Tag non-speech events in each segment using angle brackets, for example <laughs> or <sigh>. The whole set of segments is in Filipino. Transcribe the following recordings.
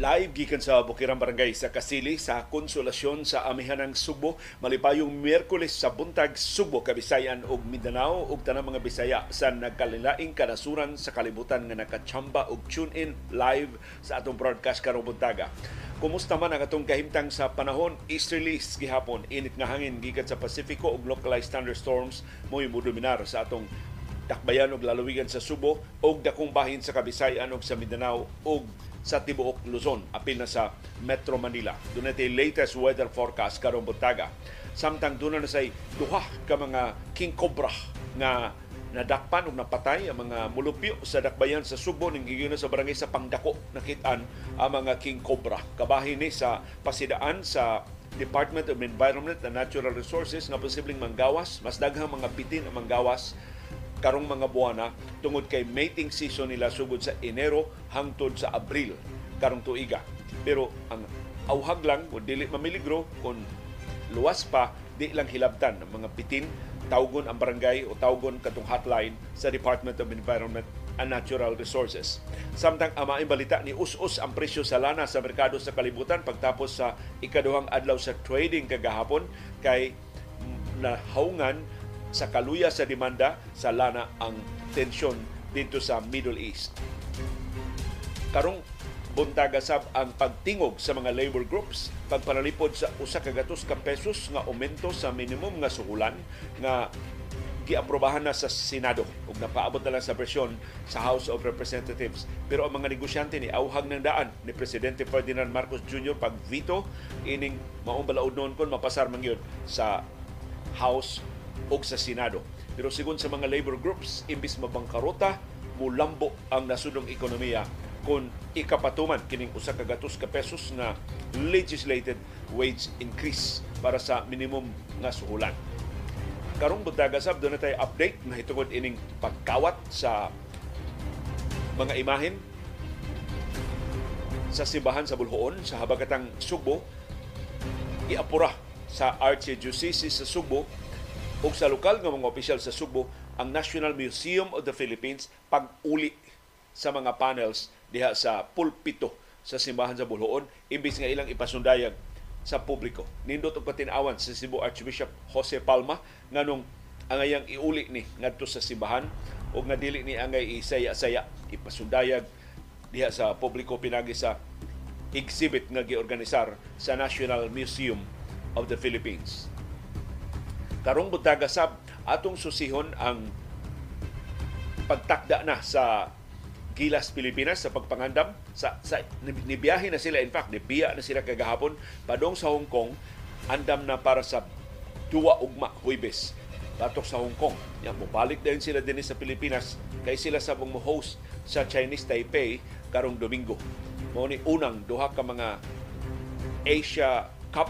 Live gikan sa Bukirang Barangay sa Kasili sa Konsolasyon sa Amihanang Subo. Malipayong Miyerkules sa buntag Subo Kabisayan ug Mindanao. Ug tanang mga Bisaya sa nagkalilaing kanasuran sa kalibutan nga nakachamba ug tune in live sa atong broadcast karong buntaga. Kumusta man ang atong kahimtang sa panahon? Easterlies gihapon. Init nga hangin gikan sa Pasifiko ug localized thunderstorms mo dominar sa atong dakbayan ug lalawigan sa Subo ug dakong bahin sa Kabisayan ug sa Mindanao ug sa tibuok Luzon, apil na sa Metro Manila. Doon natin latest weather forecast karong buntaga. Samtang doon na say duha ka mga king cobra nga nadakpan ug napatay ang mga mulupyo sa dakbayan sa Subo. Ning gigiyon sa barangay sa Pangdako. Nakitaan ang mga king cobra. Kabahin ni sa pasidaan sa Department of Environment and Natural Resources nga posibleng manggawas. Mas daghang mga bitin ang manggawas karong mga buwana tungod kay mating season nila sugod sa Enero hangtod sa Abril karong tuiga. Pero ang auhag lang kung dili mamiligro kung luwas pa di lang hilabtan ng mga pitin tawgon ang barangay o tawgon katong hotline sa Department of Environment and Natural Resources. Samtang ama balita ni us-us ang presyo sa lana sa merkado sa kalibutan pagtapos sa ikaduhang adlaw sa trading kagahapon kay nahaungan sa kaluya sa demanda sa lana ang tensyon dito sa Middle East. Karong buntaga sab ang pagtingog sa mga labor groups pagpanalipod sa usa ka gatos ka pesos nga aumento sa minimum nga suhulan nga giaprobahan na sa Senado ug napaabot na lang sa presyon sa House of Representatives. Pero ang mga negosyante ni auhag ng daan ni Presidente Ferdinand Marcos Jr. pag veto ining maong balaod noon kon mapasar man sa House o sa Senado. Pero sigon sa mga labor groups, imbis mabangkarota, mulambo ang nasudong ekonomiya kung ikapatuman kining usa ka gatos ka pesos na legislated wage increase para sa minimum nga suhulan. Karong buntaga sab doon na tayo update na hitungod ining pagkawat sa mga imahen sa simbahan sa Bulhoon sa habagatang Subo iapura sa Archdiocese sa Subo ug sa lokal nga mga opisyal sa Subo ang National Museum of the Philippines pag-uli sa mga panels diha sa pulpito sa simbahan sa Bulhoon imbis nga ilang ipasundayag sa publiko. Nindot og patinawan sa Cebu Archbishop Jose Palma nganong angayang iuli ni ngadto sa simbahan ug nga dili ni angay isaya-saya ipasundayag diha sa publiko pinagi sa exhibit nga giorganisar sa National Museum of the Philippines karong buntaga sab atong susihon ang pagtakda na sa Gilas Pilipinas sa pagpangandam. Sa, sa nibiyahe na sila in fact nibiya na sila kagahapon. Padong sa Hong Kong andam na para sa duwa ugma Huwebes. Batok sa Hong Kong. Yan, mubalik din sila din sa Pilipinas. Kay sila sa mong host sa Chinese Taipei karong Domingo. Mo ni unang duha ka mga Asia Cup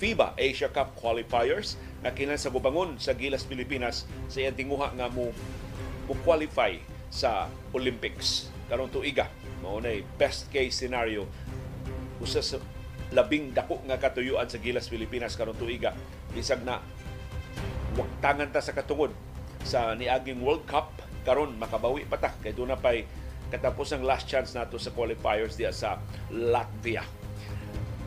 FIBA Asia Cup qualifiers na kinahanglan sa bubangon sa Gilas Pilipinas sa iyang tinguha nga mo mo qualify sa Olympics. Karon tuiga mao nay best case scenario. Usa sa labing dako nga katuyuan sa Gilas Pilipinas karon tuiga. Bisag na waktangan ta sa katungod sa niaging World Cup karon makabawi pa ta. Kay doon na pay katapos ang last chance nato sa qualifiers diya sa Latvia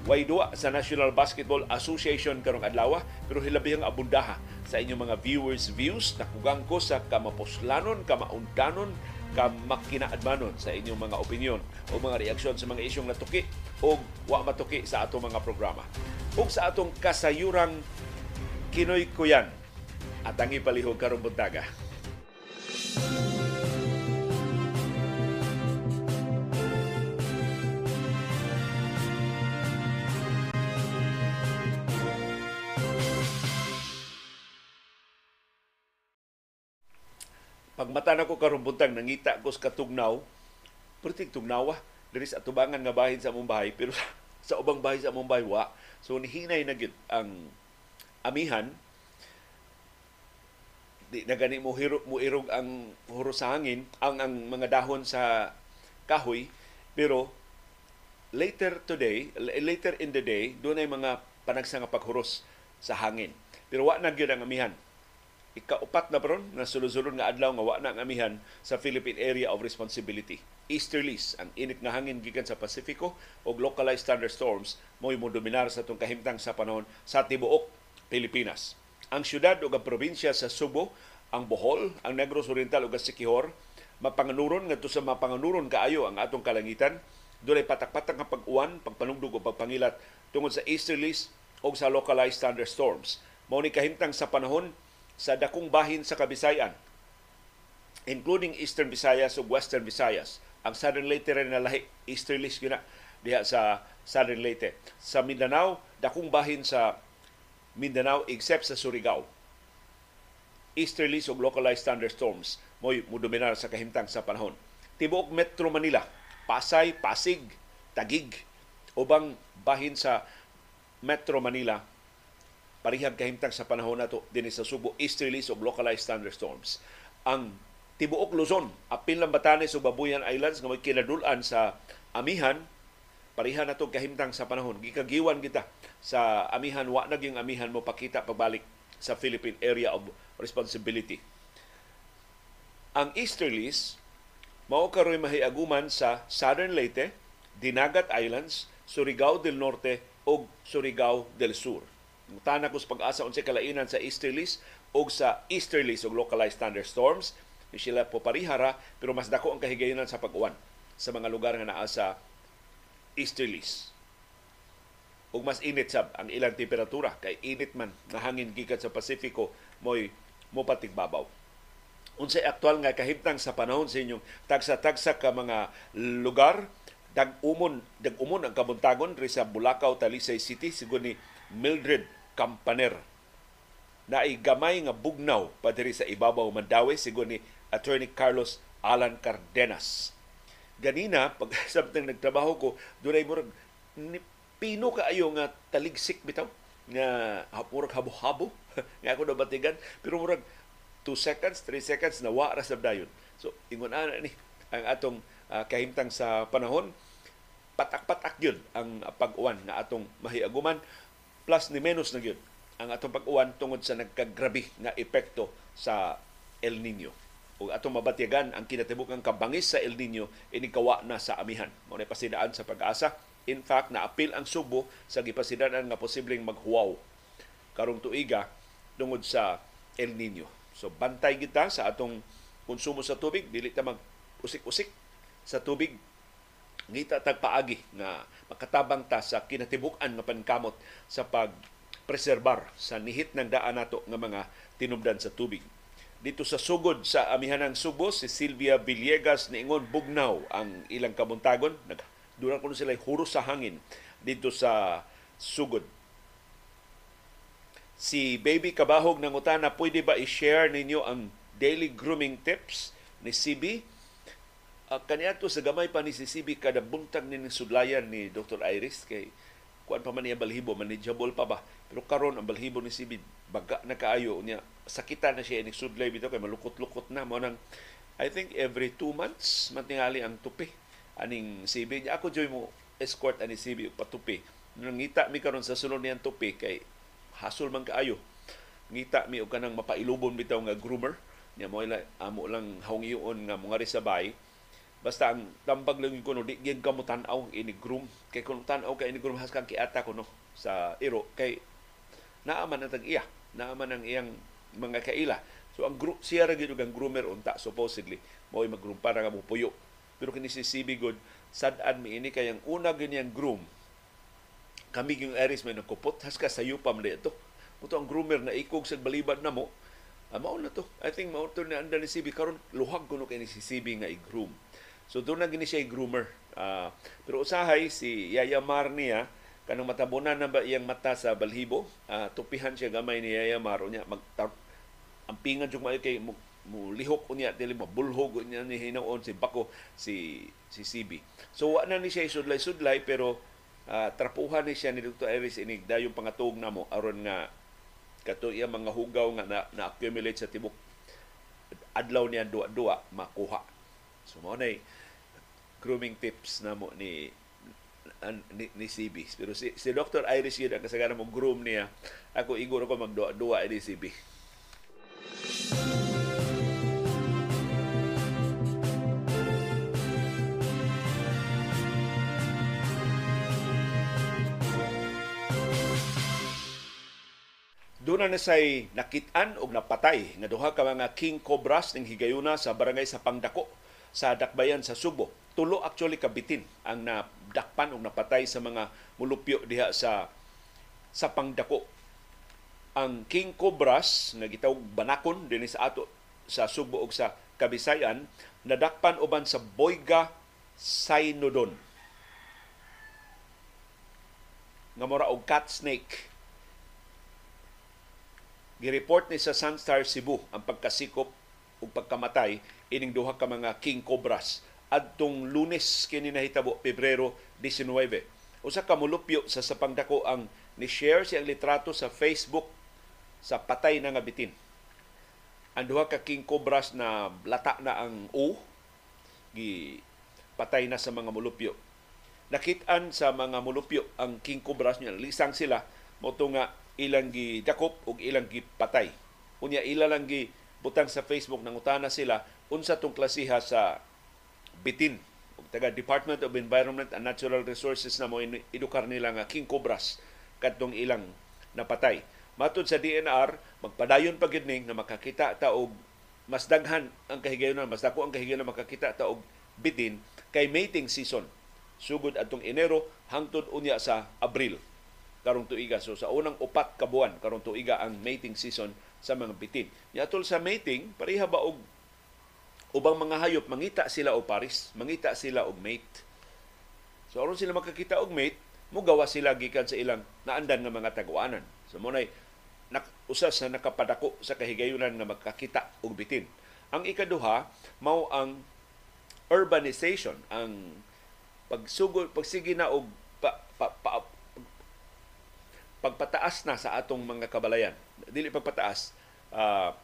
Way duwa sa National Basketball Association karong adlaw pero hilabihang abundaha sa inyong mga viewers views nakugang ko sa kamaposlanon, kamaundanon, kamakinaadmanon sa inyong mga opinion o mga reaksyon sa mga isyong natuki o wa matuki sa atong mga programa. Ug sa atong kasayurang Kinoy Kuyan at ang ipalihog karong buntaga. Pagmata na ko karong nangita ko sa katugnaw, pertig tugnawa diri sa atubangan nga bahin sa among bahay pero <laughs> sa ubang bahay sa among bahay wa. So nihinay na gyud ang amihan. Di na gani mo hiro mo irog ang huro sa hangin ang ang mga dahon sa kahoy. Pero later today later in the day doon ay mga panagsa nga paghuros sa hangin. Pero wa na gyud ang amihan ikaupat na peron na sulod-sulod nga adlaw nga wa na ang amihan sa Philippine Area of Responsibility. Easterlies ang init nga hangin gikan sa Pasifiko ug localized thunderstorms mo'y mo dominar sa itong kahimtang sa panahon sa tibuok Pilipinas. Ang syudad ug ang probinsya sa Subo, ang Bohol, ang Negros Oriental ug ang Siquijor mapanganuron ngadto sa mapanganuron kaayo ang atong kalangitan dunay patak-patak nga pag-uwan, pagpanugdog o pagpangilat tungod sa easterlies o sa localized thunderstorms. Mao ni kahimtang sa panahon sa dakong bahin sa Kabisayan, including Eastern Visayas ug Western Visayas. Ang Southern Leyte rin na lahi, easterlies gina diha sa Southern Leyte. Sa Mindanao, dakong bahin sa Mindanao except sa Surigao. Easterlies ug localized thunderstorms mo'y mudominar sa kahimtang sa panahon. Tibuok Metro Manila, Pasay, Pasig, Tagig, ubang bahin sa Metro Manila, parihag kahimtang sa panahon nato din sa Subo, easterlies ug localized thunderstorms. Ang tibuok Luzon, apil lang Batanes ug Babuyan Islands nga may kinadulan sa amihan, parihan nato kahimtang sa panahon. Gikagiwan kita sa amihan, wa naging amihan mo pakita pagbalik sa Philippine Area of Responsibility ang easterlies mao karoy mahiaguman sa Southern Leyte, Dinagat Islands, Surigao del Norte ug Surigao del Sur. Tana ko sa pag-asa unsa kalainan sa easterlies ug sa easterlies ug localized thunderstorms. Di sila po parihara pero mas dako ang kahigayonan sa pag-uwan sa mga lugar nga naa sa easterlies. Ug mas init sab ang ilang temperatura kay init man na hangin gikan sa Pasifiko mo'y mopatigbabaw unsay aktual nga kahimtang sa panahon sa inyong tagsa-tagsa ka mga lugar dag-umon dag-umon ang kabuntagon ri sa Bulacau, Talisay City sigo ni Mildred Campaner na gamay nga bugnaw pa diri sa ibabaw Mandawi sigo ni Attorney Carlos Alan Cardenas. Ganina <laughs> pag samtang nagtrabaho ko dunay murag pino kaayo nga taligsik bitaw nga murag habo-habo <laughs> nga ako nabatigan pero murag 2 seconds, 3 seconds na wa ra dayon. So ingon ana ni ang atong uh, kahimtang sa panahon patak-patak yun ang pag-uwan na atong mahiaguman plus ni menos na yun ang atong pag-uwan tungod sa nagkagrabe nga epekto sa El Nino. Ug atong mabatyagan ang kinatibukang kabangis sa El Nino inikawa na sa amihan. Mao na pasidaan sa pag-asa. In fact, naapil ang Subo sa gipasidaan nga posibleng maghuwaw karong tuiga tungod sa El Nino. So bantay kita sa atong konsumo sa tubig, dili ta mag usik-usik sa tubig. Ngita tagpaagi nga makatabang ta sa kinatibuk-an nga pankamot sa pag preserbar sa nihit ng daan nato nga mga tinubdan sa tubig. Dito sa sugod sa amihanang Subo, si Silvia Villegas niingon bugnaw ang ilang kabuntagon. Nagduran ko sila huro sa hangin dito sa sugod si Baby Kabahog ng Utana, pwede ba i-share ninyo ang daily grooming tips ni CB? Uh, ah, kaniya to sa gamay pa ni si CB kada buntag ni sudlayan ni Dr. Iris kay kuan pa man niya balhibo manageable pa ba? Pero karon ang balhibo ni CB baga na kaayo niya sakita na siya ni sudlay bitaw kay malukot-lukot na mo nang I think every two months matingali ang tupi aning CB niya ako joy mo escort ani CB patupi nangita mi karon sa sulod niyang tupi kay hasol man kaayo. Ngita mi og kanang mapailubon bitaw nga groomer. Nya mo ila amo lang hawngiyon nga mga risabay basta ang tambag lang ko no di gyud kamo tan-aw ini groom. Kay kun tan-aw ka ini groom has kang kiata ko no sa iro. Kay naaman ang tag iya naaman ang iyang mga kaila. So ang group siya ra gyud groomer unta supposedly. Mo mag-groom para nga mo puyo pero kini si CB good sad-an mi ini kay ang una ganyang groom kami yung Aris may nakupot has ka sa yupam na ito Muto ang groomer na ikog sa balibad na mo ah, mao na to. I think mao to na anda ni CB karon luhag kuno kay ni si CB nga i-groom so doon na gini siya i-groomer uh, pero usahay si Yaya Mar niya kanang matabunan na ba iyang mata sa balhibo uh, tupihan siya gamay ni Yaya Mar niya mag ang pingan jud maayo kay mo, mo lihok unya dili mo bulhog unya ni hinaon si Bako si si CB so wa na ni siya sudlay-sudlay pero uh, trapuhan ni siya ni Dr. Iris inig dayong pangatog namo aron nga kato iya mga hugaw nga na, na accumulate sa tibok adlaw niya duwa-duwa makuha. So mo na grooming tips na mo ni ni, ni CB. Pero si, si Dr. Iris yun ang kasagaran mo groom niya. Ako iguro ko magduwa-duwa ni CB. Doon na say nakitaan og napatay nga duha ka mga king cobras ning higayuna sa barangay sa Pangdako sa Dakbayan sa Subo. Tulo actually kabitin ang nadakpan og napatay sa mga mulupyo diha sa sa Pangdako. Ang king cobras nga gitawag banakon dinhi sa ato sa Subo ug sa Kabisayan nadakpan uban sa Boyga Cynodon nga mora og cat snake. Gireport ni sa Sunstar Cebu ang pagkasikop o pagkamatay ining duha ka mga king cobras adtong Lunes kini nahitabo Pebrero 19. Usa ka mulupyo sa sapangdako ang ni share siyang litrato sa Facebook sa patay na nga bitin. Ang duha ka king cobras na lata na ang O gi patay na sa mga mulupyo. Nakitaan sa mga mulupyo ang king cobras niya lisang sila mo nga ilang gi dakop ug ilang gi patay. Unya ila lang gi butang sa Facebook nang utana sila unsa tong klasiha sa bitin ug taga Department of Environment and Natural Resources na mo edukar nila nga king cobras kadtong ilang napatay. Matod sa DNR, magpadayon pa gid na makakita ta og mas daghan ang kahigayonan, mas dako ang kahigayonan makakita ta og bitin kay mating season sugod atong Enero hangtod unya sa Abril karong tuiga. So sa unang upat ka buwan karong tuiga ang mating season sa mga bitin. Yatol sa mating, pareha ba og ubang mga hayop mangita sila og paris, mangita sila og mate. So aron sila makakita og mate, mugawa sila gikan sa ilang naandan nga mga taguanan. So mo nak usas na nakapadako sa kahigayunan nga magkakita og bitin. Ang ikaduha mao ang urbanization, ang pagsugod pagsige na og pa, pa, pa, pagpataas na sa atong mga kabalayan. Dili pagpataas, uh,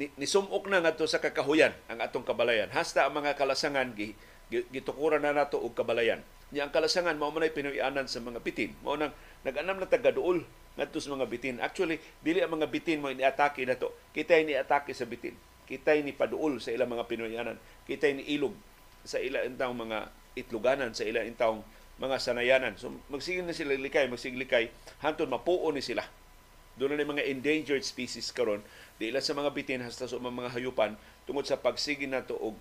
ni, nisumok na ngadto sa kakahuyan ang atong kabalayan. Hasta ang mga kalasangan gi, gitukuran na nato og kabalayan. Nya ang kalasangan mao man pinuyanan sa mga bitin. Mao nang nag-anam na tagaduol ngadto sa mga bitin. Actually, dili ang mga bitin mo iniatake nato. Kitay ni atake sa bitin. Kitay ni paduol sa ilang mga pinuyanan. Kitay ni ilog sa ilang intawong mga itluganan sa ilang intawong mga sanayanan. So magsigil na sila likay, magsigil likay, hantod mapuo ni sila. Doon na mga endangered species karon di ilan sa mga bitin hasta sa mga hayupan tungod sa pagsigi nato og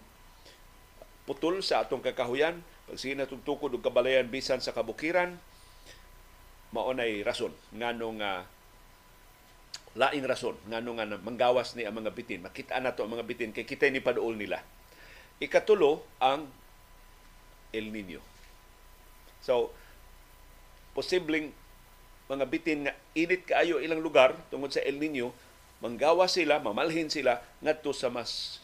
putol sa atong kakahuyan, pagsigi na tukod og kabalayan bisan sa kabukiran, maunay rason nganong uh, laing rason nganong nga manggawas ni ang mga bitin. Makita na to ang mga bitin kay kitay ni paduol nila. Ikatulo ang El Nino So, posibleng mga bitin nga init kaayo ilang lugar tungod sa El Nino, manggawa sila, mamalhin sila ngadto sa mas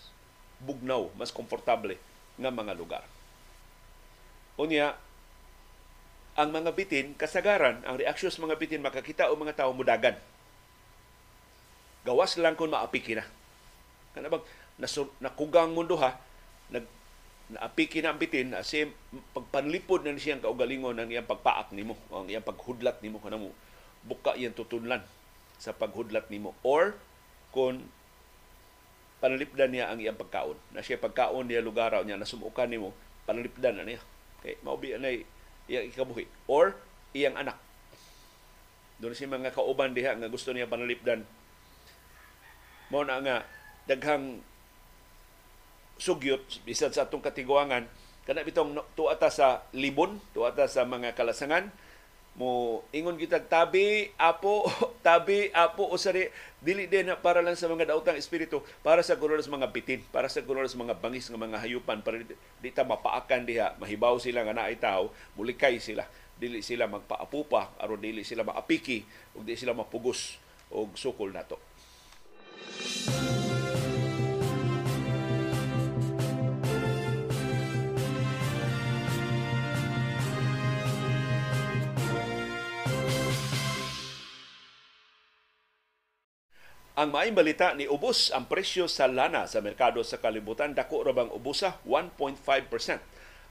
bugnaw, mas komportable nga mga lugar. Unya, ang mga bitin, kasagaran, ang reaksyon sa mga bitin, makakita o mga tao mudagan. Gawas lang kung maapiki na. Kanabang, nakugang mundo ha, nag naapiki na ang bitin kasi pagpanlipod na ni siyang kaugalingon ng iyang pagpaak nimo ang iyang paghudlat nimo kanamo buka iyang tutunlan sa paghudlat nimo or kung panalipdan niya ang iyang pagkaon. Na siya pagkaon niya lugar niya nasumukan nimo panalipdan na niya. Kay maubi na iyang ikabuhi. Or iyang anak. Doon si mga kauban diha nga gusto niya panalipdan mo na nga daghang sugyot bisan sa atong katiguangan kana bitong tuata sa libon tuata sa mga kalasangan mo ingon gitag tabi apo <laughs> tabi apo usari dili din para lang sa mga daotang espiritu para sa gulo mga bitin para sa gulo mga bangis nga mga hayupan para di, ta mapaakan diha. Mahibaw sila nga naay tao mulikay sila. Dili sila magpaapupa aron dili sila maapiki ug di sila mapugos og sukol nato. Ang maayong balita ni ubos ang presyo sa lana sa merkado sa kalibutan. Dako ra bang ubusa? 1.5%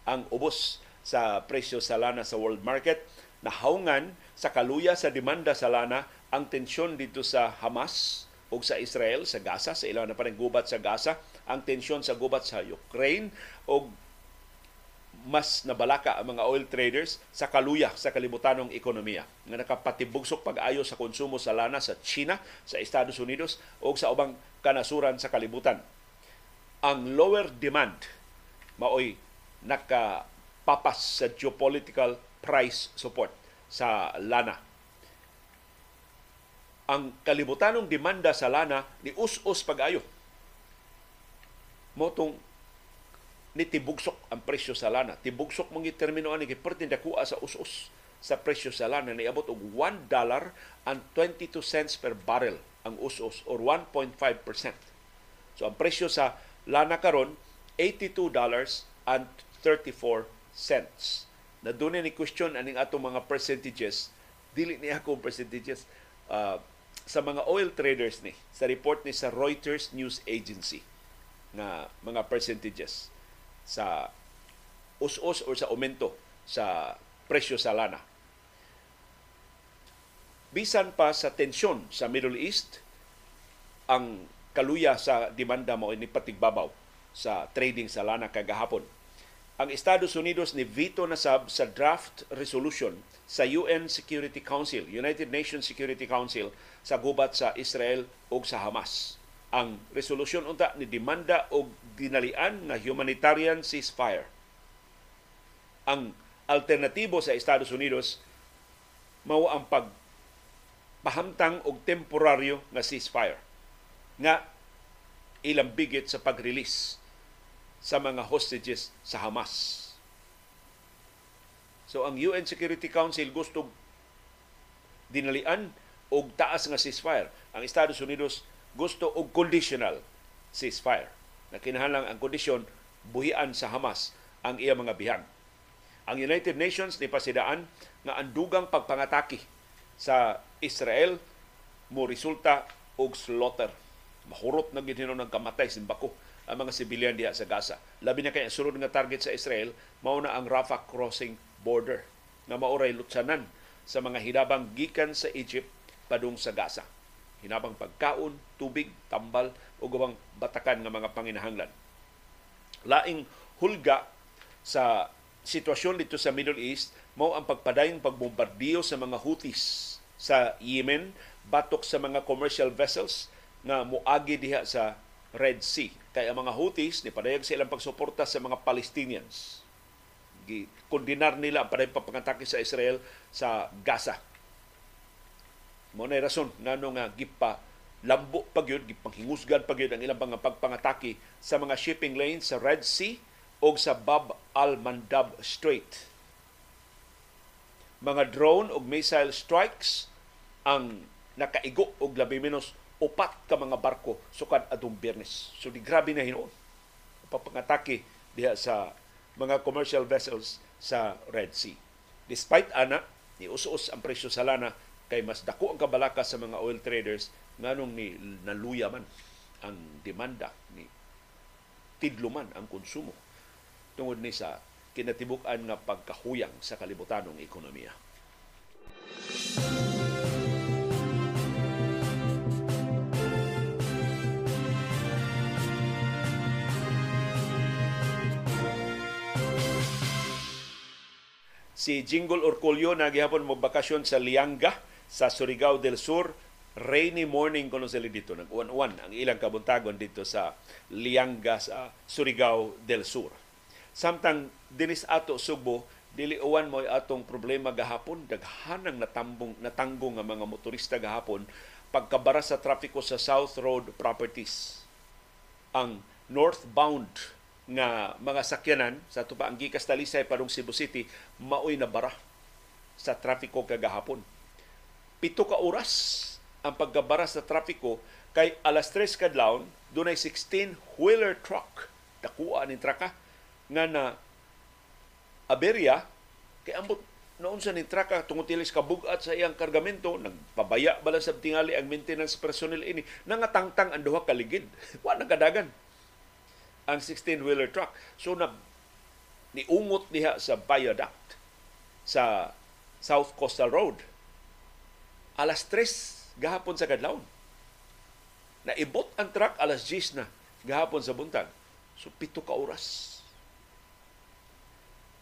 ang ubos sa presyo sa lana sa world market. Nahaungan sa kaluya sa demanda sa lana ang tensyon dito sa Hamas ug sa Israel sa Gaza sa ilang na gubat sa Gaza ang tensyon sa gubat sa Ukraine ug mas nabalaka ang mga oil traders sa kaluya sa kalibutanong ekonomiya nga nakapatibugsok pag-ayo sa konsumo sa lana sa China, sa Estados Unidos o sa ubang kanasuran sa kalibutan. Ang lower demand maoy nakapapas sa geopolitical price support sa lana. Ang kalibutanong demanda sa lana ni us-us pag-ayo. Motong ni tibugsok ang presyo sa lana. Tibugsok mong termino ani giperti dakuha sa us-us sa presyo sa lana niabot og 1 dollar and 22 cents per barrel ang us-us or 1.5%. So ang presyo sa lana karon 82 dollars and 34 cents. Na doon ni question aning atong mga percentages, dili ni ako percentages uh, sa mga oil traders ni sa report ni sa Reuters News Agency na mga percentages sa us-us o sa aumento sa presyo sa lana. Bisan pa sa tensyon sa Middle East, ang kaluya sa demanda mo ni patigbabaw sa trading sa lana kagahapon. Ang Estados Unidos ni veto na sab sa draft resolution sa UN Security Council, United Nations Security Council sa gubat sa Israel ug sa Hamas ang resolusyon unta ni demanda og dinalian nga humanitarian ceasefire. Ang alternatibo sa Estados Unidos mao ang pag pahamtang og temporaryo nga ceasefire nga ilang bigit sa pag-release sa mga hostages sa Hamas. So ang UN Security Council gusto dinalian og taas nga ceasefire. Ang Estados Unidos gusto og conditional ceasefire. Na kinahanglan ang kondisyon buhian sa Hamas ang iya mga bihag. Ang United Nations ni pasidaan nga ang dugang pagpangatake sa Israel mo resulta og slaughter. Mahurot na ginhino ng kamatay simbako ang mga sibilyan diha sa Gaza. Labi na kay sunod nga target sa Israel mao na ang Rafah crossing border nga mauray lutsanan sa mga hinabang gikan sa Egypt padung sa Gaza hinabang pagkaon, tubig, tambal o gawang batakan ng mga panginahanglan. Laing hulga sa sitwasyon dito sa Middle East mao ang pagpadayong pagbombardiyo sa mga Houthis sa Yemen batok sa mga commercial vessels nga muagi diha sa Red Sea. Kaya ang mga Houthis ni padayag sa ilang pagsuporta sa mga Palestinians. Kondinar nila ang padayong pagpangatake sa Israel sa Gaza Mao na rason ngano nga gipa lambo pagyud gipanghingusgan pagyud ang ilang mga pagpangatake sa mga shipping lanes sa Red Sea o sa Bab al-Mandab Strait. Mga drone o missile strikes ang nakaigo og labi menos upat ka mga barko sukad adong Biyernes. So di grabe na hinuon. Papangatake diha sa mga commercial vessels sa Red Sea. Despite ana, ni us ang presyo sa lana kay mas dako ang kabalaka sa mga oil traders nganong ni naluya man ang demanda ni tidluman ang konsumo tungod ni sa kinatibuk-an nga pagkahuyang sa kalibutanong ekonomiya. Si Jingle Orculio nagihapon mo bakasyon sa Lianga sa Surigao del Sur. Rainy morning kuno sila dito. Nag-uwan-uwan ang ilang kabuntagon dito sa Lianga sa Surigao del Sur. Samtang dinis ato Subo, dili uwan mo atong problema gahapon daghanang natambong natanggong nga mga motorista gahapon pagkabara sa trafiko sa South Road Properties. Ang northbound nga mga sakyanan sa tupa ang gikas Talisay padung Cebu City maoy na bara sa trafiko kagahapon pito ka oras ang pagkabara sa trapiko kay alas 3 kadlawon dunay 16 wheeler truck. Dakuha ni traka nga na aberya kay ambot noon sa ni traka tungod tilis kabugat sa iyang kargamento nagpabaya bala sa tingali ang maintenance personnel ini nangatangtang ang duha ka ligid. <laughs> Wa nagadagan ang 16 wheeler truck. So na niungot diha sa viaduct sa South Coastal Road alas 3 gahapon sa kadlawon. Naibot ang truck alas 10 na gahapon sa buntag. So pito ka oras.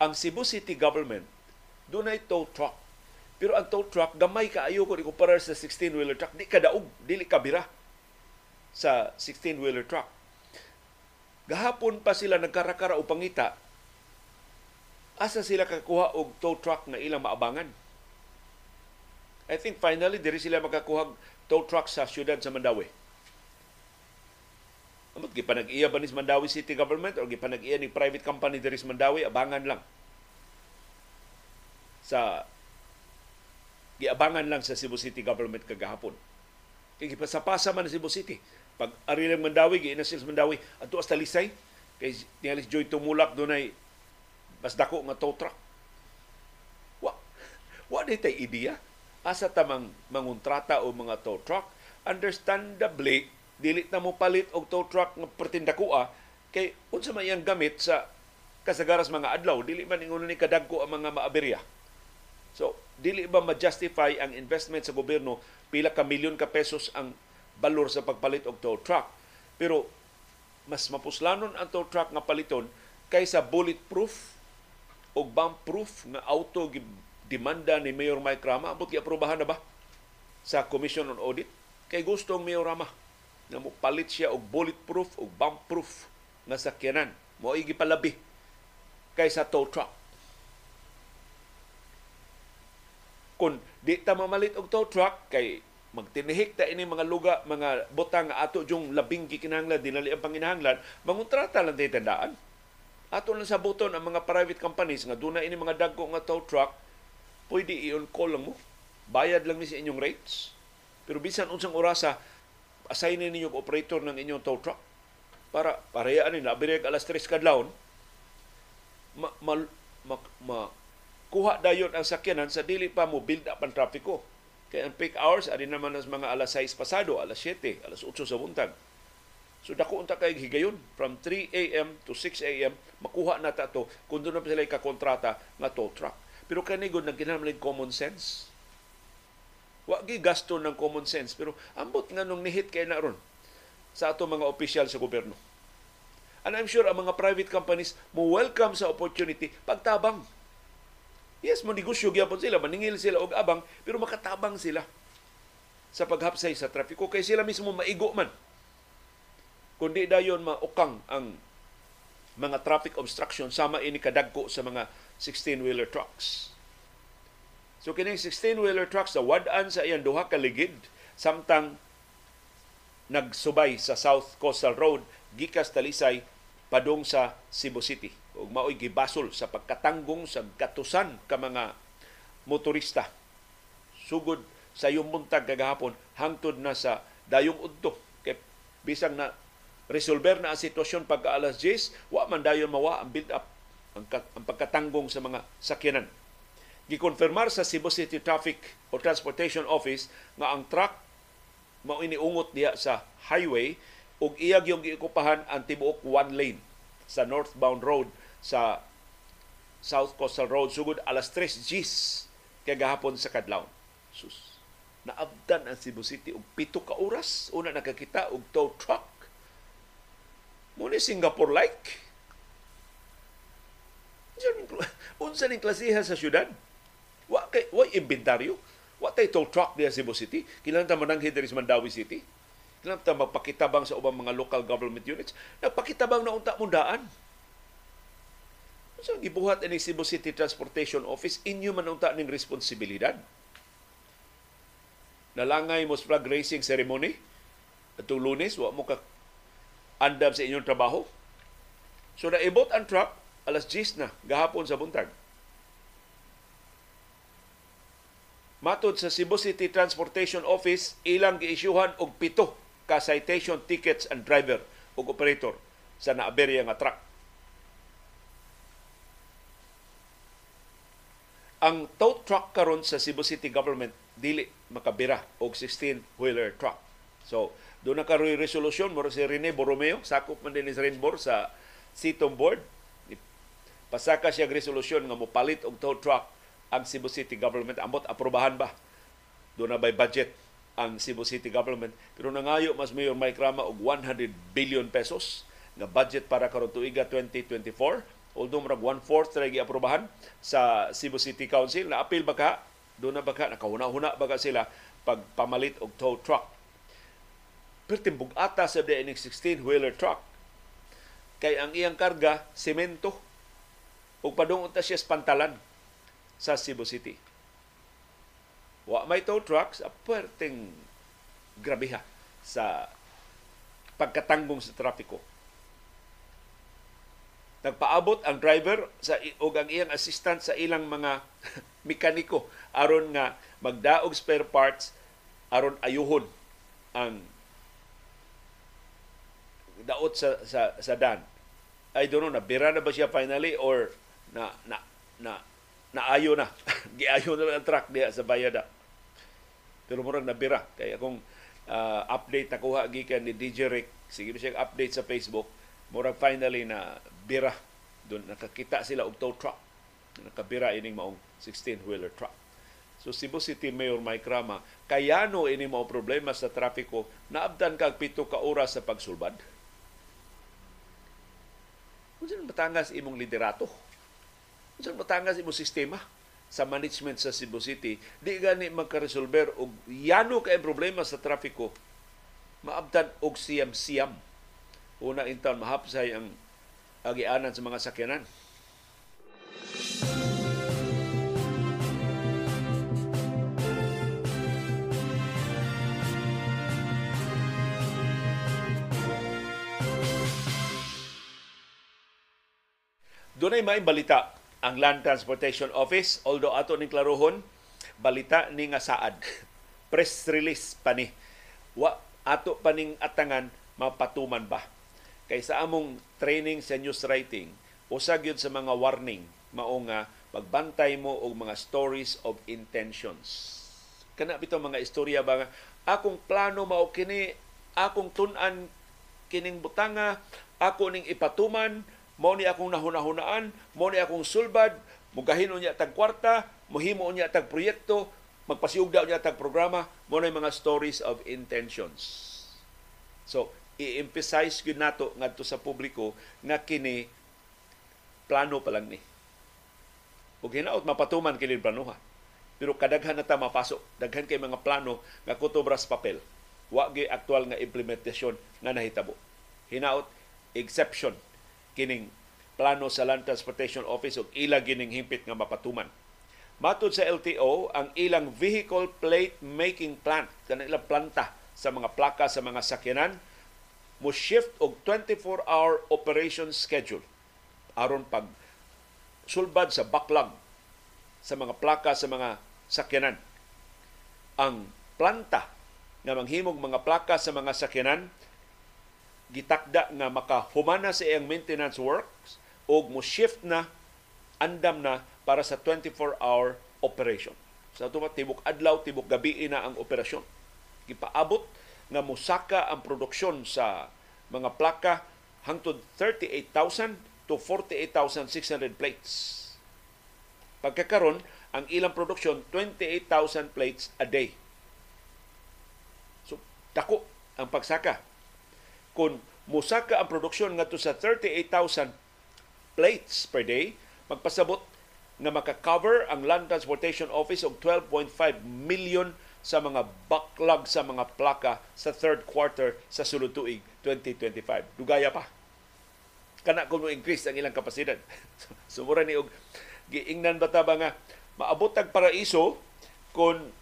Ang Cebu City government dunay tow truck. Pero ang tow truck gamay kaayo ko ikumparar sa 16-wheeler truck, di kadaog, dili kabira sa 16-wheeler truck. Gahapon pa sila nagkarakara o pangita asa sila kakuha og tow truck na ilang maabangan. I think finally diri sila makakuha tow truck sa syudad sa Mandawi. Amot gipanag-iya ba ni Mandawi City Government o gipanag-iya ni private company diri sa Mandawi abangan lang. Sa giabangan lang sa Cebu City Government kagahapon. Kay gipasapasa man sa Cebu City. Pag ari ng Mandawi, giinasil sa Mandawi, ato hasta Lisay, kay nialis Joy Tumulak dunay mas dako nga tow truck. Wa, wa di tay ideya. Asa tamang mangontrata o mga tow truck. Understandably, dili na mo palit og tow truck nga pertindakua kay unsa man iyang gamit sa kasagaras mga adlaw dili man ingon ni kadagko ang mga maaberya. So, dili ba ma-justify ang investment sa gobyerno pila ka milyon ka pesos ang balor sa pagpalit og tow truck. Pero mas mapuslanon ang tow truck nga paliton kaysa bulletproof o bomb-proof nga auto demanda ni Mayor Mike Rama. Ambot aprobahan na ba sa Commission on Audit? Kay gustong Mayor Rama na mo palit siya og bulletproof o bomb-proof nga sakyanan. Mo palabi kaysa tow truck. Kung di ta mamalit og tow truck kay magtinihik ta ini mga luga, mga butang ato yung labing gikinahanglan, dinali ang panginahanglan, manguntrata lang tayo tandaan. Ato lang sa buton ang mga private companies nga duna ini mga dagko nga tow truck, pwede i-on call lang mo. Bayad lang ni sa inyong rates. Pero bisan unsang orasa, assignin ninyo operator ng inyong tow truck para parehaan ni nabireg alas 3 kadlawon ma, ma, ma, ma, kuha dayon ang sakyanan sa dili pa mo build up ang trapiko. Kaya ang peak hours, ari naman as mga alas 6 pasado, alas 7, alas 8 sa buntag. So dako unta kay higayon from 3 a.m. to 6 a.m. makuha na ta to kung doon na sila ikakontrata nga tow truck. Pero kani gud nagkinahanglan common sense. Wa gi gasto ng common sense pero ambot nga nung nihit kay na ron sa ato mga opisyal sa gobyerno. And I'm sure ang mga private companies mo welcome sa opportunity pagtabang Yes, mo negosyo gyapon sila, maningil sila og abang, pero makatabang sila sa paghapsay sa trafiko kay sila mismo maigo man. Kundi dayon maukang ang mga traffic obstruction sama ini kadagko sa mga 16-wheeler trucks. So kining 16-wheeler trucks sa wad-an sa iyang duha ka ligid samtang nagsubay sa South Coastal Road gikas Talisay padung sa Cebu City. Ug maoy gibasol sa pagkatanggong sa gatusan ka mga motorista. Sugod sa yung buntag kagahapon hangtod na sa dayong udto. Kay bisang na resolver na ang sitwasyon pagka alas 10 wa man dayon mawa ang build up ang, ang pagkatanggong sa mga sakyanan gikonfirmar sa Cebu City Traffic or Transportation Office nga ang truck mao iniungot diha sa highway ug iyag yung giikupahan ang tibuok one lane sa northbound road sa South Coastal Road sugod alas 3 Gs kay gahapon sa kadlawon. Sus. Naabdan ang Cebu City og pito ka oras una nakakita og tow truck. Muna Singapore like. Unsa ning klasihan sa syudad? Wa kay wa inventaryo. Wa tay tow truck diya Cebu City. Kinahanglan ta mananghi diri sa Mandawi City. Kinahanglan ta magpakitabang sa ubang mga local government units. Nagpakitabang na unta mundaan So, gibuhat ini Cebu City Transportation Office, inyo man unta ning responsibilidad. Nalangay mo flag racing ceremony atong lunes, wa mo ka andam sa inyong trabaho. So, naibot ang truck, alas 10 na, gahapon sa buntag. Matod sa Cebu City Transportation Office, ilang giisyuhan og pito ka citation tickets and driver ug operator sa naaberya nga truck. ang tow truck karon sa Cebu City government dili makabira og 16-wheeler truck. So, doon na karoy resolusyon mo si Rene Borromeo, sakop man din ni Rainbow sa Sitong Board. Pasaka siya resolusyon nga mopalit og tow truck ang Cebu City government. Ambot aprobahan ba? Doon na by budget ang Cebu City government? Pero nangayo mas Mayor Mike Rama og 100 billion pesos nga budget para karon tuiga 2024 although murag one-fourth ra giaprobahan sa Cebu City Council na apil ba ka? Doon na ba ka? Nakahuna-huna ba sila pagpamalit og tow truck? Pero timbog ata sa DNX 16-wheeler truck. Kay ang iyang karga semento ug padung ta siya sa pantalan sa Cebu City. Wa may tow trucks, a perting grabiha sa pagkatanggong sa trapiko. Nagpaabot ang driver sa ug ang iyang assistant sa ilang mga <laughs> mekaniko aron nga magdaog spare parts aron ayuhon ang daot sa sa sa dan. I don't know, nabira na ba siya finally or na na na naayo na. <laughs> Giayo na ang truck diha sa Bayada. Pero murag nabira. Kaya kung uh, update na kuha gikan ni DJ Rick, sige siya update sa Facebook, murag finally na bira. Doon nakakita sila og tow truck. Nakabira ining maong 16-wheeler truck. So Cebu City Mayor Mike Rama, kayano ini mao problema sa trapiko, naabdan kag pito ka oras sa pagsulbad kung saan matangas imong liderato? Kung saan matangas imong sistema sa management sa Cebu City, di gani magka-resolver og yano kay problema sa trafiko, maabtan og siyam-siyam. Una intaon mahapsay ang agianan sa mga sakyanan. Doon ay may balita ang Land Transportation Office. Although ato ning klarohon, balita ni nga saad. Press release pa ni. Wa ato pa ning atangan mapatuman ba. Kay sa among training sa news writing, usag yun sa mga warning mao nga magbantay mo og mga stories of intentions. Kana bitaw mga istorya ba nga akong plano mao kini, akong tun-an kining butanga, ako ning ipatuman, mao ni akong nahunahunaan, mao ni akong sulbad, mugahin niya tag kwarta, muhimo niya tag proyekto, magpasiugda niya tag programa, mao ni mga stories of intentions. So, i-emphasize gyud nato ngadto sa publiko nga kini plano pa lang ni. Ug hinaot mapatuman kini planuha. Pero kadaghan na ta mapasok, daghan kay mga plano nga kutobras papel. Wa gyud aktual nga implementasyon nga nahitabo. Hinaot exception kining plano sa Land Transportation Office ug ila gining himpit nga mapatuman. Matod sa LTO, ang ilang vehicle plate making plant, kanang planta sa mga plaka sa mga sakyanan, mo shift og 24-hour operation schedule aron pag sulbad sa backlog sa mga plaka sa mga sakyanan. Ang planta nga manghimog mga plaka sa mga sakyanan gitakda nga makahumana sa iyang maintenance works o mo shift na andam na para sa 24-hour operation. Sa so, tibok adlaw, tibok gabi na ang operasyon. Gipaabot nga musaka ang produksyon sa mga plaka hangtod 38,000 to 48,600 plates. Pagkakaron, ang ilang produksyon 28,000 plates a day. So, dako ang pagsaka kung musaka ang produksyon ngadto sa 38,000 plates per day, magpasabot nga maka-cover ang Land Transportation Office og 12.5 million sa mga backlog sa mga plaka sa third quarter sa sulod tuig 2025. Dugaya pa. Kana kung increase ang ilang kapasidad. <laughs> Sumura ni og giingnan bata ba nga maabot ang paraiso kung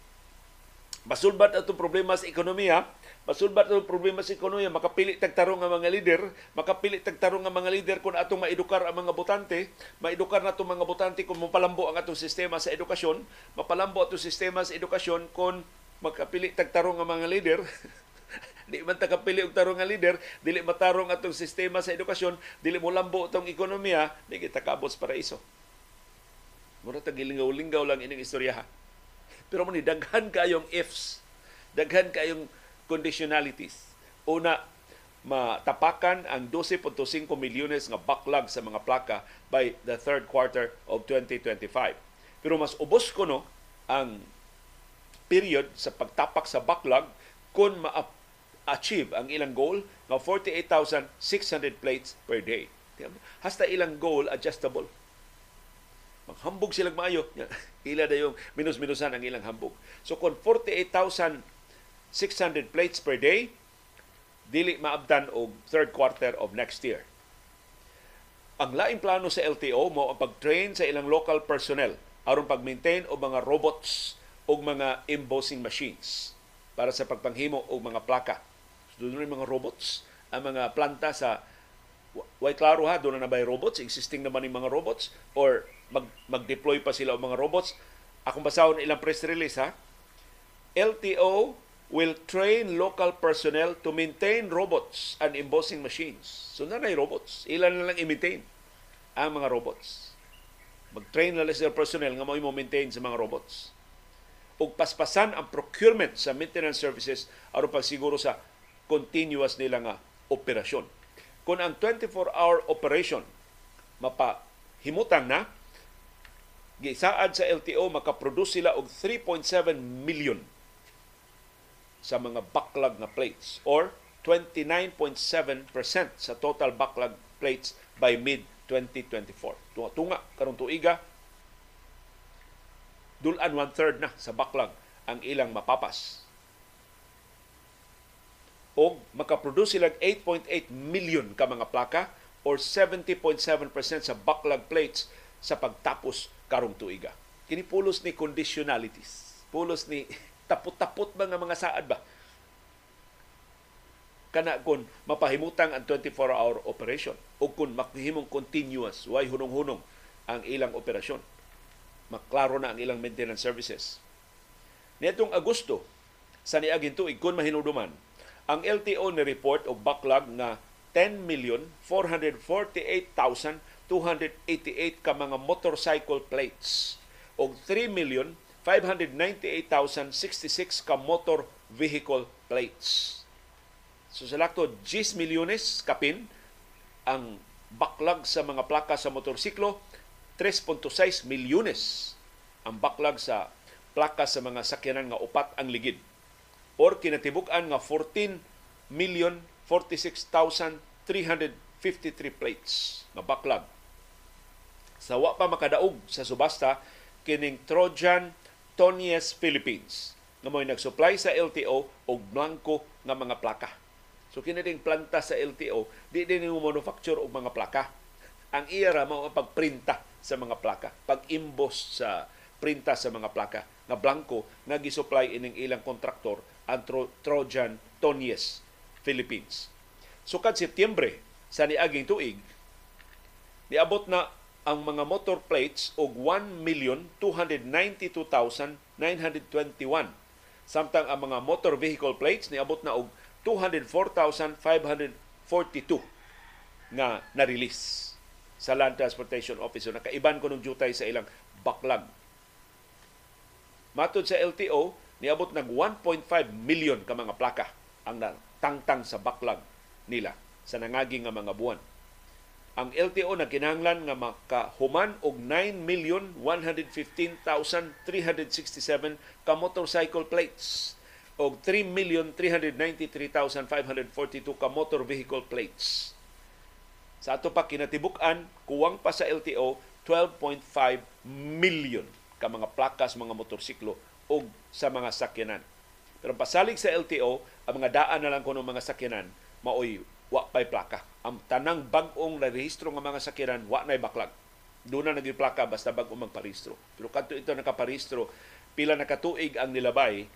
masulbat atong problema sa ekonomiya Masulbat ang problema sa ekonomiya, makapili tagtarong ang mga leader, makapili tagtarong ang mga leader kung atong maedukar ang mga botante, maedukar na itong mga botante kung mapalambo ang atong sistema sa edukasyon, mapalambo atong sistema sa edukasyon kung makapili tagtarong ang mga leader, <laughs> di man takapili og tarong nga leader, dili matarong atong sistema sa edukasyon, dili mo lambo atong ekonomiya, di kita kabot sa paraiso. Mura tag linggaw lang ining istorya ha. Pero mo ni daghan kayong ifs, daghan kayong conditionalities. Una, matapakan ang 12.5 milyones nga backlog sa mga plaka by the third quarter of 2025. Pero mas ubos ko no ang period sa pagtapak sa backlog kung ma-achieve ang ilang goal nga 48,600 plates per day. Hasta ilang goal adjustable. Maghambog silang maayo. <laughs> Ila na yung minus-minusan ang ilang hambog. So kung 48,600 plates per day, dili maabdan og third quarter of next year. Ang laing plano sa LTO mo ang pag-train sa ilang local personnel aron pag-maintain og mga robots o mga embossing machines para sa pagpanghimo og mga plaka. So, doon mga robots ang mga planta sa Way klaro ha, doon na ba robots? Existing naman yung mga robots? Or mag, mag-deploy pa sila ng mga robots? Akong basahon ilang press release ha. LTO will train local personnel to maintain robots and embossing machines. So na robots. Ilan na lang i-maintain ang mga robots. Mag-train na lang personnel nga mo maintain sa mga robots. Ug paspasan ang procurement sa maintenance services aron pagsiguro sa continuous nila nga operasyon. Kung ang 24-hour operation mapahimutang na, gisaad sa LTO makaproduce sila og 3.7 million sa mga backlog na plates or 29.7% sa total backlog plates by mid-2024. Tunga-tunga karong tuiga, dulan one-third na sa backlog ang ilang mapapas. O makaproduce sila 8.8 million ka mga plaka or 70.7% sa backlog plates sa pagtapos karong tuiga. Kini pulos ni conditionalities. Pulos ni tapot-tapot ba nga mga saad ba? Kana kung mapahimutang ang 24-hour operation o kung makahimong continuous, way hunong-hunong ang ilang operasyon. Maklaro na ang ilang maintenance services. Nitong Agosto, sa niaging tuig, kung mahinuduman, ang LTO ni report og backlog na 10,448,288 ka mga motorcycle plates og 3 598,066 ka motor vehicle plates. So sa lakto, 10 milyones kapin ang backlog sa mga plaka sa motorsiklo, 3.6 milyones ang backlog sa plaka sa mga sakyanan nga upat ang ligid. Or kinatibuk-an nga 14 million 46,353 plates nga backlog. Sa wa pa makadaog sa subasta kining Trojan Tonyes Philippines nga mo'y nagsupply sa LTO og blanco nga mga plaka. So kini ding planta sa LTO, di din mo manufacture og mga plaka. Ang iya ra mao pagprinta sa mga plaka, pag-imbos sa printa sa mga plaka nga blanco nga gisupply ining ilang kontraktor ang Tro- Trojan Tonyes Philippines. So kad Setyembre sa niaging tuig, niabot na ang mga motor plates og 1,292,921 samtang ang mga motor vehicle plates niabot na og 204,542 nga na-release sa Land Transportation Office. So, nakaiban ko ng jutay sa ilang backlog. Matod sa LTO, niabot nag 1.5 million ka mga plaka ang tangtang sa backlog nila sa nangaging nga mga buwan ang LTO na kinahanglan nga makahuman og 9,115,367 ka motorcycle plates og 3,393,542 ka motor vehicle plates. Sa ato pa kinatibuk-an, kuwang pa sa LTO 12.5 million ka mga plakas mga motorsiklo og sa mga sakyanan. Pero pasalig sa LTO, ang mga daan na lang kuno mga sakyanan maoy wa pay plaka. Ang tanang bag-ong rehistro nga mga sakyanan wa nay baklag. Doon na naging plaka basta bag-ong magparehistro. Pero kadto ito nakaparehistro, pila na katuig ang nilabay,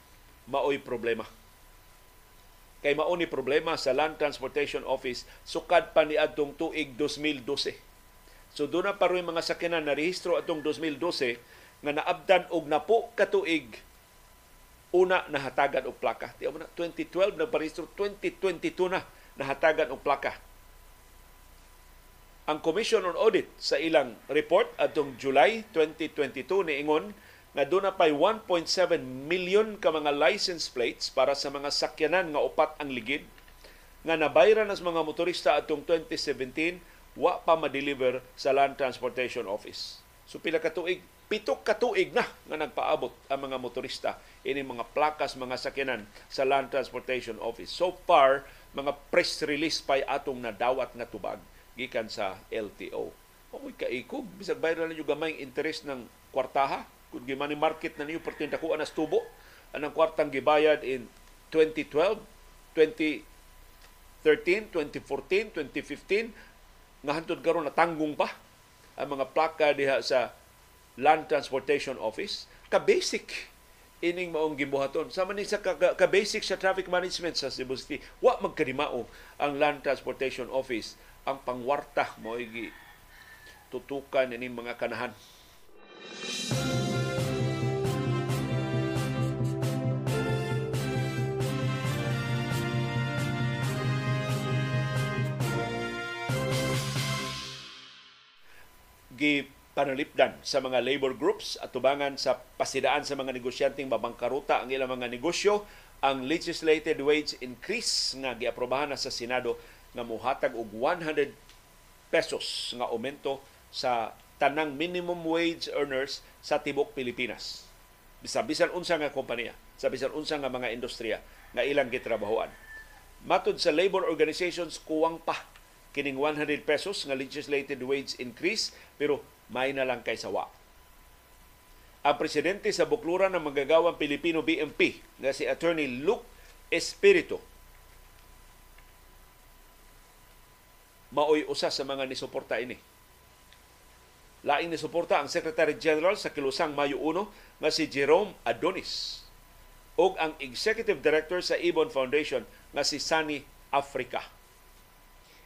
maoy problema. Kay mao ni problema sa Land Transportation Office sukad pa ni adtong tuig 2012. So doon na paroy mga sakyanan na rehistro atong 2012 nga naabdan og napo katuig una nahatagan og plaka. Di na 2012 nagparehistro 2022 na nahatagan og plaka. Ang Commission on Audit sa ilang report atong July 2022 niingon nga doon na pay 1.7 million ka mga license plates para sa mga sakyanan nga upat ang ligid nga nabayran nas mga motorista atong 2017 wa pa ma-deliver sa Land Transportation Office. So pila ka tuig pitok katuig na nga nagpaabot ang mga motorista ini mga plakas mga sakyanan sa Land Transportation Office. So far, mga press release pa atong nadawat nga tubag gikan sa LTO. Oy kaikog bisag bayad na ninyo gamay interest ng kwartaha. Kung gimani market na niyo pertin dako anas tubo. Anang kwartang gibayad in 2012, 2013, 2014, 2015 nga hantod karon natanggong pa ang mga plaka diha sa Land Transportation Office. Ka basic ining maong gibuhaton sama ni sa ka, ka basic sa traffic management sa Cebu City wa magkadimao ang Land Transportation Office ang pangwarta mo gi tutukan ining mga kanahan. gi panalipdan sa mga labor groups at tubangan sa pasidaan sa mga negosyanteng mabangkaruta ang ilang mga negosyo ang legislated wage increase nga giaprobahan na sa Senado nga muhatag og 100 pesos nga aumento sa tanang minimum wage earners sa tibok Pilipinas. Bisa bisan unsa nga kompanya, sa bisan unsa nga mga industriya nga ilang gitrabahoan. Matud sa labor organizations kuwang pa kining 100 pesos nga legislated wage increase pero may na lang kay sawa. Ang presidente sa Bukluran ng Manggagawang Pilipino BMP nga si Attorney Luke Espiritu maoy usa sa mga nisuporta ini. Laing nisuporta ang Secretary General sa Kilusang Mayo 1 nga si Jerome Adonis ug ang Executive Director sa Ibon Foundation nga si Sani Africa.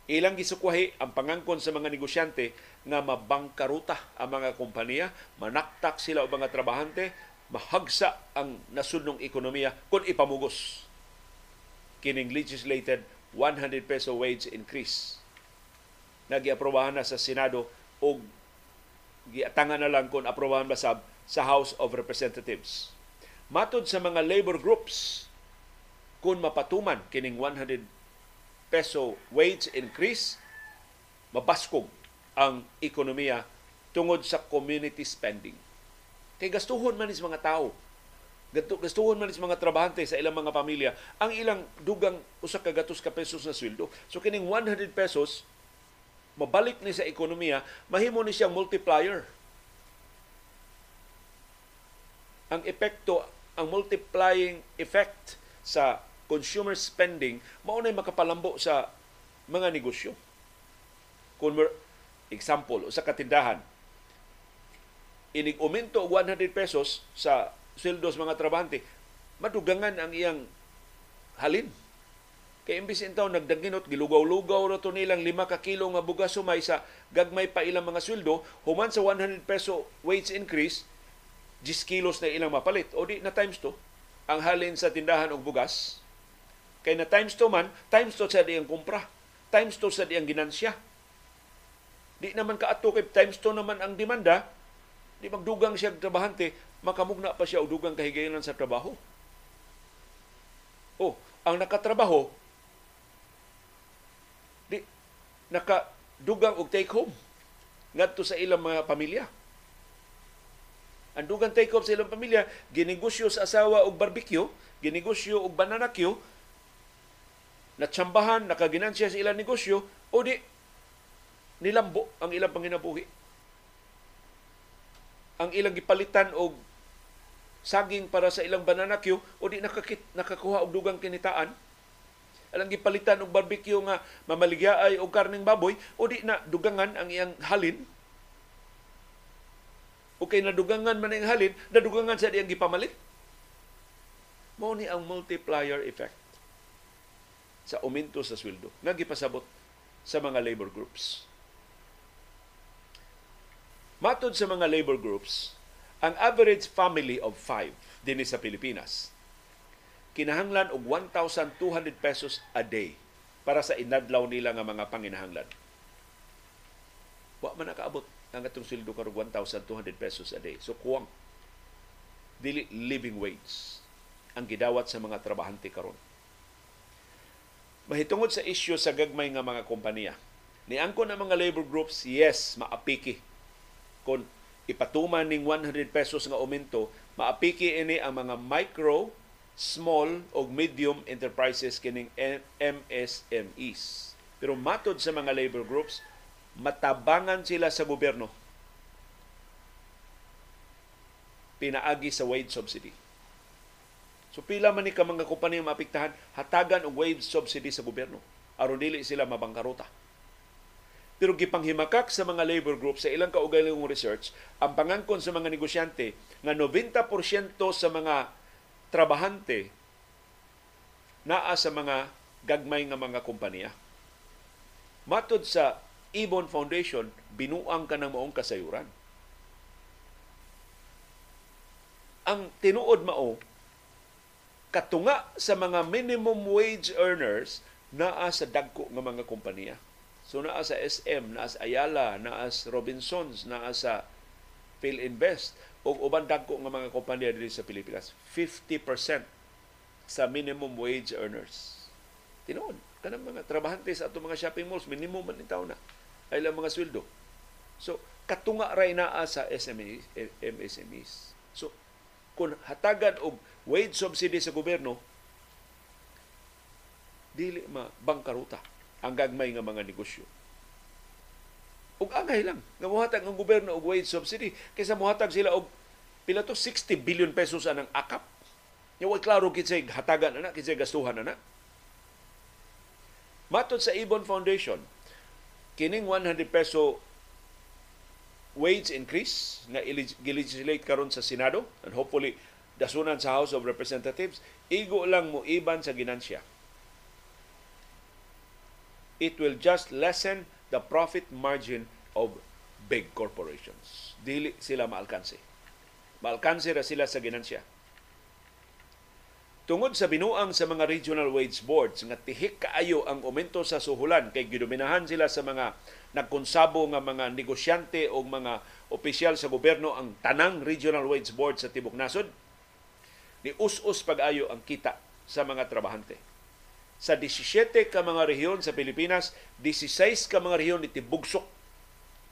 Ilang gisukwahi ang pangangkon sa mga negosyante nga mabangkaruta ang mga kompanya, manaktak sila o mga trabahante, mahagsa ang nasunong ekonomiya kung ipamugos. Kining legislated 100 peso wage increase. Nagiaprobahan na sa Senado o giatangan na lang kung aprobahan ba sab sa House of Representatives. Matod sa mga labor groups, kung mapatuman kining 100 peso wage increase, mabaskog ang ekonomiya tungod sa community spending. Kay gastuhon man is mga tao. Gastuhon man is mga trabahante sa ilang mga pamilya ang ilang dugang usa ka gatos ka pesos na sweldo. So kining 100 pesos mabalik ni sa ekonomiya, mahimo ni siyang multiplier. Ang epekto, ang multiplying effect sa consumer spending mao na makapalambo sa mga negosyo. Kung example, sa katindahan, inig umento og 100 pesos sa sweldos mga trabahante, madugangan ang iyang halin. Kay imbis intaw nagdaginot, gilugaw-lugaw to nilang 5 ka kilo nga bugas sumay sa gagmay pa ilang mga sweldo, human sa 100 peso wage increase, 10 kilos na ilang mapalit. O di na times to, ang halin sa tindahan og bugas, Kay na times 2 man, times 2 sa diyang kumpra. Times 2 sa diyang ginansya. Di naman kaato kay times 2 naman ang demanda, di magdugang siya trabahante, makamugna pa siya o dugang kahigayon sa trabaho. Oh, ang nakatrabaho, di nakadugang og take home ngadto sa ilang mga pamilya. Ang dugang take home sa ilang pamilya, ginegosyo sa asawa og barbecue, ginegosyo og banana queue, natsambahan, nakaginansya sa ilang negosyo, o di nilambo ang ilang panginabuhi. Ang ilang gipalitan og saging para sa ilang banana o di nakakit, nakakuha og dugang kinitaan. Alang gipalitan og barbecue nga mamaligyaay og karning baboy, o di na dugangan ang iyang halin. O kay nadugangan man ang halin, nadugangan sa iyang gipamalit. Mao ni ang multiplier effect sa uminto sa sweldo nga gipasabot sa mga labor groups. Matod sa mga labor groups, ang average family of five din sa Pilipinas kinahanglan og 1,200 pesos a day para sa inadlaw nila nga mga panginahanglan. Wa man nakaabot ang atong sweldo karong 1,200 pesos a day. So kuwang dili living wage ang gidawat sa mga trabahante karon mahitungod sa isyu sa gagmay nga mga kompanya. Niangko na mga labor groups, yes, maapiki kung ipatuman ning 100 pesos nga aumento, maapiki ini ang mga micro, small o medium enterprises kining MSMEs. Pero matod sa mga labor groups, matabangan sila sa gobyerno pinaagi sa wage subsidy. So pila man ni ka mga kompanya maapektahan, hatagan og wage subsidy sa gobyerno aron dili sila mabangkaruta. Pero gipanghimakak sa mga labor groups sa ilang kaugalingong research, ang pangangkon sa mga negosyante nga 90% sa mga trabahante naa sa mga gagmay nga mga kompanya. Matod sa Ibon Foundation, binuang ka ng maong kasayuran. Ang tinuod mao, katunga sa mga minimum wage earners naa sa dagko nga mga kompanya. So naa sa SM, naa sa Ayala, naa sa Robinsons, naa sa PhilInvest o uban dagko nga mga kompanya diri sa Pilipinas. 50% sa minimum wage earners. Tinuod, kanang mga trabahante sa ato mga shopping malls, minimum man taon na ay lang mga sweldo. So, katunga ray naa sa SMEs, MSMEs. So, kung hatagan og wage subsidy sa gobyerno, dili ma bangkaruta ang gagmay nga mga negosyo. Ug angay lang nga mohatag ang gobyerno og wage subsidy kaysa mohatag sila og pila to 60 billion pesos anang akap. Nya wa klaro kinsay hatagan ana kinsay gastuhan ana. Matod sa Ibon Foundation, kining 100 peso wage increase nga i-legislate karon sa Senado and hopefully dasunan sa House of Representatives, igo lang mo iban sa ginansya it will just lessen the profit margin of big corporations. Dili sila maalkanse. Maalkanse ra sila sa ginansya. Tungod sa binuang sa mga regional wage boards nga tihik kaayo ang aumento sa suhulan kay gidominahan sila sa mga nagkonsabo nga mga negosyante o mga opisyal sa gobyerno ang tanang regional wage board sa tibok nasod ni us-us pag-ayo ang kita sa mga trabahante sa 17 ka mga rehiyon sa Pilipinas, 16 ka mga rehiyon itibugsok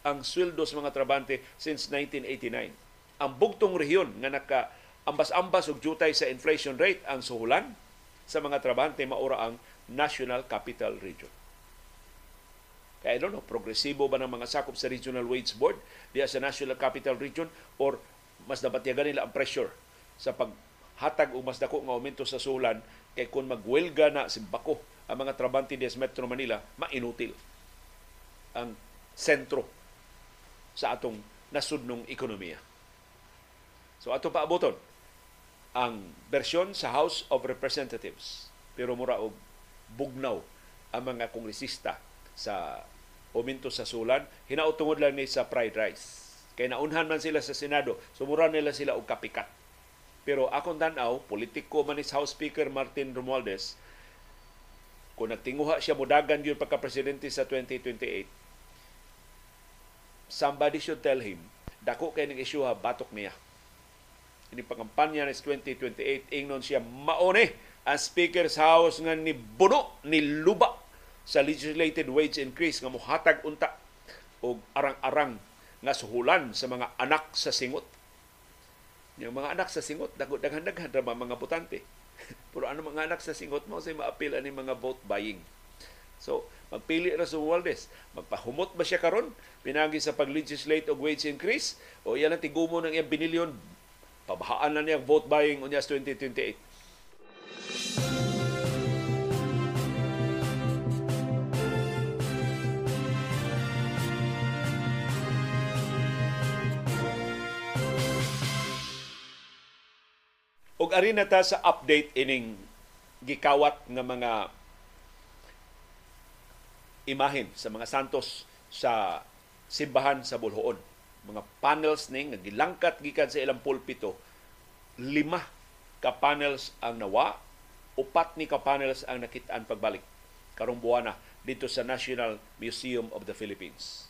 ang sweldo sa mga trabante since 1989. Ang bugtong rehiyon nga naka ambas-ambas og jutay sa inflation rate ang suhulan sa mga trabante maura ang National Capital Region. Kaya I don't know, progresibo ba ng mga sakop sa Regional Wage Board diya sa National Capital Region or mas nabatyagan nila ang pressure sa paghatag o mas dako nga aumento sa suhulan Kay kung magwelga na simbako ang mga trabante des Metro Manila, mainutil ang sentro sa atong nasudnong ekonomiya. So ato pa abuton ang bersyon sa House of Representatives. Pero mura og bugnaw ang mga kongresista sa uminto sa sulan, hinautungod lang ni sa fried rice. Kay naunhan man sila sa Senado, sumura nila sila og kapikat pero akong tanaw, politiko man is House Speaker Martin Romualdez, kung nagtinguha siya mudagan yun pagka-presidente sa 2028, somebody should tell him, dako kay ning isyuha, batok niya. Ini pangampanya ni 2028, ingnon siya maone ang Speaker sa House nga ni Buno, ni Luba sa legislated wage increase nga muhatag unta og arang-arang nga suhulan sa mga anak sa singot yung mga anak sa singot, daghan-daghan ra mga botante. <laughs> Pero ano mga anak sa singot mo say maapil ani mga vote buying. So, magpili ra sa Waldes. Magpahumot ba siya karon pinagi sa pag-legislate og wage increase o yan ang tigumo ng iyang binilyon pabahaan na niya vote buying unya 2028. Og ari na ta sa update ining gikawat nga mga imahen sa mga santos sa simbahan sa Bulhoon. Mga panels ning nga gilangkat gikan sa ilang pulpito. Lima ka panels ang nawa, upat ni ka panels ang nakitaan pagbalik karong buwana dito sa National Museum of the Philippines.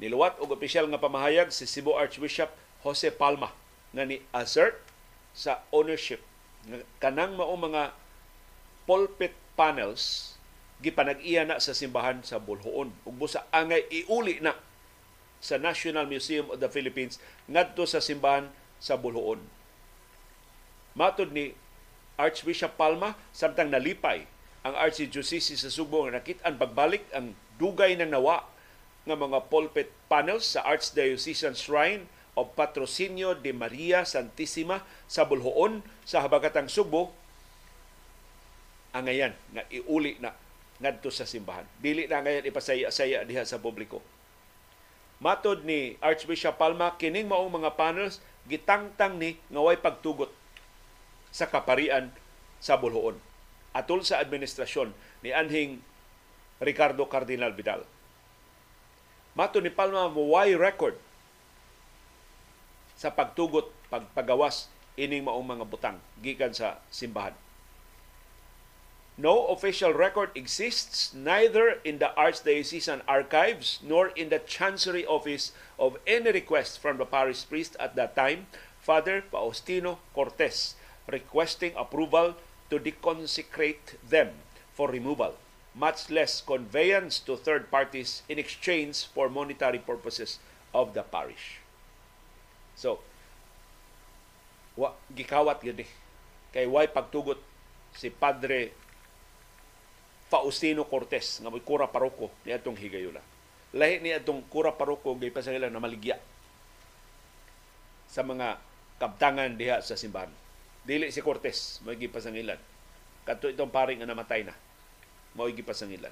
Niluwat og opisyal nga pamahayag si Cebu Archbishop Jose Palma nga ni assert sa ownership kanang mao mga pulpit panels gipanag-iya na sa simbahan sa Bulhoon ug busa angay iuli na sa National Museum of the Philippines ngadto sa simbahan sa Bulhoon. Matod ni Archbishop Palma samtang nalipay ang Archdiocese sa Subo nga nakit-an pagbalik ang dugay ng nawa nga mga pulpit panels sa Archdiocesan Shrine of Patrocinio de Maria Santissima sa Bulhoon sa habagatang Subo angayan nga iuli na ngadto sa simbahan. Dili na ngayon ipasaya-saya diha sa publiko. Matod ni Archbishop Palma, kining maong mga panels gitangtang ni nga way pagtugot sa kaparian sa Bulhoon. Atol sa administrasyon ni anhing Ricardo Cardinal Vidal. Mato ni Palma way record sa pagtugot, pagpagawas ining maong mga butang gikan sa simbahan. No official record exists neither in the Archdiocesan archives nor in the Chancery Office of any request from the parish priest at that time, Father Faustino Cortes, requesting approval to deconsecrate them for removal, much less conveyance to third parties in exchange for monetary purposes of the parish. So, wa gikawat gid kay way pagtugot si Padre Faustino Cortes nga may kura paroko ni atong higayula. Lahi ni atong kura paroko gay pasangila na maligya sa mga kabtangan diha sa simbahan. Dili si Cortes may gipasangilan. Kadto itong paring nga namatay na. Mao gipasangilan.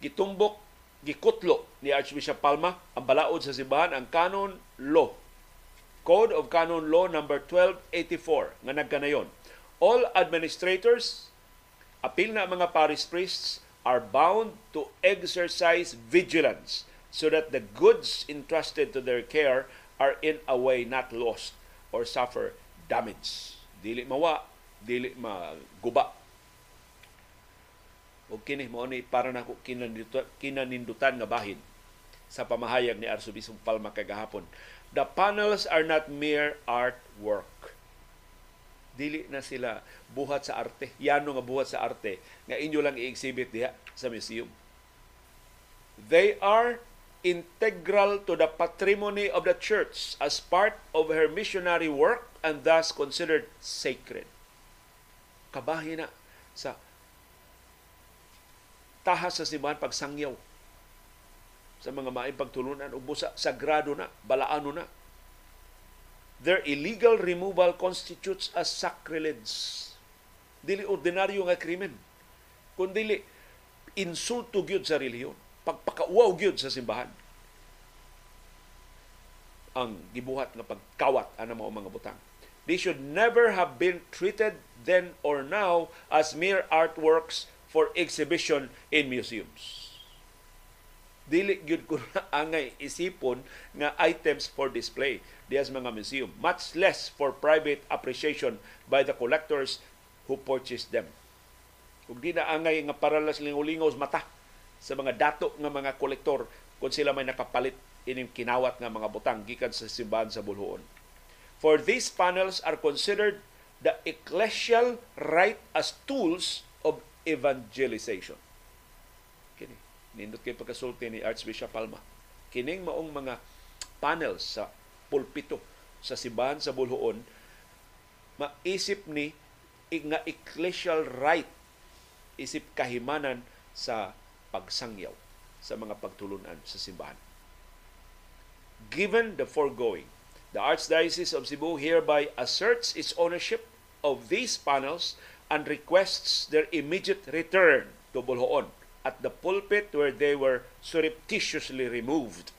Gitumbok gikutlo ni Archbishop Palma ang balaod sa simbahan ang Canon Law Code of Canon Law number 1284 nga nagkanayon. All administrators apil na mga parish priests are bound to exercise vigilance so that the goods entrusted to their care are in a way not lost or suffer damage. Dili mawa, dili maguba. O kini mo ni para na ko kinanindutan, kinanindutan nga bahin sa pamahayag ni Arsobispo Palma kagahapon. The panels are not mere artwork. Dili na sila buhat sa arte. Yano nga buhat sa arte nga inyo lang i-exhibit diha sa museum. They are integral to the patrimony of the church as part of her missionary work and thus considered sacred. Kabahin na sa tahas sa simbahan pagsangyaw sa mga maayong pagtulunan ug busa sagrado na balaano na their illegal removal constitutes a sacrilege. Dili ordinaryo nga krimen. Kundi insulto gyud sa relihiyon. Pagpakauaw gyud sa simbahan. Ang gibuhat nga pagkawat ana mao mga butang. They should never have been treated then or now as mere artworks for exhibition in museums. Dili gyud ko na <laughs> angay isipon nga items for display diya sa mga museum much less for private appreciation by the collectors who purchase them. Ug di na angay nga para las lingaw mata sa mga dato nga mga kolektor kung sila may nakapalit ining kinawat nga mga butang gikan sa simbahan sa Bulhoon. For these panels are considered the ecclesial right as tools evangelization nindot kay pagkasulti ni Archbishop Palma. Kining maong mga panels sa pulpito sa simbahan sa Bulhoon, maisip ni nga ecclesial right, isip kahimanan sa pagsangyaw sa mga pagtulunan sa simbahan. Given the foregoing, the Archdiocese of Cebu hereby asserts its ownership of these panels and requests their immediate return to Bulhoon at the pulpit where they were surreptitiously removed.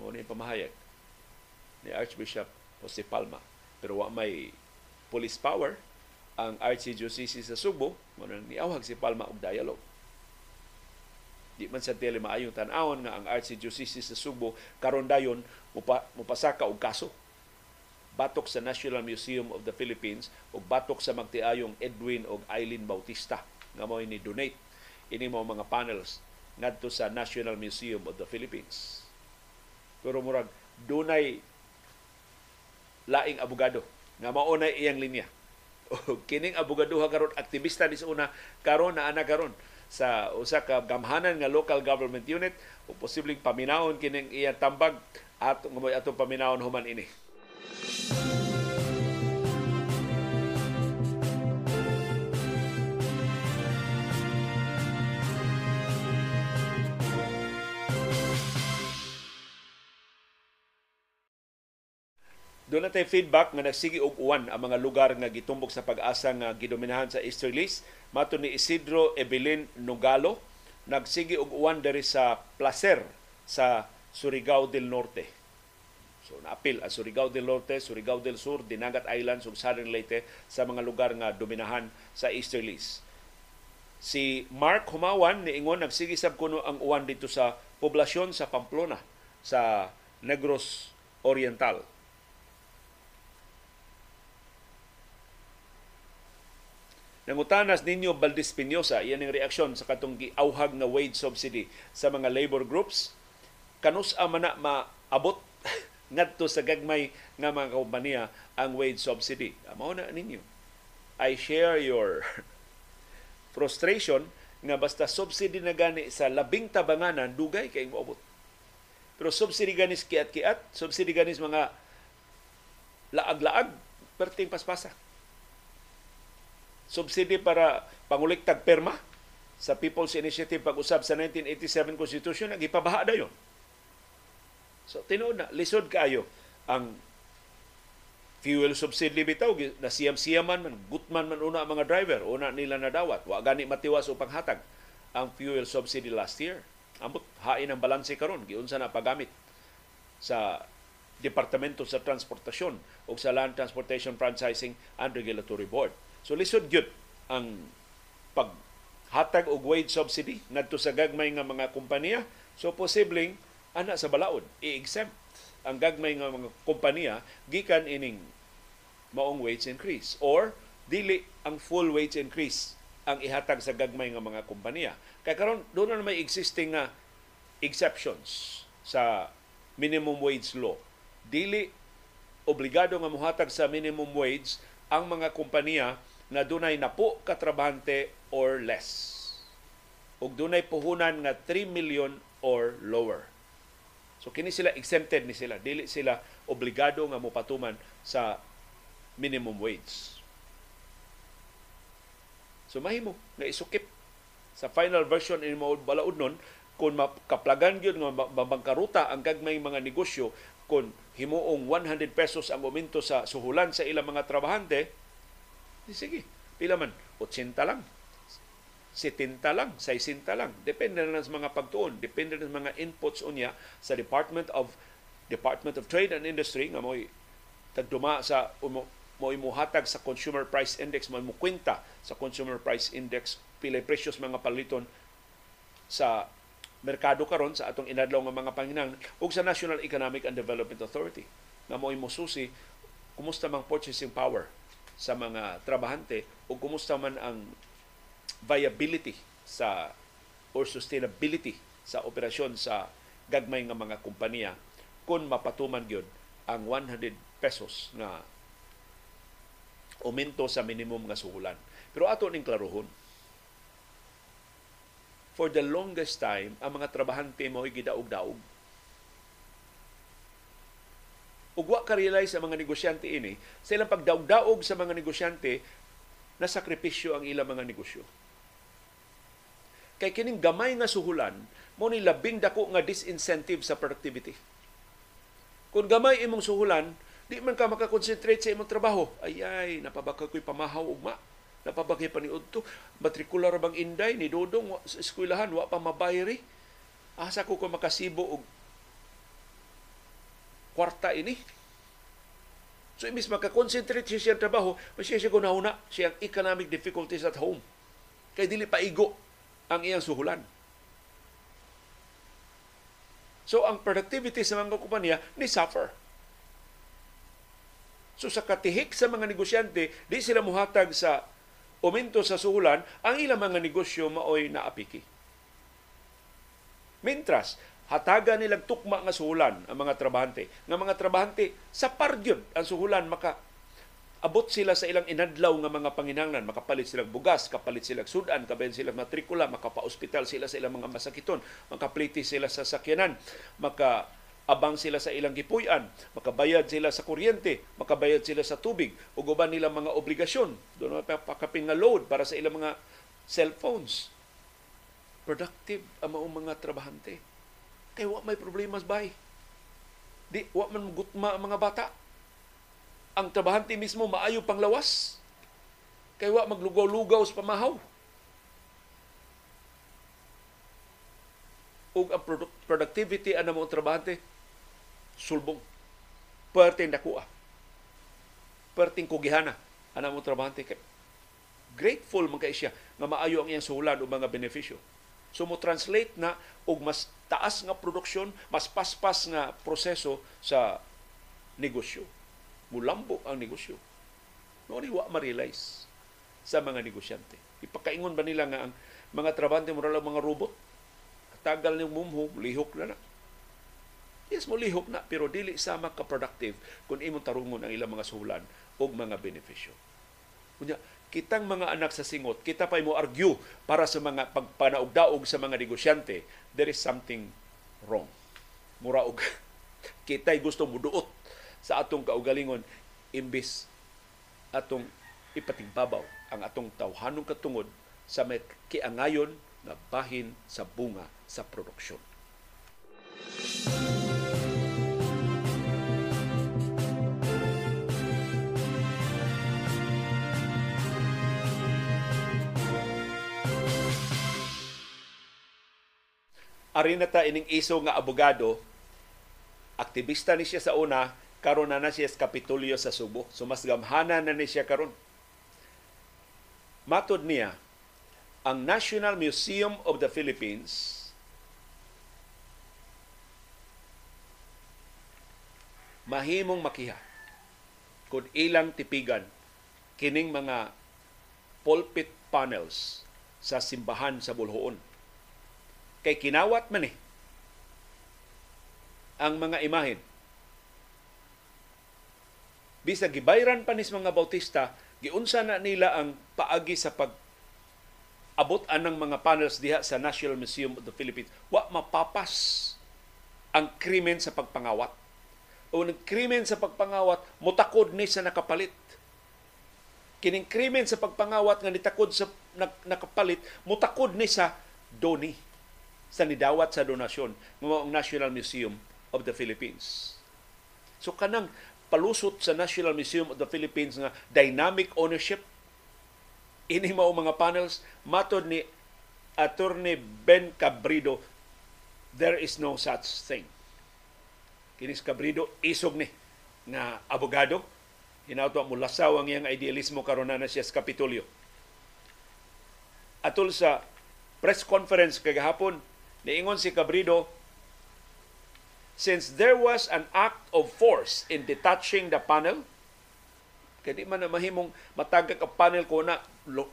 Mo ni pamahayag ni Archbishop Jose Palma. Pero wa may police power ang Archdiocese sa Subo, mo nang niawhag si Palma og dialogue. Di man sa tele maayong tan-awon nga ang Archdiocese sa Subo karon dayon mupasaka og kaso batok sa National Museum of the Philippines ug batok sa magtiayong Edwin ug Eileen Bautista nga mao ni donate ini mo mga panels ngadto sa National Museum of the Philippines. Pero murag dunay laing abogado nga mao iyang linya. <laughs> O kining abogado ha karon aktivista ni una karon na ana karon sa usa ka gamhanan nga local government unit o posibleng paminawon kining iyang tambag at ngamoy atong paminawon human ini. Doon natin feedback nga nagsigi og uwan ang mga lugar nga gitumbok sa pag-asa nga gidominahan sa Easterlies. Mato ni Isidro Evelyn Nogalo, nagsigi og uwan diri sa Placer sa Surigao del Norte. So naapil ang Surigao del Norte, Surigao del Sur, Dinagat Islands ug Southern Leyte sa mga lugar nga dominahan sa Easterlies. Si Mark Humawan niingon nagsigi sab kuno ang uwan dito sa poblasyon sa Pamplona sa Negros Oriental Nangutanas ninyo Valdez Pinosa, iyan ang reaksyon sa katong giauhag na wage subsidy sa mga labor groups. Kanus man na maabot <laughs> ngadto sa gagmay nga mga kompanya ang wage subsidy. Mao na ninyo. I share your <laughs> frustration nga basta subsidy na gani sa labing tabanganan dugay kay moabot. Pero subsidy ganis kiat-kiat, subsidy ganis mga laag-laag, perting paspasa subsidy para panguliktag perma sa People's Initiative pag-usab sa 1987 Constitution, nagipabaha na yun. So, tinuod na, lisod kaayo ang fuel subsidy bitaw na siyam-siyaman man gutman man una ang mga driver una nila nadawat wa gani matiwas upang hatag ang fuel subsidy last year ambot hain ang balanse karon giunsa na pagamit sa Departamento sa Transportasyon o sa Land Transportation Franchising and Regulatory Board So lisod gyud ang paghatag og wage subsidy ngadto sa gagmay nga mga kompanya. So posibleng ana sa balaod i-exempt ang gagmay nga mga kompanya gikan ining maong wage increase or dili ang full wage increase ang ihatag sa gagmay nga mga kompanya. Kay karon doon na may existing nga exceptions sa minimum wage law. Dili obligado nga mohatag sa minimum wage ang mga kompanya na dunay napo ka trabahante or less. Ug dunay puhunan nga 3 million or lower. So kini sila exempted ni sila, dili sila obligado nga mopatuman sa minimum wage. So mahimo nga isukip sa final version in mo balaod nun kung makaplagan gyud nga mabangkaruta ang gagmay mga negosyo kung himuong 100 pesos ang aumento sa suhulan sa ilang mga trabahante, Sige, pila man? 80 lang. 70 lang, 60 lang. Depende na sa mga pagtuon, depende na sa mga inputs unya sa Department of Department of Trade and Industry nga mo'y tagduma sa mo, mo imuhatag sa Consumer Price Index mo mo kwenta sa Consumer Price Index pila presyos mga paliton sa merkado karon sa atong inadlaw nga mga panginang ug sa National Economic and Development Authority nga mo'y mususi kumusta mang purchasing power sa mga trabahante o kumusta man ang viability sa or sustainability sa operasyon sa gagmay nga mga kompanya kung mapatuman gyud ang 100 pesos na aumento sa minimum nga suhulan. Pero ato ning klarohon. For the longest time, ang mga trabahante mo gidaog-daog ug wa ka realize sa mga negosyante ini sa ilang pagdaog-daog sa mga negosyante na sakripisyo ang ilang mga negosyo. Kay kining gamay nga suhulan mo ni labing dako nga disincentive sa productivity. Kung gamay imong suhulan, di man ka makakonsentrate sa imong trabaho. Ay ay, napabaka ko'y pamahaw ugma. Napabagay pa ni Udto. Matrikular bang inday ni Dodong sa eskwelahan, wa pa mabayri. Asa ko ko makasibo og kwarta ini. So, imbis makakonsentrate siya sa trabaho, masya siya gunahuna siyang economic difficulties at home. Kay dili paigo ang iyang suhulan. So, ang productivity sa mga kumpanya ni suffer. So, sa katihik sa mga negosyante, di sila muhatag sa aumento sa suhulan, ang ilang mga negosyo maoy naapiki. Mintras, hataga nilang tukma nga suhulan ang mga trabahante. Nga mga trabahante sa pargyod ang suhulan maka abot sila sa ilang inadlaw nga mga panginahanglan makapalit sila bugas kapalit sila sudan kapalit sila matrikula makapa-ospital sila sa ilang mga masakiton makapliti sila sa sakyanan maka abang sila sa ilang gipuy-an makabayad sila sa kuryente makabayad sila sa tubig ug uban nila mga obligasyon. Doon pakapin nga load para sa ilang mga cellphones. Productive ang mga trabahante. Kay wa may problemas bay. Di wa man gutma ang mga bata ang trabahante mismo maayo panglawas. Kay wa maglugaw-lugaw sa pamahaw. Ug ang productivity ana mo trabahante sulbong. Perting dakuha. Perting kugihana ana mo trabahante kay grateful man kay siya nga maayo ang iyang sulan o mga benepisyo. So mo translate na og mas taas nga produksyon, mas paspas nga proseso sa negosyo mulambo ang negosyo. Noon wa ma-realize sa mga negosyante. Ipakaingon ba nila nga ang mga trabante mo lang mga robot? Katagal ni mumho, lihok na na. Yes, mo lihok na, pero dili sama ka-productive kung imong tarungon ang ilang mga sulan o mga benepisyo. Kunya, kitang mga anak sa singot, kita pa mo argue para sa mga pagpanaog-daog sa mga negosyante, there is something wrong. Mura og <laughs> kita'y gusto muduot sa atong kaugalingon imbis atong ipatigbabaw ang atong tawhanong katungod sa may kiangayon nga bahin sa bunga sa produksyon. Arin na ta ining iso nga abogado, aktivista ni siya sa una, karon na na siya sa Kapitolyo sa Subo. So mas gamhana na ni siya karon. Matod niya, ang National Museum of the Philippines mahimong makiha kung ilang tipigan kining mga pulpit panels sa simbahan sa Bulhoon. Kay kinawat man eh ang mga imahen Bisa gibayran pa nis mga bautista, giunsa na nila ang paagi sa pag abot anang mga panels diha sa National Museum of the Philippines. Wa mapapas ang krimen sa pagpangawat. O ng krimen sa pagpangawat, mutakod ni sa nakapalit. Kining krimen sa pagpangawat nga nitakod sa nakapalit, mutakod ni sa doni sa nidawat sa donasyon ng National Museum of the Philippines. So kanang palusot sa National Museum of the Philippines nga dynamic ownership. Ini mao mga panels matod ni attorney Ben Cabrido there is no such thing. Kinis Cabrido isog ni nga abogado. Hinauto mo lasaw ang iyang idealismo karon na siya sa Kapitolyo. Atol sa press conference kagahapon niingon si Cabrido since there was an act of force in detaching the panel, kaya di man na mahimong matagak ang panel ko na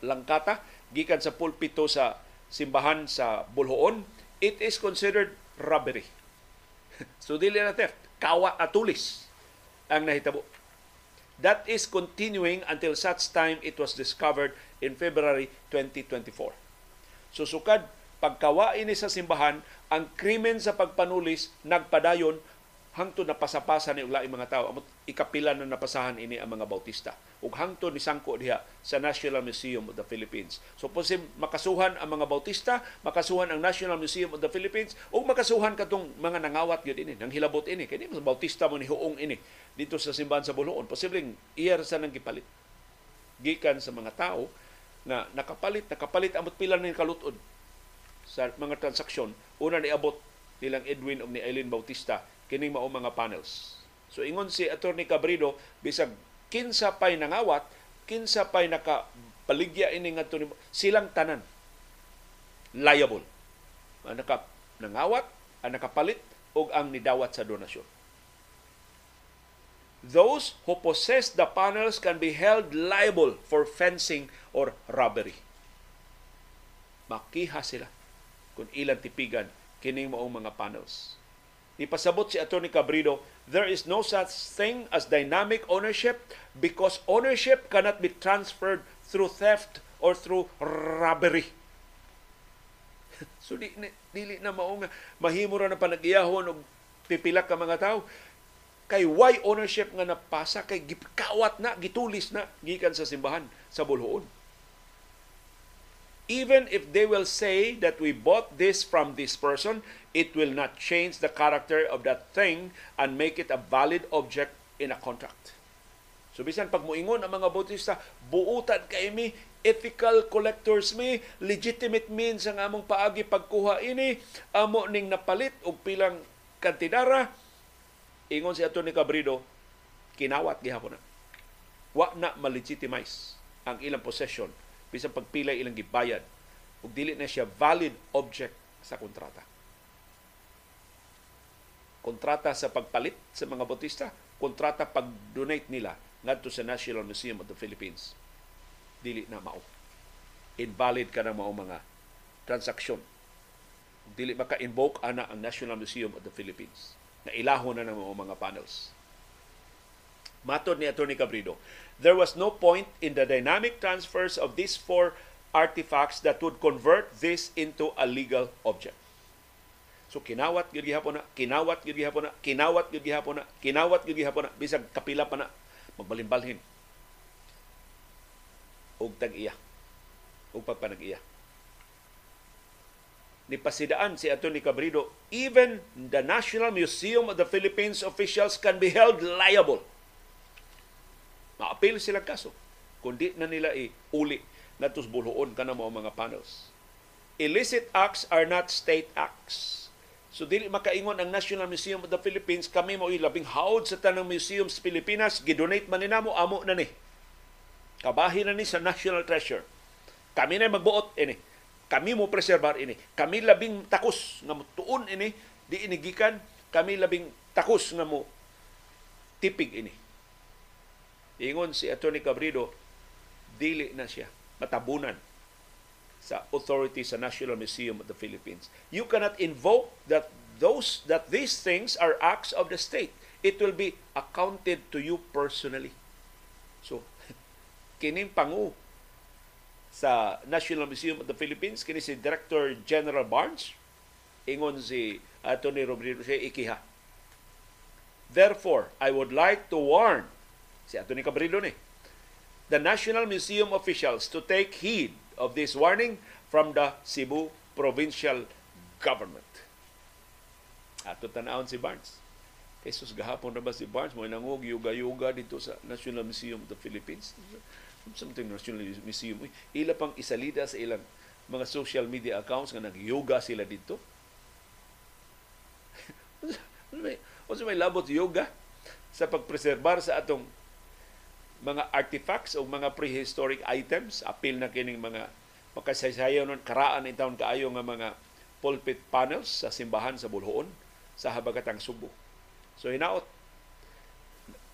langkata, gikan sa pulpito sa simbahan sa Bulhoon, it is considered robbery. <laughs> so dili na theft, kawa atulis ang nahitabo. That is continuing until such time it was discovered in February 2024. Susukad pagkawain ni sa simbahan, ang krimen sa pagpanulis nagpadayon hangto na pasapasa ni ulay mga tao. Amot ikapila na napasahan ini ang mga bautista. Ug hangto ni sangko diha sa National Museum of the Philippines. So posib makasuhan ang mga bautista makasuhan ang National Museum of the Philippines ug makasuhan katong mga nangawat gyud ini nang hilabot ini. Kay di bautista mo ni huong ini dito sa simbahan sa Buluon. Posibleng iyar sa nang gipalit. Gikan sa mga tao nga nakapalit nakapalit amot pila ni kalutod sa mga transaksyon una ni abot nilang Edwin o ni Eileen Bautista kining mao mga panels. So ingon si Attorney Cabrido bisag kinsa pay nangawat, kinsa pay naka paligya ini nga silang tanan liable. Ang naka nangawat, ang nakapalit o ang nidawat sa donasyon. Those who possess the panels can be held liable for fencing or robbery. Makiha sila kung ilang tipigan kining maong mga panels. Nipasabot si Atty. Cabrido, there is no such thing as dynamic ownership because ownership cannot be transferred through theft or through robbery. <laughs> so di, dili na mao nga mahimo ra na panag-iyahon og pipila ka mga tao kay why ownership nga napasa kay gikawat na gitulis na gikan sa simbahan sa bulhoon even if they will say that we bought this from this person it will not change the character of that thing and make it a valid object in a contract so bisan pag muingon ang mga bautista buutan kay mi ethical collectors mi legitimate means ang among paagi pagkuha ini amo ning napalit og pilang kantidara ingon si Atty. Cabrido, kinawat gihapon na. Wa na ma-legitimize ang ilang possession bisan pagpilay ilang gibayad ug dili na siya valid object sa kontrata. Kontrata sa pagpalit sa mga botista, kontrata pag-donate nila ngadto sa National Museum of the Philippines. Dili na mao. Invalid ka na mao mga transaksyon. Dili maka-invoke ana ang National Museum of the Philippines na ilahon na ng mga panels. Matod ni Atty. Cabrido, there was no point in the dynamic transfers of these four artifacts that would convert this into a legal object. So kinawat gyud gihapon na, kinawat gyud gihapon na, kinawat gyud gihapon na, kinawat gyud gihapon na bisag kapila pa na magbalimbalhin. Og tag-iya. Og pagpanag-iya ni pasidaan si Atty. Cabrido, even the National Museum of the Philippines officials can be held liable. Maapil sila kaso. Kundi na nila i-uli na tusbulhoon ka na mga panels. Illicit acts are not state acts. So dili makaingon ang National Museum of the Philippines kami mo labing haod sa tanang museum sa Pilipinas gidonate man namo amo na ni. Kabahin na ni sa National Treasure. Kami na magbuot ini kami mo preserbar ini. Kami labing takos nga mo tuon ini, di inigikan, kami labing takos nga mo tipig ini. Ingon si Attorney Cabrido, dili na siya matabunan sa authority sa National Museum of the Philippines. You cannot invoke that those that these things are acts of the state. It will be accounted to you personally. So, <laughs> kining pangu sa National Museum of the Philippines kini si Director General Barnes ingon si Attorney Robredo siya ikiha Therefore, I would like to warn si Attorney Cabrillo ni the National Museum officials to take heed of this warning from the Cebu Provincial Government. Ato tanawon si Barnes. Kay sus gahapon na ba si Barnes mo nangog yuga-yuga dito sa National Museum of the Philippines something National Museum. Ila pang isalida sa ilang mga social media accounts nga nag-yoga sila dito. <laughs> ano may, ano may labot yoga sa pagpreserbar sa atong mga artifacts o mga prehistoric items. Apil na kining mga makasaysayaw nun, karaan in kaayo nga mga pulpit panels sa simbahan sa Bulhoon sa Habagatang Subo. So hinaot,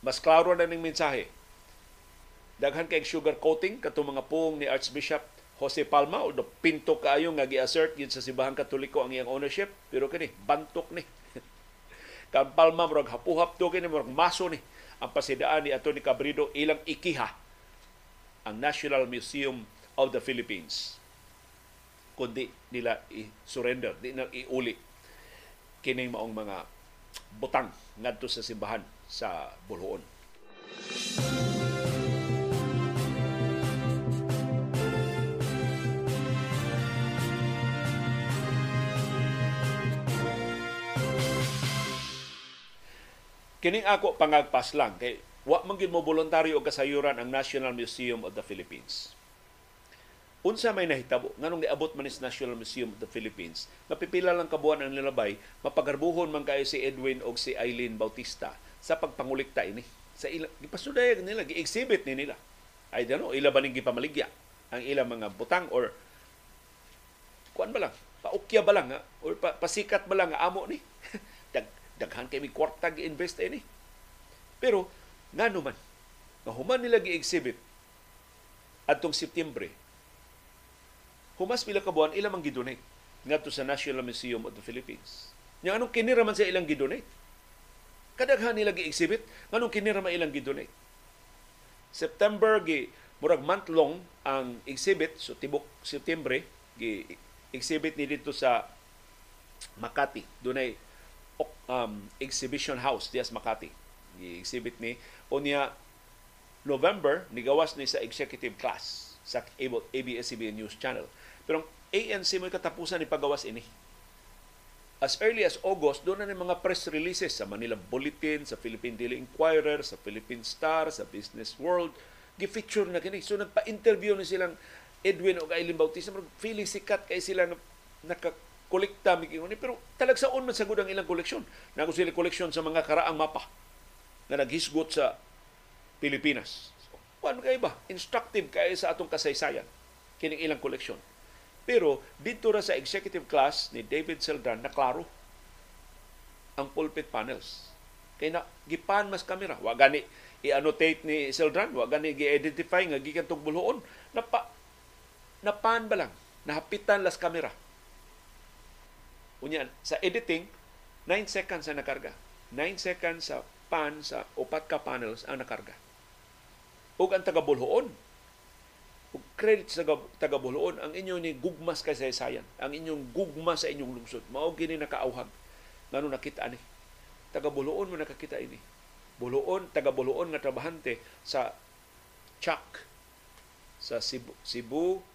mas klaro na ng mensahe daghan kay sugar coating kato mga pung ni Archbishop Jose Palma o do pinto kaayo nga gi-assert yun sa Simbahang Katoliko ang iyang ownership pero kini bantok ni <laughs> kan Palma murag hapuhap to kini murag maso ni ang pasidaan ni Atty. Cabrido ilang ikiha ang National Museum of the Philippines kundi nila i-surrender, di na iuli kining maong mga butang ngadto sa simbahan sa Bulhoon. Kining ako pangagpas lang kay wa man gyud mo voluntaryo og kasayuran ang National Museum of the Philippines. Unsa may nahitabo nganong niabot man is National Museum of the Philippines, mapipila lang kabuan ang nilabay, mapagarbuhon man kayo si Edwin o si Eileen Bautista sa pagpangulikta ini. Sa ila gipasudayag nila, gi-exhibit ni nila. I don't know, ila ba ning gipamaligya ang ilang mga butang or kuan ba lang, paukya ba lang ha? or pa, pasikat ba lang amo ni? Daghan kay mi kwarta gi-invest ini. Pero ngano man human nila gi-exhibit adtong September humas pila ka buwan ila man gidonate ngadto sa National Museum of the Philippines. Nya anong kinira man sa ilang gidonate? Kadaghan nila gi-exhibit, nganong kinira man ilang gidonate? September gi murag month long ang exhibit so tibok September gi exhibit ni dito sa Makati. Dunay um, exhibition house diya sa Makati. Gi-exhibit ni unya November nigawas ni sa executive class sa ABS-CBN News Channel. Pero ang ANC mo katapusan ni pagawas ini as early as August, doon na ng mga press releases sa Manila Bulletin, sa Philippine Daily Inquirer, sa Philippine Star, sa Business World. Gi-feature na kini. So nagpa-interview na silang Edwin o Aileen Bautista. Feeling sikat kay sila na nakakolekta ni pero talag sa man sagud ang ilang koleksyon. Nago sila koleksyon sa mga karaang mapa na naghisgot sa Pilipinas. So, ano kay ba? Instructive kay sa atong kasaysayan kining ilang koleksyon. Pero dito ra sa executive class ni David Celdran na klaro ang pulpit panels. Kay na gipan mas kamera, wa gani i-annotate ni Celdran, wa gani gi-identify nga gikan tong bulhoon. Napa napan ba lang, nahapitan las kamera. Unya sa editing 9 seconds sa nakarga. 9 seconds sa pan sa upat ka panels ang nakarga. Ug ang taga bulhoon ug credit sa taga Buluon ang inyo ni gugmas kasaysayan ang inyong gugma sa inyong lungsod mao gini nakaauhag ngano nakita ni? Taga Buluon mo nakakita ini. Buluon taga Buluon nga trabahante sa CHAC sa Cebu, Cebu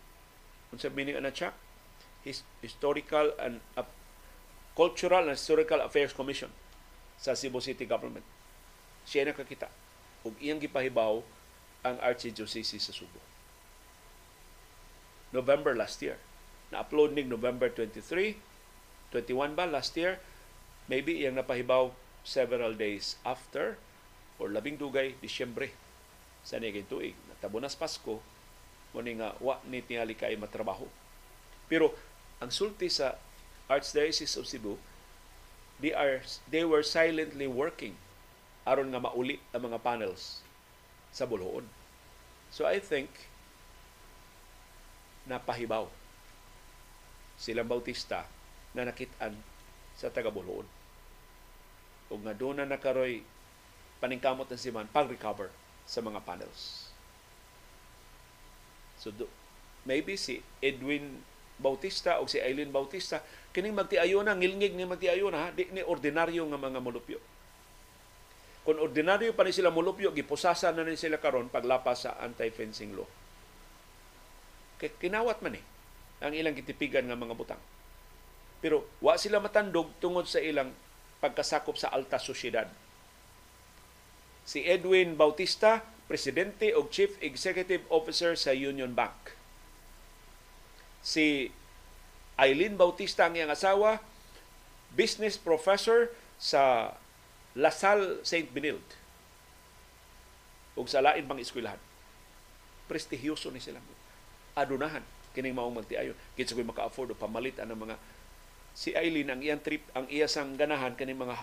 unsa meaning ana CHAC His, Historical and Cultural and Historical Affairs Commission sa Cebu City Government siya nakakita ug iyang gipahibaw ang Archdiocese sa Subo November last year. Na-upload ning November 23, 21 ba last year? Maybe iyang napahibaw several days after or labing dugay Disyembre sa niging tuig. Natabunas Pasko, mo nga wa ni tingali kay matrabaho. Pero ang sulti sa Archdiocese of Cebu, they are they were silently working aron nga mauli ang mga panels sa Bulhoon. So I think na pahibaw silang Bautista na nakitaan sa taga Buluon. O nga doon na nakaroy paningkamot ng siman pag-recover sa mga panels. So do, maybe si Edwin Bautista o si Eileen Bautista kining magtiayo na ngilngig ni magtiayo na di ni ordinaryo nga mga mulupyo. Kung ordinaryo pa ni sila mulupyo gipusasan na ni sila karon paglapas sa anti-fencing law Kay kinawat man eh ang ilang gitipigan nga mga butang. Pero wa sila matandog tungod sa ilang pagkasakop sa alta sosyedad. Si Edwin Bautista, presidente o chief executive officer sa Union Bank. Si Eileen Bautista ang iyang asawa, business professor sa Lasal St. Benilde ug sa lain pang eskwelahan. Prestihyoso ni sila adunahan kining maong magtiayon kinsa koy maka-afford o pamalit ang mga si Eileen ang iyang trip ang iyasang ganahan kani mga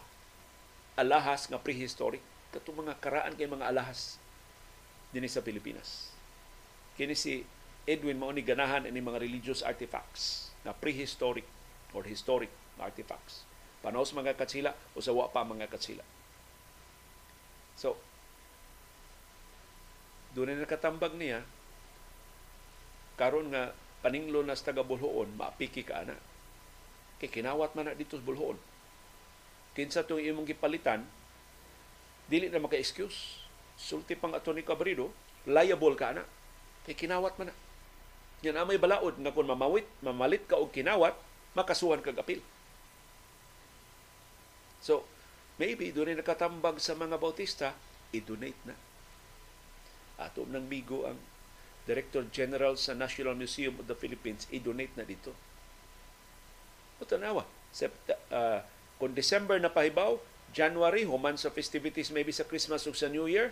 alahas nga prehistoric kato mga karaan kay mga alahas dinhi sa Pilipinas kini si Edwin mao ni ganahan ini mga religious artifacts na prehistoric or historic artifacts panos mga katsila o sa pa mga katsila so doon na nakatambag niya karon nga paninglo na sa taga Bulhoon, maapiki ka ana. Kay kinawat man na dito sa Bulhoon. Kinsa tong imong gipalitan, dili na maka-excuse. Sulti pang ato ni Cabrido, liable ka na. Kay kinawat man na. Yan amay balaod nga kung mamawit, mamalit ka og kinawat, makasuhan kag apil. So, maybe doon nakatambag sa mga Bautista, i-donate na. Ato nang bigo ang Director General sa National Museum of the Philippines, i-donate na dito. Putanawa, Sept- uh, kung December na pahibaw, January, human sa festivities maybe sa Christmas o sa New Year,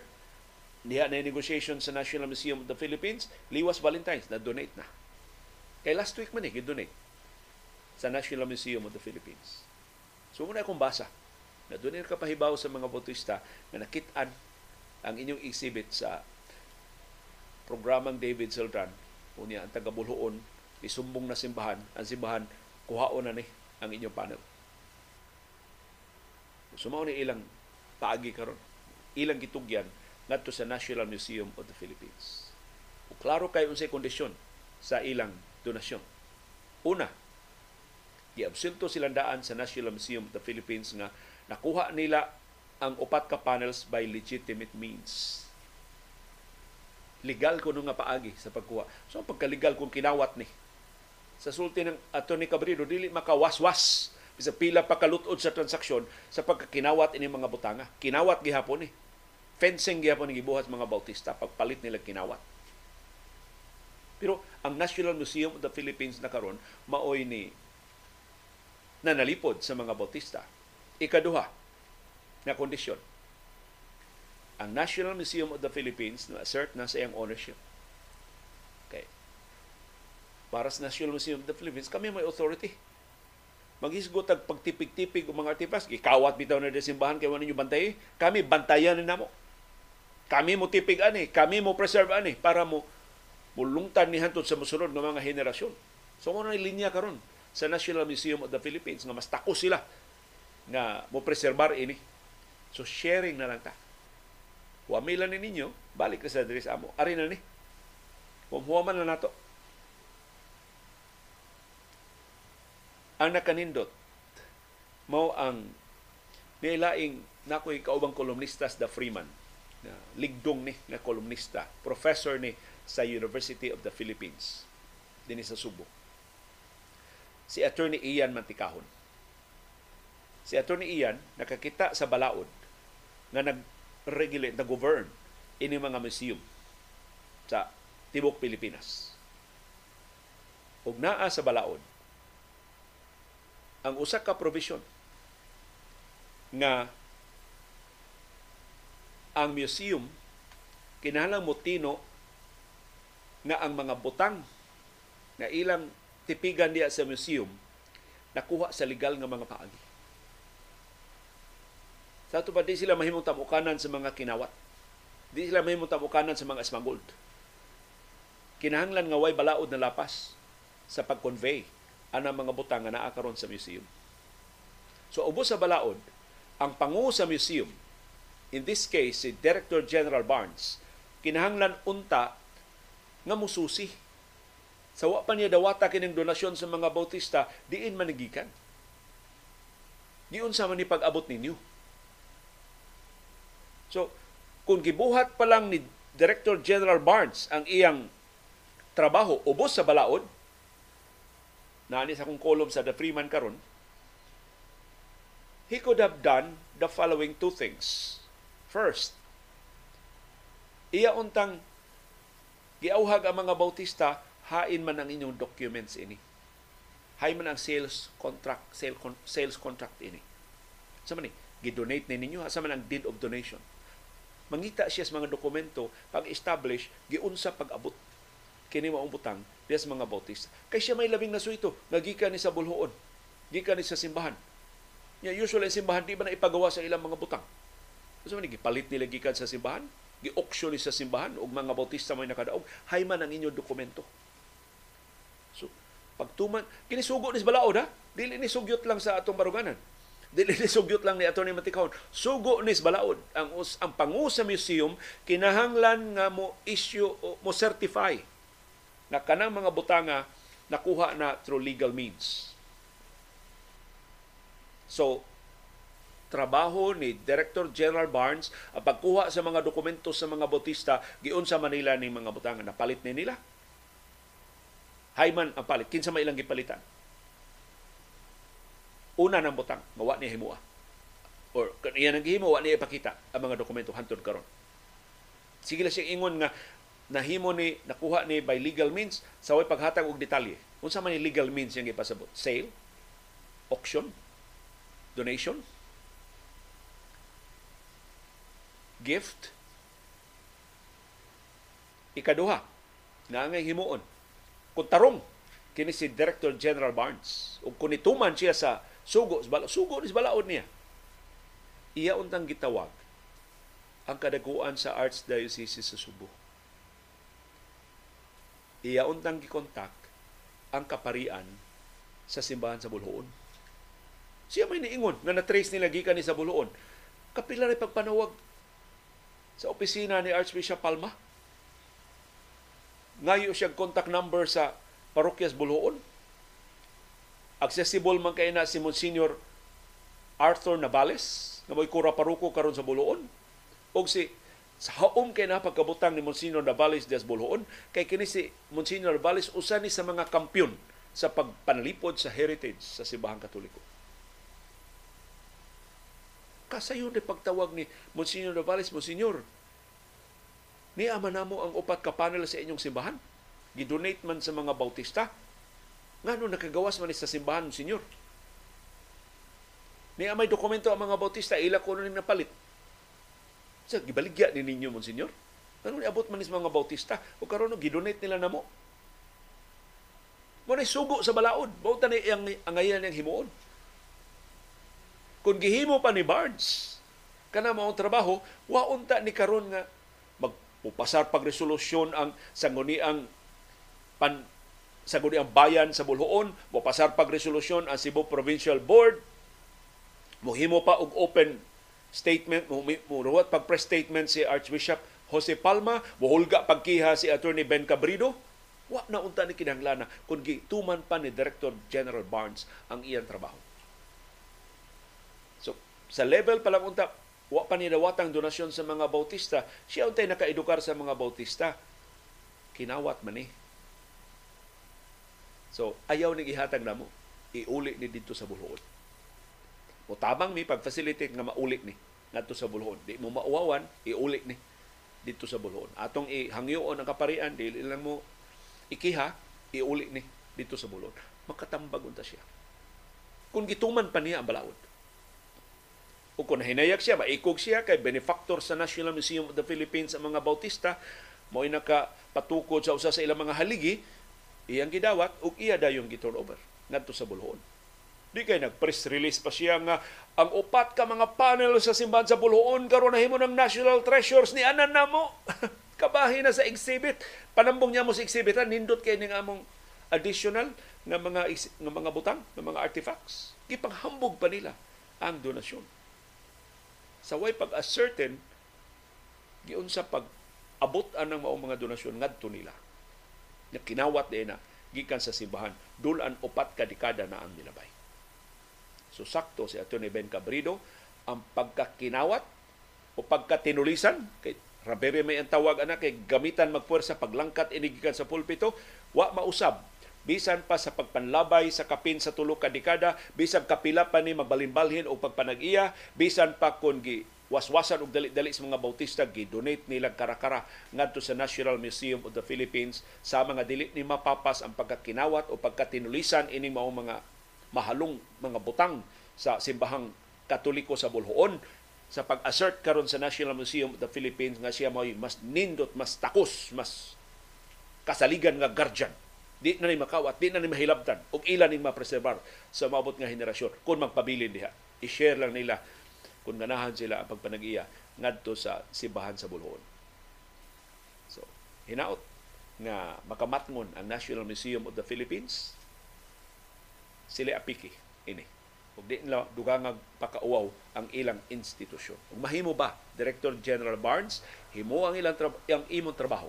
diha na negotiation sa National Museum of the Philippines, liwas Valentine's, na-donate na. Kay last week man eh, donate sa National Museum of the Philippines. So muna akong basa, na-donate ka pahibaw sa mga botista na nakitaan ang inyong exhibit sa programang David Siltran unya ang taga Bulhoon isumbong na simbahan ang simbahan kuhaon na ni ang inyong panel Sumao ni ilang paagi karon. Ilang gitugyan ngadto sa National Museum of the Philippines. O klaro kay unsay kondisyon sa ilang donasyon. Una, giabsulto silang daan sa National Museum of the Philippines nga nakuha nila ang upat ka panels by legitimate means. Legal kuno nga paagi sa pagkuha. So pagkalegal kung kinawat ni sa sulti ng Atty. Cabrero dili makawaswas bisa pila pa kalutod sa transaksyon sa pagkakinawat ini mga butanga. Kinawat gihapon ni. Fencing gihapon ni gibuhat mga Bautista pagpalit nila kinawat. Pero ang National Museum of the Philippines na karon maoy ni nanalipod sa mga Bautista. Ikaduha na kondisyon. Ang National Museum of the Philippines na assert na sa iyang ownership. Okay. Para sa National Museum of the Philippines, kami may authority. Maghisgot ang pagtipig-tipig ng mga artifacts. Ikawat bitaw na simbahan kay ninyo bantay. Kami bantayan na mo. Kami mo tipig ani, kami mo preserve ani para mo mulungtan ni hantod sa musunod ng mga henerasyon. So mo na linya karon sa National Museum of the Philippines nga mas tako sila nga mo preserbar ini. So sharing na lang ta. Wamila ni ninyo, balik na sa diri sa amo. Ari na ni. Kumuha na nato. Ang nakanindot mao ang nilaing nakoy kaubang kolumnista sa Freeman ligdong ni na kolumnista, professor ni sa University of the Philippines dinhi sa Subo. Si Attorney Ian Mantikahon. Si Attorney Ian nakakita sa balaod nga nag-regulate, nag-govern ini mga museum sa tibok Pilipinas. Ug naa sa balaod ang usa ka provision nga ang museum kinahanglan motino nga ang mga butang nga ilang tipigan diya sa museum nakuha sa legal nga mga paagi. Sa ito pa, di sila mahimong tamukanan sa mga kinawat. Di sila mahimong tamukanan sa mga smuggled. Kinahanglan nga way balaod na lapas sa pag-convey anang mga butang nga naa karon sa museum. So ubos sa balaod, ang pangu sa museum, in this case si Director General Barnes, kinahanglan unta nga mususi. Sa wa pa niya dawata kining donasyon sa mga Bautista, diin manigikan. Giun sa man ni pag-abot ninyo. So, kung gibuhat pa lang ni Director General Barnes ang iyang trabaho ubos sa balaod, nani sa kong kolom sa The Freeman karon, he could have done the following two things. First, iya untang giauhag ang mga bautista hain man ang inyong documents ini. Hay man ang sales contract, sale, sales contract ini. Sa man gidonate ni ninyo, sa man ang deed of donation. Mangita siya sa mga dokumento pag-establish giunsa pag-abot kini maong diya sa mga bautista. Kay siya may labing nasuito, nagikan ni sa bulhoon, gikan ni sa simbahan. Ya, usually simbahan di ba na ipagawa sa ilang mga butang? So, man, gipalit nila gikan sa simbahan, gi-auction sa simbahan ug mga bautista may nakadaog hay man ang inyong dokumento. So pagtuman kini sugo ni balaod ha? Dili ni sugyot lang sa atong baruganan. Dili ni sugyot lang ni attorney Matikahon. Sugo ni balaod. Ang ang pangu sa museum kinahanglan nga mo issue mo certify na kanang mga butanga nakuha na through legal means. So trabaho ni Director General Barnes ang pagkuha sa mga dokumento sa mga Bautista giun sa Manila ni mga butangan napalit ni nila. Hayman ang palit. Kinsa may ilang gipalitan? Una ng butang mawa ni himua or kaniya nang gihimo wa niya ipakita ang mga dokumento hantod karon. Sige lang siya ingon nga nahimo ni nakuha ni by legal means sa way paghatag og detalye. Unsa man ni legal means yang ipasabot? Sale? Auction? Donation gift. Ikaduha, na ngay himuon. Kung tarong, kini si Director General Barnes. O kung ituman siya sa sugo, sugo ni balaod niya. Iya untang gitawag ang kadaguan sa Archdiocese sa Subo. Iya untang gikontak ang kaparian sa simbahan sa Bulhoon. Siya may niingon nga na-trace nila gikan ni sa Buluon. Kapila rin pagpanawag sa opisina ni Archbishop Palma. Ngayo siya contact number sa Parokyas Buluon. Accessible man kay na si Monsignor Arthur Navales nga may kura paruko karon sa Buluon. O si sa haom kay na pagkabutang ni Monsignor Navales des Buluon kay kini si Monsignor Navales usa ni sa mga kampyon sa pagpanalipod sa heritage sa Simbahang Katoliko. Kasayon ni pagtawag ni Monsignor Navales, Monsignor, ni ama namo ang upat ka panel sa inyong simbahan. Gidonate man sa mga bautista. Nga no nakagawas man sa simbahan, Monsignor. Ni amay dokumento ang mga bautista, ila ko na napalit. Sa gibaligya ni ninyo, Monsignor. Ano ni abot man sa mga bautista o karon gidonate nila namo. Mo ni sugo sa balaod. Bauta ni ang angayan yang himuon. Kung gihimo pa ni Barnes, kana mao trabaho, wa unta ni karon nga magpupasar pag resolusyon ang sangguniang pan sangguniang bayan sa Bulhoon, mupasar pag resolusyon ang Cebu Provincial Board, mohimo pa og open statement, muruwat pag press statement si Archbishop Jose Palma, muhulga pagkiha si Attorney Ben Cabrido, wa na unta ni kinahanglan kun gituman pa ni Director General Barnes ang iyang trabaho. Sa level pa lang unta, wa pa ni dawatang donasyon sa mga bautista, siya untay nakaedukar sa mga bautista. Kinawat man ni. So, ayaw ni ihatag namo. Iuli ni dito sa Bulhoon. O tabang mi pag-facilitate nga mauli ni ngadto sa Bulhoon. Di mo mauwawan, iuli ni dito sa Bulhoon. Atong ihangyoon ang kaparian, dili lang mo ikiha, iuli ni dito sa Bulhoon. Makatambag unta siya. Kung gituman pa niya ang balaod. O kung hinayak siya, maikog siya kay benefactor sa National Museum of the Philippines ang mga Bautista, mo'y nakapatukod sa usa sa ilang mga haligi, iyang gidawat ug iya dayon gi-turn over ngadto sa Bulhoon. Di kay nag-press release pa siya nga ang upat ka mga panel sa simbahan sa Bulhoon karon nahimo ng National Treasures ni anan namo. <laughs> Kabahin na sa exhibit. Panambong niya mo sa exhibit nindot kay ning among additional nga mga nga mga butang, nga mga artifacts. Gipanghambog pa nila ang donasyon. Sa way pag-ascertain giun sa pag abot anang maong mga donasyon ngadto nila. Na kinawat din na gikan sa simbahan dulan upat ka dekada na ang nilabay. So sakto si Atty. Ben Cabrido ang pagkakinawat o pagkatinulisan kay Rabere may ang tawag ana kay gamitan magpuwersa paglangkat inigikan sa pulpito wa mausab bisan pa sa pagpanlabay sa kapin sa tulo ka dekada bisan kapila pa ni magbalimbalhin o pagpanag-iya bisan pa kun gi waswasan og dali-dali sa mga bautista gi-donate nila kara-kara ngadto sa National Museum of the Philippines sa mga dili ni mapapas ang pagkakinawat o pagkatinulisan ini mao mga mahalong mga butang sa simbahang Katoliko sa Bulhoon sa pag-assert karon sa National Museum of the Philippines nga siya may mas nindot, mas takos, mas kasaligan nga guardian. Di na ni makawat, di na ni mahilabtan, ug ilan ni mapreserbar sa maabot nga henerasyon kung magpabilin diha. I-share lang nila kung ganahan sila ang pagpanag-iya ngadto sa simbahan sa Bulhoon. So, hinaot nga makamatngon ang National Museum of the Philippines sila apiki ini ug di nila dugangag pakauaw ang ilang institusyon. Ug mahimo ba Director General Barnes himo ang ilang tra- ang imong trabaho.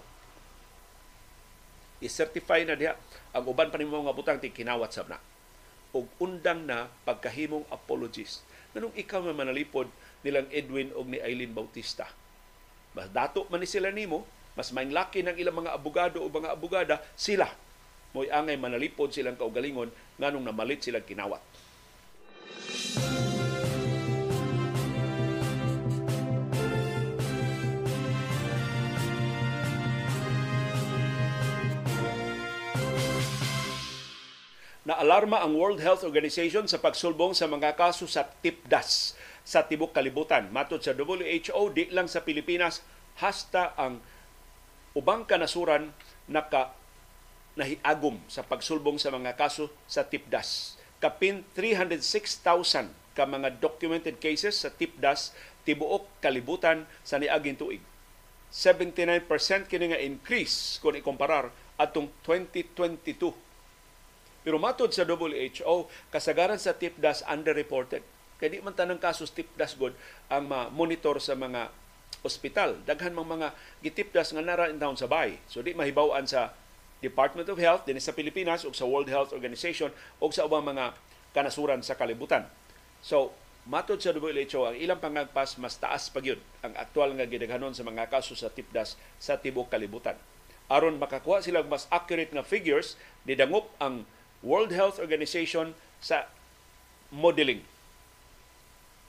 I-certify na diha ang uban pa nimo nga butang ti kinawat sab na. Ug undang na pagkahimong apologies. Nganong ikaw nga manalipod nilang Edwin og ni Eileen Bautista. Mas dato man ni sila nimo, mas mainlaki ng ilang mga abogado o mga abogada, sila mo'y angay manalipod silang kaugalingon nganong namalit silang kinawat. Naalarma ang World Health Organization sa pagsulbong sa mga kaso sa tipdas sa tibok kalibutan. Matod sa WHO, di lang sa Pilipinas, hasta ang ubang kanasuran naka nahiagom sa pagsulbong sa mga kaso sa tipdas. Kapin 306,000 ka mga documented cases sa tipdas tibuok kalibutan sa niaging tuig. 79% kini nga increase kung ikomparar atong 2022 Pero matod sa WHO, kasagaran sa tipdas underreported. Kaya di man tanang kasos tipdas god ang ma-monitor sa mga ospital. Daghan mang mga gitipdas nga nara in town sa bay. So di mahibaw-an sa Department of Health din sa Pilipinas ug sa World Health Organization ug sa ubang mga kanasuran sa kalibutan. So, matod sa WHO, ang ilang pangagpas mas taas pa gyud ang aktual nga gidaghanon sa mga kaso sa tipdas sa tibuok kalibutan. Aron makakuha sila mas accurate nga figures, didangop ang World Health Organization sa modeling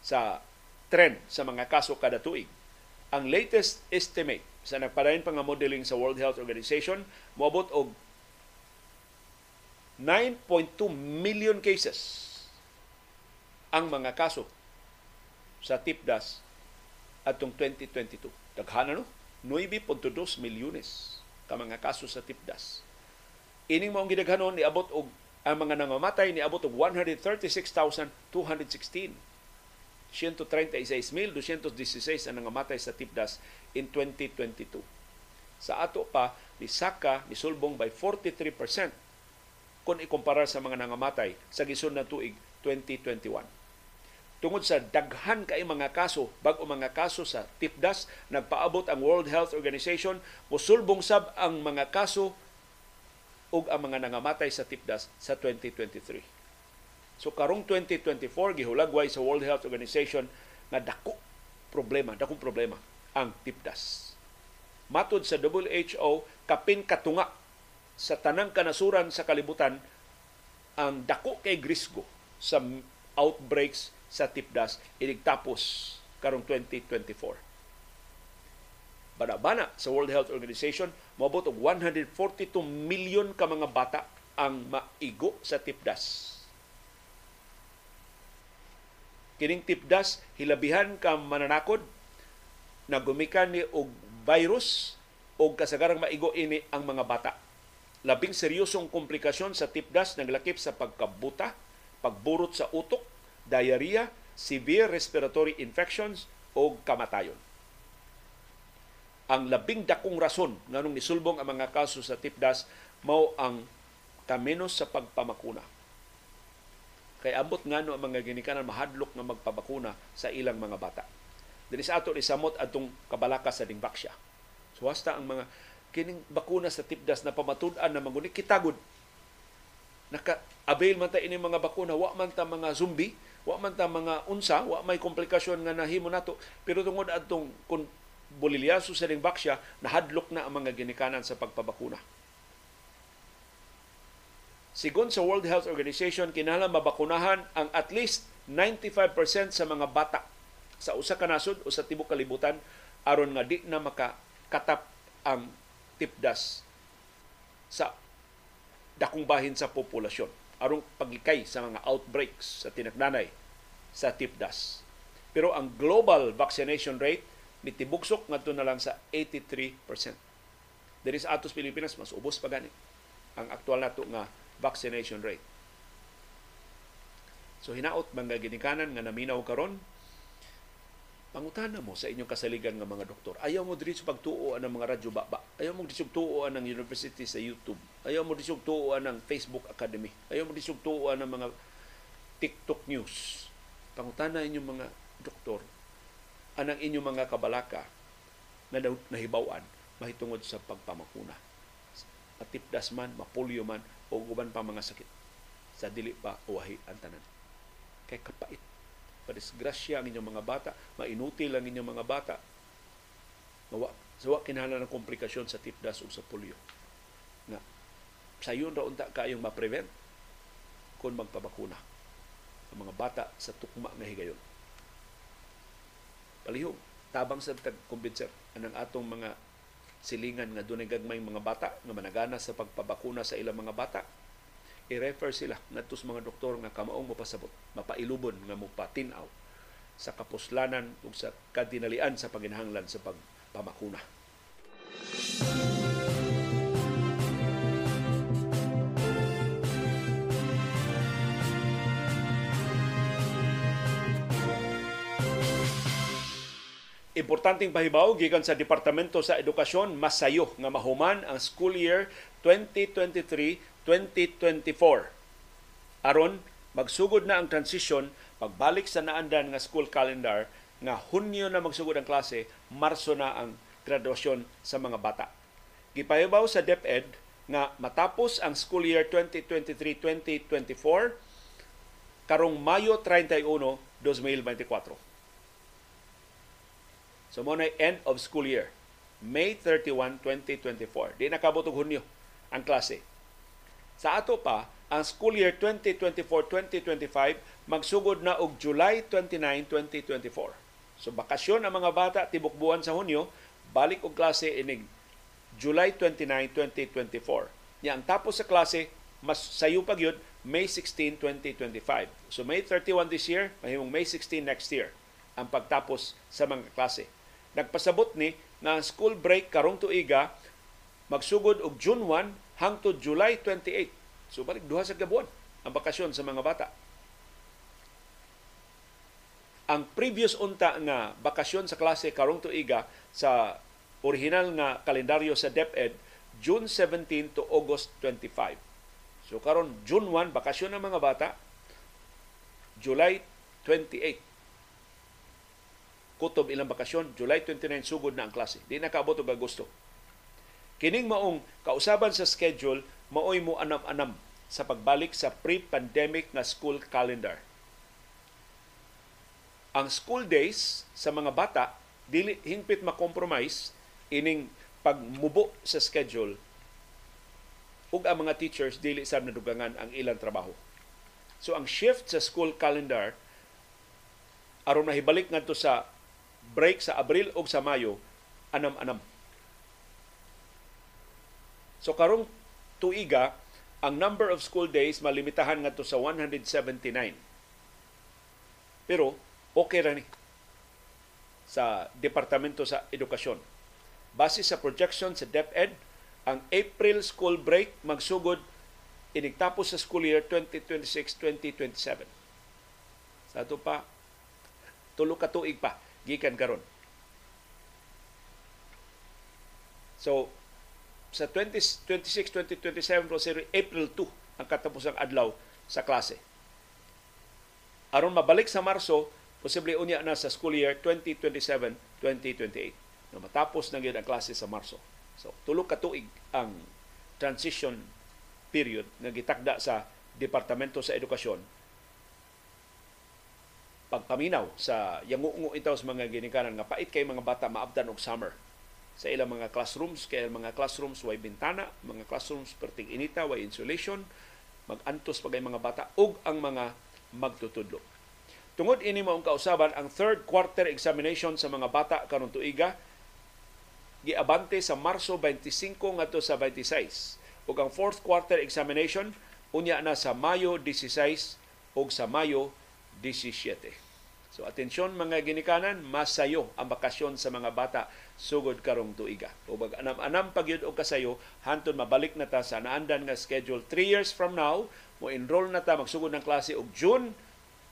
sa trend sa mga kaso kada tuig. Ang latest estimate sa nagpadayon pa nga modeling sa World Health Organization moabot og 9.2 million cases ang mga kaso sa tipdas atong 2022. Daghana no? 9.2 milyones ka mga kaso sa tipdas. Ining maong gidaghanon niabot og ang mga nangamatay niabot og 136,216. 136,216 ang nangamatay sa tipdas in 2022. Sa ato pa, ni Saka ni sulbong by 43% kung ikumpara sa mga nangamatay sa gisun na tuig 2021. Tungod sa daghan kay mga kaso, bag-o mga kaso sa tipdas, nagpaabot ang World Health Organization, musulbong sab ang mga kaso ug ang mga nangamatay sa tipdas sa 2023. So karong 2024 gihulagway sa World Health Organization nga dako problema, dakong problema ang tipdas. Matod sa WHO, kapin katunga sa tanang kanasuran sa kalibutan ang dako kay grisgo sa outbreaks sa tipdas iligtapos karong 2024. Bana-bana sa World Health Organization, mabot og 142 million ka mga bata ang maigo sa tipdas kining tipdas hilabihan ka mananakod nagumikan ni og virus o kasagarang maigo ini ang mga bata. Labing seryosong komplikasyon sa tipdas naglakip sa pagkabuta, pagburot sa utok, diarrhea, severe respiratory infections o kamatayon. Ang labing dakong rason nganong nisulbong ang mga kaso sa tipdas mao ang kamenos sa pagpamakuna Kay ambot ngano ang mga ginikanan mahadlok nga magpabakuna sa ilang mga bata. Dili sa ato isamot atong kabalaka sa dingbaksya. So hasta ang mga kining bakuna sa tipdas na pamatud-an na maguni kitagod naka avail man ta ini mga bakuna wa man ta mga zombie wa man ta mga unsa wa may komplikasyon nga nahimo nato pero tungod adtong kun bolilyaso sa dingbaksya nahadlok na ang mga ginikanan sa pagpabakuna Sigon sa World Health Organization, kinahanglan mabakunahan ang at least 95% sa mga bata sa usa ka nasod o sa tibok kalibutan aron nga di na makakatap ang tipdas sa dakong bahin sa populasyon aron pagikay sa mga outbreaks sa tinagdanay sa tipdas. Pero ang global vaccination rate mitibuksok ngadto na lang sa 83%. Diri sa atos Pilipinas mas ubos pa gani ang aktual nato nga vaccination rate. So hinaot mga ginikanan nga naminaw karon pangutana mo sa inyong kasaligan nga mga doktor. Ayaw mo diri sa pagtuo ng mga radyo baba. Ayaw mo diri sa tuo ng university sa YouTube. Ayaw mo diri sa tuo ng Facebook Academy. Ayaw mo diri sa tuo ng mga TikTok news. Pangutana inyong mga doktor anang inyong mga kabalaka na nahibawan mahitungod sa pagpamakuna. Matipdas man, mapulyo man, o uban pa mga sakit sa dili pa uwahi ang tanan. Kay kapait. Padisgrasya ang inyong mga bata, mainutil ang inyong mga bata. Mawa, sawa kinahanglan ng komplikasyon sa tipdas o sa polio. Nga, sayon ra unta kayong ma-prevent kung magpabakuna ang mga bata sa tukma nga higayon. Palihog, tabang sa tag-convincer anang atong mga silingan nga dunay gagmay mga bata nga managana sa pagpabakuna sa ilang mga bata i-refer sila ngadto sa mga doktor nga kamaong mapasabot mapailubon nga mopatinaw sa kapuslanan ug sa kadinalian sa paginahanglan sa pagpamakuna. Música Importanteng pahibaw gikan sa Departamento sa Edukasyon masayo nga mahuman ang school year 2023-2024. aron magsugod na ang transition pagbalik sa naandan nga school calendar nga Hunyo na magsugod ang klase, Marso na ang graduasyon sa mga bata. Gipahibaw sa DepEd nga matapos ang school year 2023-2024 karong Mayo 31, 2024. So mo end of school year. May 31, 2024. Di nakabot og Hunyo ang klase. Sa ato pa, ang school year 2024-2025 magsugod na og July 29, 2024. So bakasyon ang mga bata tibok buwan sa Hunyo, balik og klase inig July 29, 2024. Nya ang tapos sa klase mas sayo pa gyud May 16, 2025. So May 31 this year, mahimong May 16 next year ang pagtapos sa mga klase. Nagpasabot ni na school break karong tuiga magsugod og June 1 hangtod July 28. So balik duha sa gabuan ang bakasyon sa mga bata. Ang previous unta nga bakasyon sa klase karong tuiga sa original nga kalendaryo sa DepEd June 17 to August 25. So karon June 1 bakasyon ng mga bata July 28 kutob ilang bakasyon, July 29 sugod na ang klase. Di na kaabot og Agosto. Kining maong kausaban sa schedule, maoy mo anam-anam sa pagbalik sa pre-pandemic na school calendar. Ang school days sa mga bata dili hingpit ma-compromise ining pagmubo sa schedule ug ang mga teachers dili sab nadugangan ang ilang trabaho. So ang shift sa school calendar aron mahibalik ngadto sa break sa Abril o sa Mayo, anam-anam. So karong tuiga, ang number of school days malimitahan ngadto sa 179. Pero okay ra ni sa Departamento sa Edukasyon. Base sa projection sa DepEd, ang April school break magsugod inigtapos sa school year 2026-2027. Sa ato pa, tulo ka tuig pa gikan karon. So sa 2026 2027 pro April 2 ang katapusang adlaw sa klase. Aron mabalik sa Marso, posible unya na sa school year 2027-2028. Na matapos na gyud ang klase sa Marso. So tulo ka tuig ang transition period nga gitakda sa Departamento sa Edukasyon pagpaminaw sa yangungo itaw sa mga ginikanan. Nga pait kay mga bata maabdan og summer. Sa ilang mga classrooms kay mga classrooms way bintana mga classrooms perting inita way insulation magantos pagay mga bata ug ang mga magtutudlo. Tungod ini maong kausaban ang third quarter examination sa mga bata karon tuiga giabante sa Marso 25 ngadto sa 26 ug ang fourth quarter examination unya na sa Mayo 16 ug sa Mayo 17. So atensyon mga ginikanan, masayo ang bakasyon sa mga bata sugod karong tuiga. O bag anam-anam pagyud og kasayo hantud mabalik na ta sa naandan nga schedule 3 years from now, mo enroll na ta magsugod ng klase og June,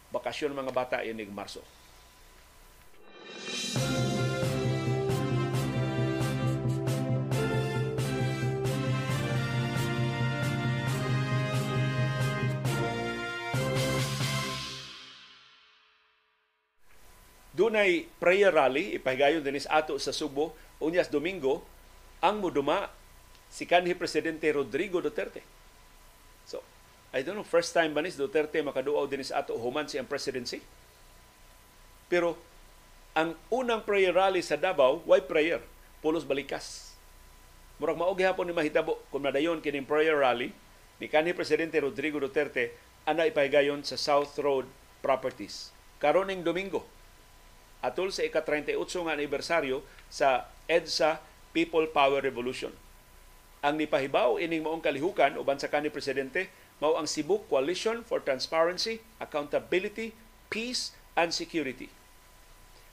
bakasyon mga bata inig Marso. Dunay prayer rally ipahigayon dinis ato sa Subo unyas Domingo ang muduma si kanhi presidente Rodrigo Duterte. So, I don't know first time ba ni Duterte makaduaw dinis ato human siyang presidency. Pero ang unang prayer rally sa Davao, why prayer? Pulos balikas. Murag mao gihapon ni mahitabo kung nadayon kining prayer rally ni kanhi presidente Rodrigo Duterte ana ipahigayon sa South Road Properties. Karoning Domingo, atol sa ika-38 nga anibersaryo sa EDSA People Power Revolution. Ang nipahibaw ining maong kalihukan uban sa kanhi presidente mao ang Cebu Coalition for Transparency, Accountability, Peace and Security.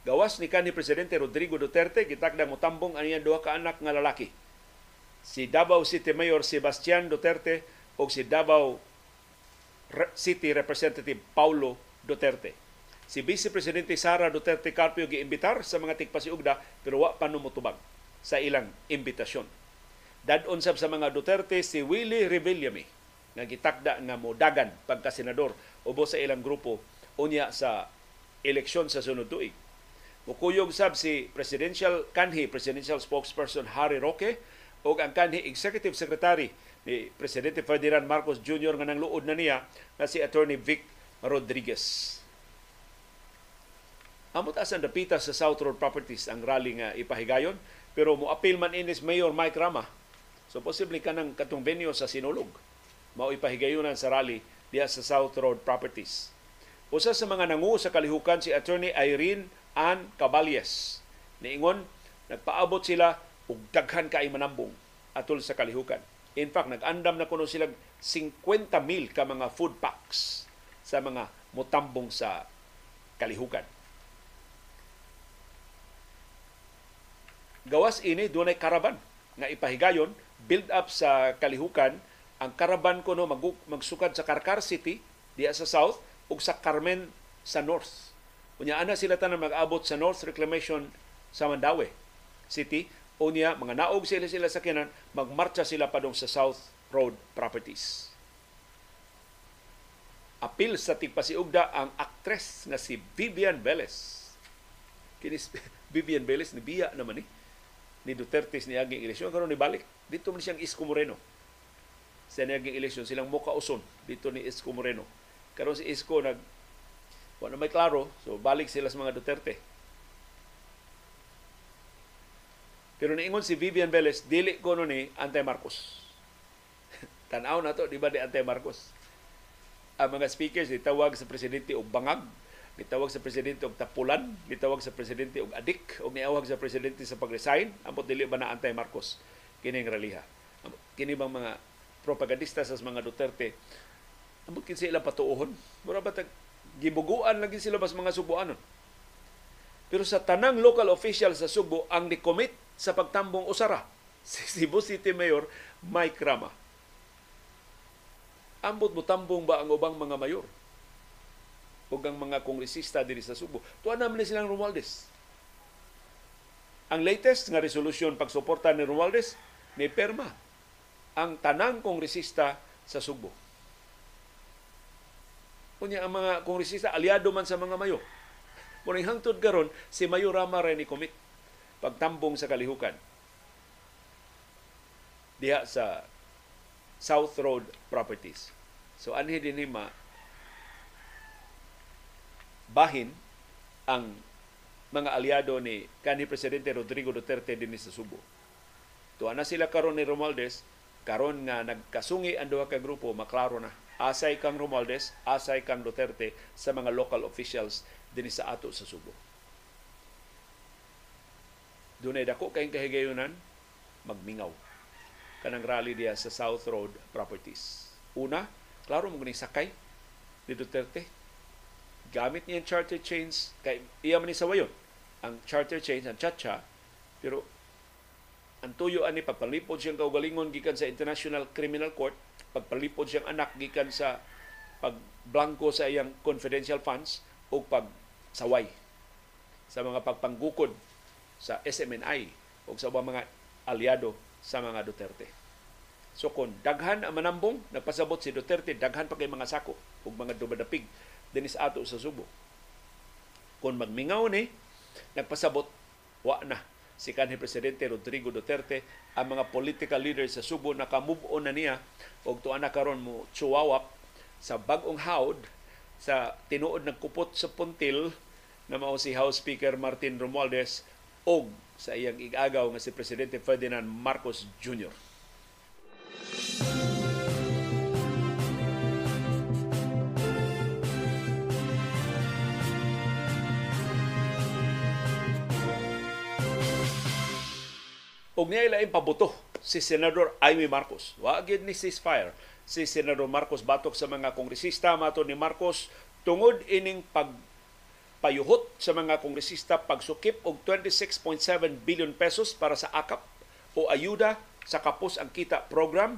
Gawas ni kanhi presidente Rodrigo Duterte gitakdang motambong aniya duha ka anak nga lalaki. Si Davao City Mayor Sebastian Duterte o si Davao City Representative Paulo Duterte si Vice Presidente Sara Duterte Carpio giimbitar sa mga tigpasiugda pero wa pa numutubag sa ilang imbitasyon. Dadon sab sa mga Duterte si Willie Revillame nga gitakda nga modagan pagka senador ubos sa ilang grupo unya sa eleksyon sa sunod tuig. Mukuyog sab si presidential kanhi presidential spokesperson Harry Roque o ang kanhi executive secretary ni presidente Ferdinand Marcos Jr. nga nangluod na niya na si attorney Vic Rodriguez. Amot asan dapita sa South Road Properties ang rally nga ipahigayon pero mo appeal man inis Mayor Mike Rama. So posible ka ng katong venue sa Sinulog. Mao ipahigayonan sa rally diya sa South Road Properties. Usa sa mga nangu sa kalihukan si Attorney Irene Ann Caballes. Niingon, nagpaabot sila og daghan kay manambong atol sa kalihukan. In fact, nag-andam na kuno sila 50 mil ka mga food packs sa mga mutambong sa kalihukan. Gawas ini dunay karaban nga ipahigayon build up sa kalihukan ang karaban kuno mag magsukad sa Karkar City diya sa south ug sa Carmen sa north. Unya ana sila tanan mag-abot sa North Reclamation sa Mandawi City unya mga naog sila sila sa kinan magmarcha sila padong sa South Road Properties. Apil sa tigpasiugda ang aktres nga si Vivian Velez. Kini <laughs> Vivian Velez ni biya naman ni ni Duterte ni aging eleksyon. Karon ni balik dito man siyang Isko Moreno. Sa naging eleksyon silang muka uson dito ni Isko Moreno. Karon si Isko nag wala may klaro so balik sila sa mga Duterte. Pero niingon si Vivian Velez dili ko no ni anti Marcos <laughs> tanaw na to di ba di anti Marcos ang mga speakers tawag sa presidente og bangag Gitawag sa presidente og tapulan, gitawag sa presidente og adik, o niawag sa presidente sa pag-resign, ambot dili ba na antay Marcos kining raliha. Kini bang mga propagandista sa mga Duterte, ambot kin sila patuohon. Mura ba tag gibuguan lagi sila bas mga Subuanon. Pero sa tanang local official sa Subo ang ni-commit sa pagtambong usara <laughs> si Cebu City Mayor Mike Rama. Ambot mo tambong ba ang ubang mga mayor? Ug ang mga kongresista diri sa Subo. Tuwa naman ni silang Romualdez. Ang latest nga resolusyon pagsuporta ni Romualdez ni perma ang tanang kongresista sa Subo. Kunya ang mga kongresista aliado man sa mga mayo. Muning hangtod karon si Mayo Rama rin ni commit pagtambong sa kalihukan diha sa South Road Properties. So anhi din ma bahin ang mga aliado ni kanhi presidente Rodrigo Duterte din sa Subo. Tuwa na sila karon ni Romualdez, karon nga nagkasungi ang duha ka grupo, maklaro na. Asay kang Romualdez, asay kang Duterte sa mga local officials din sa ato sa Subo. Dunay dako kayong kahigayunan, magmingaw kanang rally diya sa South Road Properties. Una, klaro mo sakay ni Duterte gamit niya charter chains kay iya man ni sa wayon ang charter chains ang chacha pero ang tuyo ani pagpalipod siyang kaugalingon gikan sa International Criminal Court pagpalipod siyang anak gikan sa pagblanko sa iyang confidential funds o pagsaway sa mga pagpanggukod sa SMNI o sa mga aliado sa mga Duterte. So kung daghan ang manambong, nagpasabot si Duterte, daghan pa kay mga sako ug mga dumadapig dinis ato sa Subo. Kung magmingaw ni, nagpasabot, wa na si kanhi Presidente Rodrigo Duterte ang mga political leaders sa Subo nakamove on na niya og tuwa na karon mo chuwawap sa bagong hawd sa tinuod ng kupot sa puntil na mao si House Speaker Martin Romualdez og sa iyang igagaw nga si Presidente Ferdinand Marcos Jr. ug niya ilaing pabuto si Senador Amy Marcos. Wa gid ni ceasefire si Senador Marcos batok sa mga kongresista mato ni Marcos tungod ining pag payuhot sa mga kongresista pagsukip og 26.7 billion pesos para sa AKAP o ayuda sa kapos ang kita program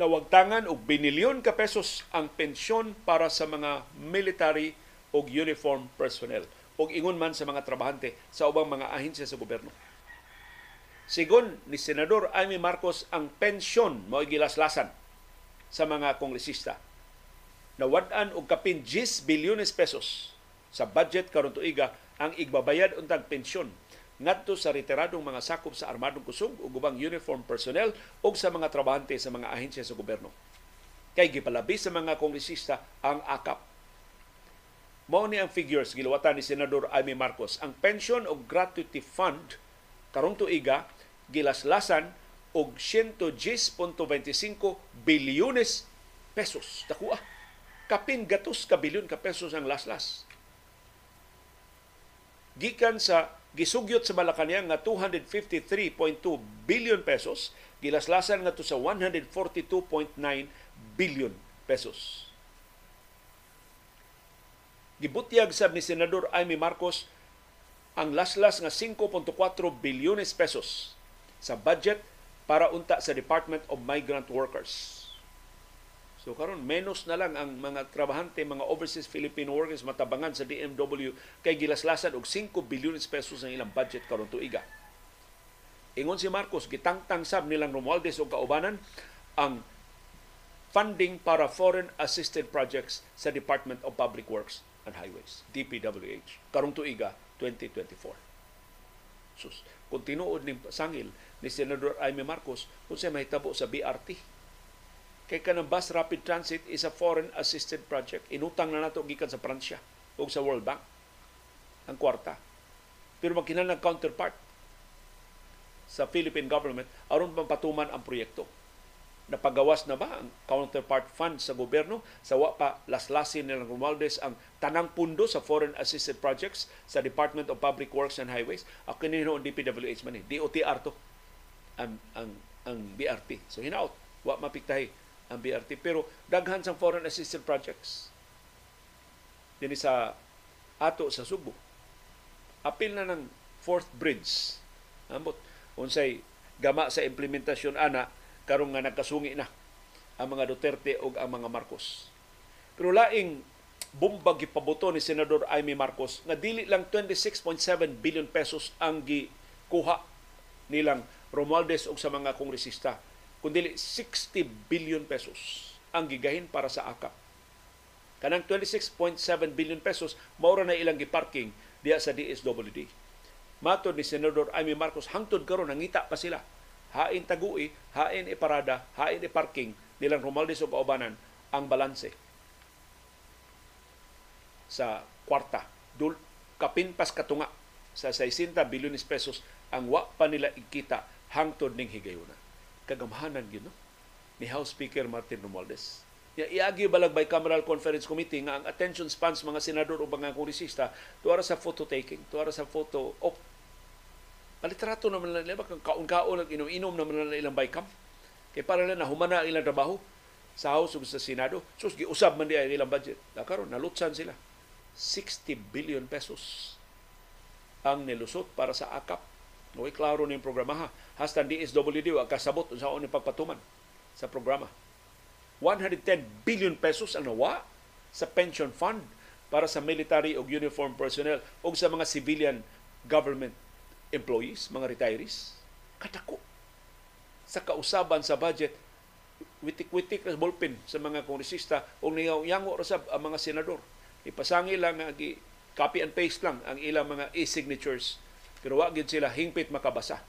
nawagtangan og binilyon ka pesos ang pensyon para sa mga military og uniform personnel og ingon man sa mga trabahante sa ubang mga ahensya sa gobyerno. Sigon ni Senador Amy Marcos ang pensyon mo gilaslasan sa mga kongresista. Nawad-an og kapin 10 bilyones pesos sa budget karon tuiga ang igbabayad untang pensyon ngadto sa retiradong mga sakop sa armadong kusog ug ubang uniform personnel ug sa mga trabahante sa mga ahensya sa gobyerno. Kay gipalabi sa mga kongresista ang akap. Mao ni ang figures giluwatan ni Senador Amy Marcos. Ang pension o gratuity fund karong tuiga gilaslasan og 110.25 bilyones pesos. Dako ah kapin gatos ka bilyon ka pesos ang laslas. Gikan sa gisugyot sa Malacañang nga 253.2 billion pesos, gilaslasan nga to sa 142.9 billion pesos. Gibutyag sab ni Senador Amy Marcos ang laslas nga 5.4 bilyones pesos sa budget para unta sa Department of Migrant Workers So karon menos na lang ang mga trabahante, mga overseas Filipino workers matabangan sa DMW kay gilaslasan og 5 bilyon pesos ang ilang budget karon tuiga. Ingon si Marcos, gitangtang sab nilang Romualdez og kaubanan ang funding para foreign assisted projects sa Department of Public Works and Highways, DPWH, karong tuiga 2024. Sus, kung tinuod ni sangil ni Senador Jaime Marcos kung siya mahitabo sa BRT kay kanang bus rapid transit is a foreign assisted project. Inutang na nato gikan sa Pransya ug sa World Bank. Ang kwarta. Pero magkinahanglan counterpart sa Philippine government aron patuman ang proyekto. Napagawas na ba ang counterpart fund sa gobyerno? Sa wa pa laslasin nilang Romualdez ang tanang pundo sa foreign assisted projects sa Department of Public Works and Highways? Ako kinino DPWH man eh DOTR to ang ang ang BRT so hinaot wa mapiktahi ang BRT. Pero daghan sang foreign assistance projects. Dini sa ato sa Subo. Apil na ng fourth bridge. Ambot unsay gama sa implementasyon ana karon nga nagkasungi na ang mga Duterte o ang mga Marcos. Pero laing bomba gipabuto ni Senador Amy Marcos nga dili lang 26.7 billion pesos ang gikuha nilang Romualdez og sa mga kongresista kundi 60 billion pesos ang gigahin para sa AKAP. Kanang 26.7 billion pesos maura na ilang giparking diya sa DSWD. Matod ni Senador Amy Marcos hangtod karon nangita pa sila. Hain tagui, hain iparada, hain iparking nilang Romualdez o Kaubanan ang balanse sa kwarta. Dul kapinpas katunga sa 60 bilyones pesos ang wa pa nila ikita hangtod ning higayuna kagamhanan gyud no? ni House Speaker Martin Romualdez. Ya iagi balag bicameral conference committee nga ang attention spans mga senador o mga kongresista tuwara sa photo taking, tuwara sa photo op. Palitrato naman nila ba kang kaon-kaon ang inom-inom naman nila ilang bicam. Kay para na humana ilang trabaho sa House ug sa Senado. Sus giusab man di ang ilang budget. Na karon nalutsan sila. 60 billion pesos ang nilusot para sa AKAP Naway klaro ni programa ha. Hasta DSWD wa kasabot sa ni pagpatuman sa programa. 110 billion pesos ang nawa sa pension fund para sa military o uniform personnel o sa mga civilian government employees, mga retirees. Katako. Sa kausaban sa budget, witik-witik na ballpen sa mga kongresista o niyango ra ang mga senador. Ipasangi lang nga copy and paste lang ang ilang mga e-signatures pero wa sila hingpit makabasa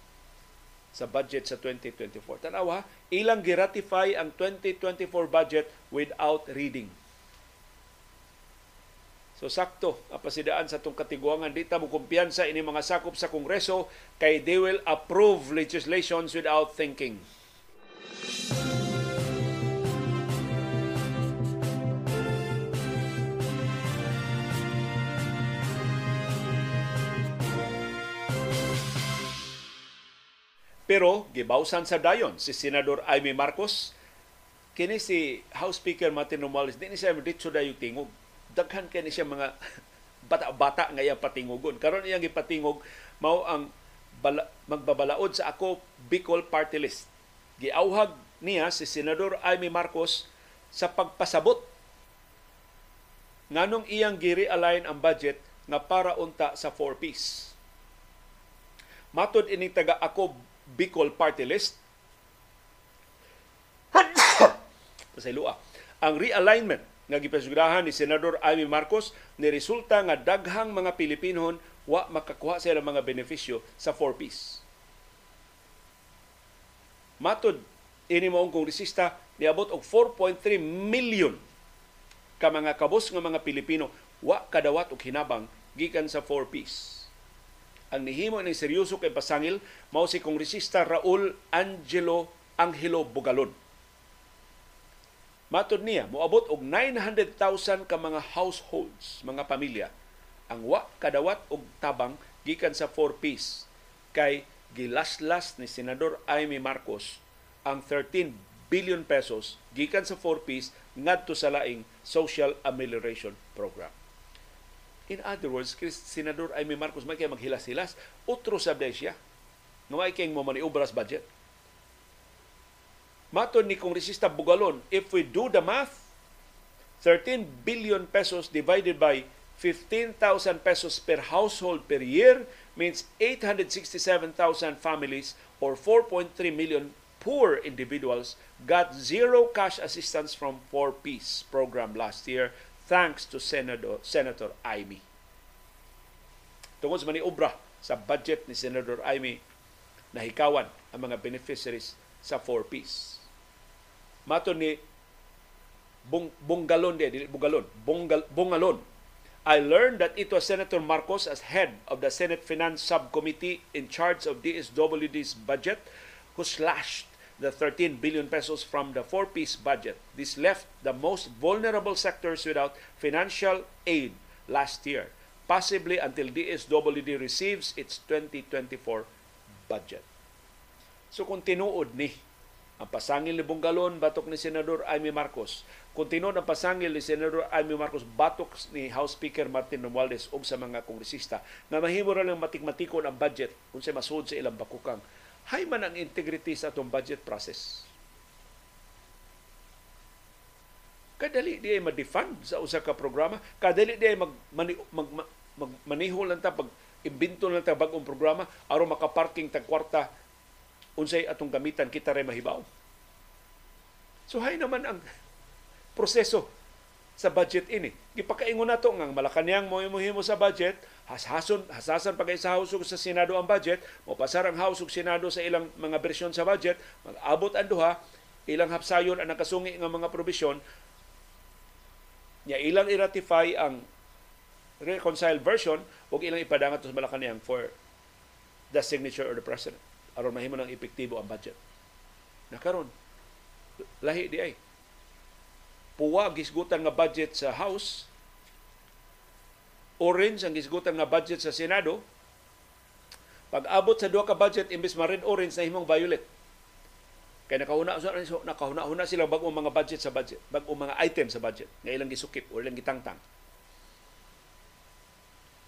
sa budget sa 2024. Tanawa, ilang giratify ang 2024 budget without reading. So sakto ang pasidaan sa itong katiguangan. Di ta kumpiyansa ini mga sakop sa Kongreso kay they will approve legislations without thinking. Pero gibawsan sa dayon si Senador Amy Marcos kini si House Speaker Martin Romualdez di ni siya ditso dayo tingog. Daghan kani siya mga <laughs> bata-bata nga iyang patingogon. Karon iyang gipatingog mao ang bala, magbabalaod sa ako Bicol Party List. Giauhag niya si Senador Amy Marcos sa pagpasabot nganong iyang giri-align ang budget nga para unta sa 4-piece. Matod ini taga ako Bicol Party List. <coughs> pasayloa. Ang realignment nga gipasugdahan ni Senador Amy Marcos ni resulta nga daghang mga Pilipinon wa makakuha sa mga benepisyo sa 4Ps. Matod ini maong kongresista niabot og 4.3 million ka mga kabos nga mga Pilipino wa kadawat og hinabang gikan sa 4Ps. Ang nihimo ni seryoso kay pasangil mao si kongresista Raul Angelo Angelo Bugalon Matod niya, moabot og 900,000 ka mga households, mga pamilya, ang wa kadawat og tabang gikan sa 4Ps kay gilaslas ni Senador Amy Marcos ang 13 billion pesos gikan sa 4Ps ngadto sa laing Social Amelioration Program. In other words, Senador Amy Marcos may kay maghilas-hilas, utro sa siya. Nga may kay mo maniubras budget. Maton ni Kongresista Bugalon, if we do the math, 13 billion pesos divided by 15,000 pesos per household per year means 867,000 families or 4.3 million poor individuals got zero cash assistance from 4Ps program last year thanks to Senator, Senator Amy. Tungod sa maniobra sa budget ni Senator Amy, nahikawan ang mga beneficiaries sa 4Ps. Mato ni Bung, Bungalon di, Bungalon, Bungal, Bungalon. I learned that it was Senator Marcos as head of the Senate Finance Subcommittee in charge of DSWD's budget who slashed the 13 billion pesos from the four-piece budget. This left the most vulnerable sectors without financial aid last year, possibly until DSWD receives its 2024 budget. So kung tinuod ni ang pasangil ni Bungalon, batok ni Senador Amy Marcos. Kuntinod ang pasangil ni Senador Amy Marcos, batok ni House Speaker Martin Romualdez o sa mga kongresista na mahimo ra lang matikmatikon ang budget kung sa masud sa ilang bakukang. Hay man ang integrity sa atong budget process. Kadali di ay ma-defund sa usa ka programa. Kadali di ay mag, mani, mag, mag, mag maniho lang ta pag imbento lang ta bagong programa aron makaparking tag kwarta unsay atong gamitan kita ray mahibaw. So hay naman ang proseso sa budget ini. Gipakaingon nato nga Malacañang mo imuhimo sa budget, hashason hasasan pagay sa House sa Senado ang budget, mo pasar ang House ug Senado sa ilang mga bersyon sa budget, mag-abot ang duha, ilang hapsayon ang nakasungi nga mga probisyon, nya ilang i-ratify ang reconciled version ug ilang ipadangat sa Malacañang for the signature of the president aron mahimo ng epektibo ang budget. Nakaron lahi di ay. Puwa gisgutan nga budget sa House, orange ang gisgutan nga budget sa Senado. Pag abot sa duha ka budget imbes ma red orange na himong violet. Kay nakahuna so, nakahuna-huna sila bag mga budget sa budget, bag mga item sa budget nga ilang gisukip o ilang gitangtang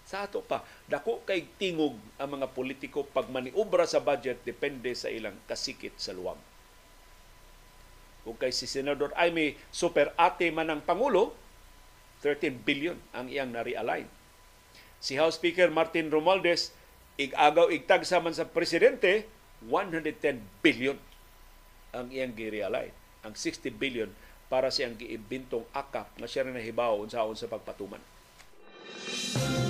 sa ato pa, dako kay tingog ang mga politiko pag maniobra sa budget depende sa ilang kasikit sa luwang. Kung kay si Senador Aimee super ate man ang Pangulo, 13 billion ang iyang na-realign. Si House Speaker Martin Romualdez, igagaw igtag sa man sa presidente, 110 billion ang iyang gi-realign. Ang 60 billion para siyang giibintong akap na siya rin nahibaw unsa sa pagpatuman. Música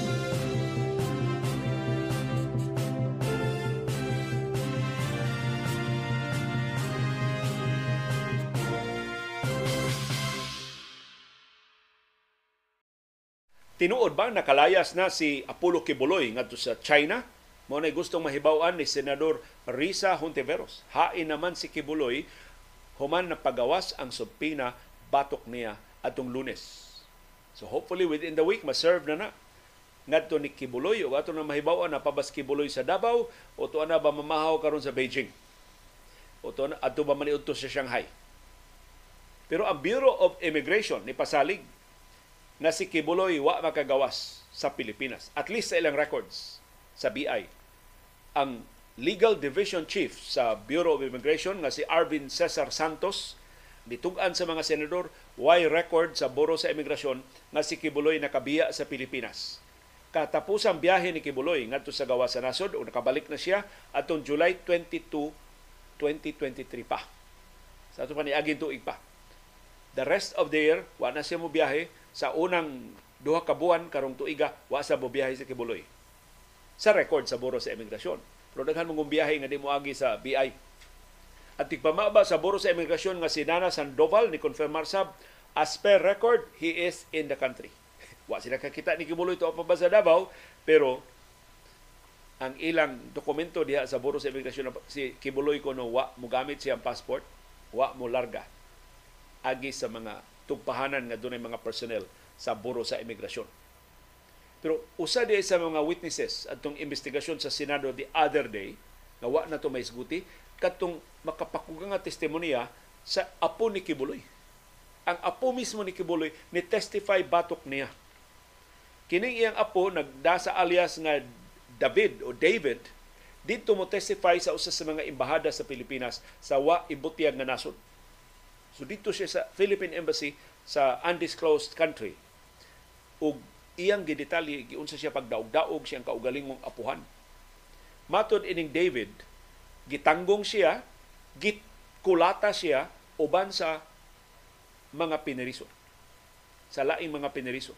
Tinuod ba nakalayas na si Apollo Kibuloy ngadto sa China? Mo na gustong mahibaw ni Senador Risa Hontiveros. Hain naman si Kibuloy human na pagawas ang subpina batok niya atong Lunes. So hopefully within the week ma-serve na na ngadto ni Kibuloy o ato na mahibaw na pabas Kibuloy sa Davao o to na ba mamahaw karon sa Beijing. O to na ato ba maniudto sa Shanghai. Pero ang Bureau of Immigration ni pasalig na si Kibuloy wa makagawas sa Pilipinas. At least sa ilang records sa BI. Ang Legal Division Chief sa Bureau of Immigration nga si Arvin Cesar Santos nitugan sa mga senador why record sa Bureau sa Imigrasyon nga si Kibuloy nakabiya sa Pilipinas. Katapusang biyahe ni Kibuloy ngadto sa gawa sa nasod o nakabalik na siya atong July 22, 2023 pa. Sa ato pa ni aging tuig pa the rest of the year wa na siya mo biyahe sa unang duha ka buwan karong tuiga wa sa mo biyahe sa Kibuloy. Sa record sa Buro sa Imigrasyon pero daghan mong biyahe nga di mo agi sa BI at tigpamaba sa Buro sa Imigrasyon nga si Nana Sandoval ni konfirmar sab as per record he is in the country. <laughs> Wa sila kakita ni Kibuloy to pa ba sa Davao pero ang ilang dokumento diha sa Buro sa Imigrasyon si Kibuloy ko no wa mo gamit siyang passport wa mo larga agi sa mga tugpahanan nga dunay mga personnel sa Buro sa Imigrasyon. Pero usa di sa mga witnesses atong investigasyon sa Senado the other day nga wa na to may isguti katong makapakuga nga testimonya sa apo ni Kibuloy. Ang apo mismo ni Kibuloy ni testify batok niya. Kining iyang apo nagdasa alias nga David o David dito mo testify sa usa sa mga embahada sa Pilipinas sa wa ibutyag nga nasod. So dito siya sa Philippine Embassy sa undisclosed country. Ug iyang gidetalye giunsa siya pagdaog-daog siyang kaugalingong apuhan. Matod ining David, gitanggong siya, gitkulata siya uban sa mga pineriso. Sa laing mga pineriso.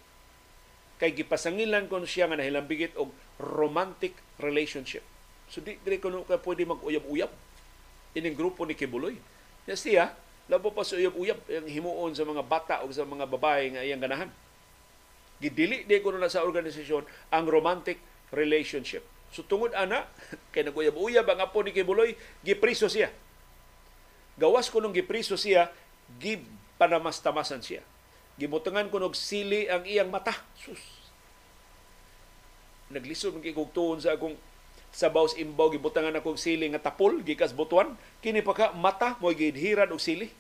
Kay gipasangilan ko siya nga nahilambigit og romantic relationship. So di dire ko ka pwede mag-uyab-uyab ining grupo ni Kibuloy. Ya siya, labo pa sa uyab-uyab ang himuon sa mga bata o sa mga babae nga iyang ganahan. Gidili di ko na sa organisasyon ang romantic relationship. So tungod ana, <laughs> kay naguyab-uyab ang apo ni Kibuloy, gipriso siya. Gawas ko nung gipriso siya, gipanamastamasan siya. Gimutangan ko og sili ang iyang mata. Sus. Naglisod ng kikugtuon sa akong sa imbaw gibutangan ako og sili nga tapol gikas butuan kini pa ka mata mo gidhiran og sili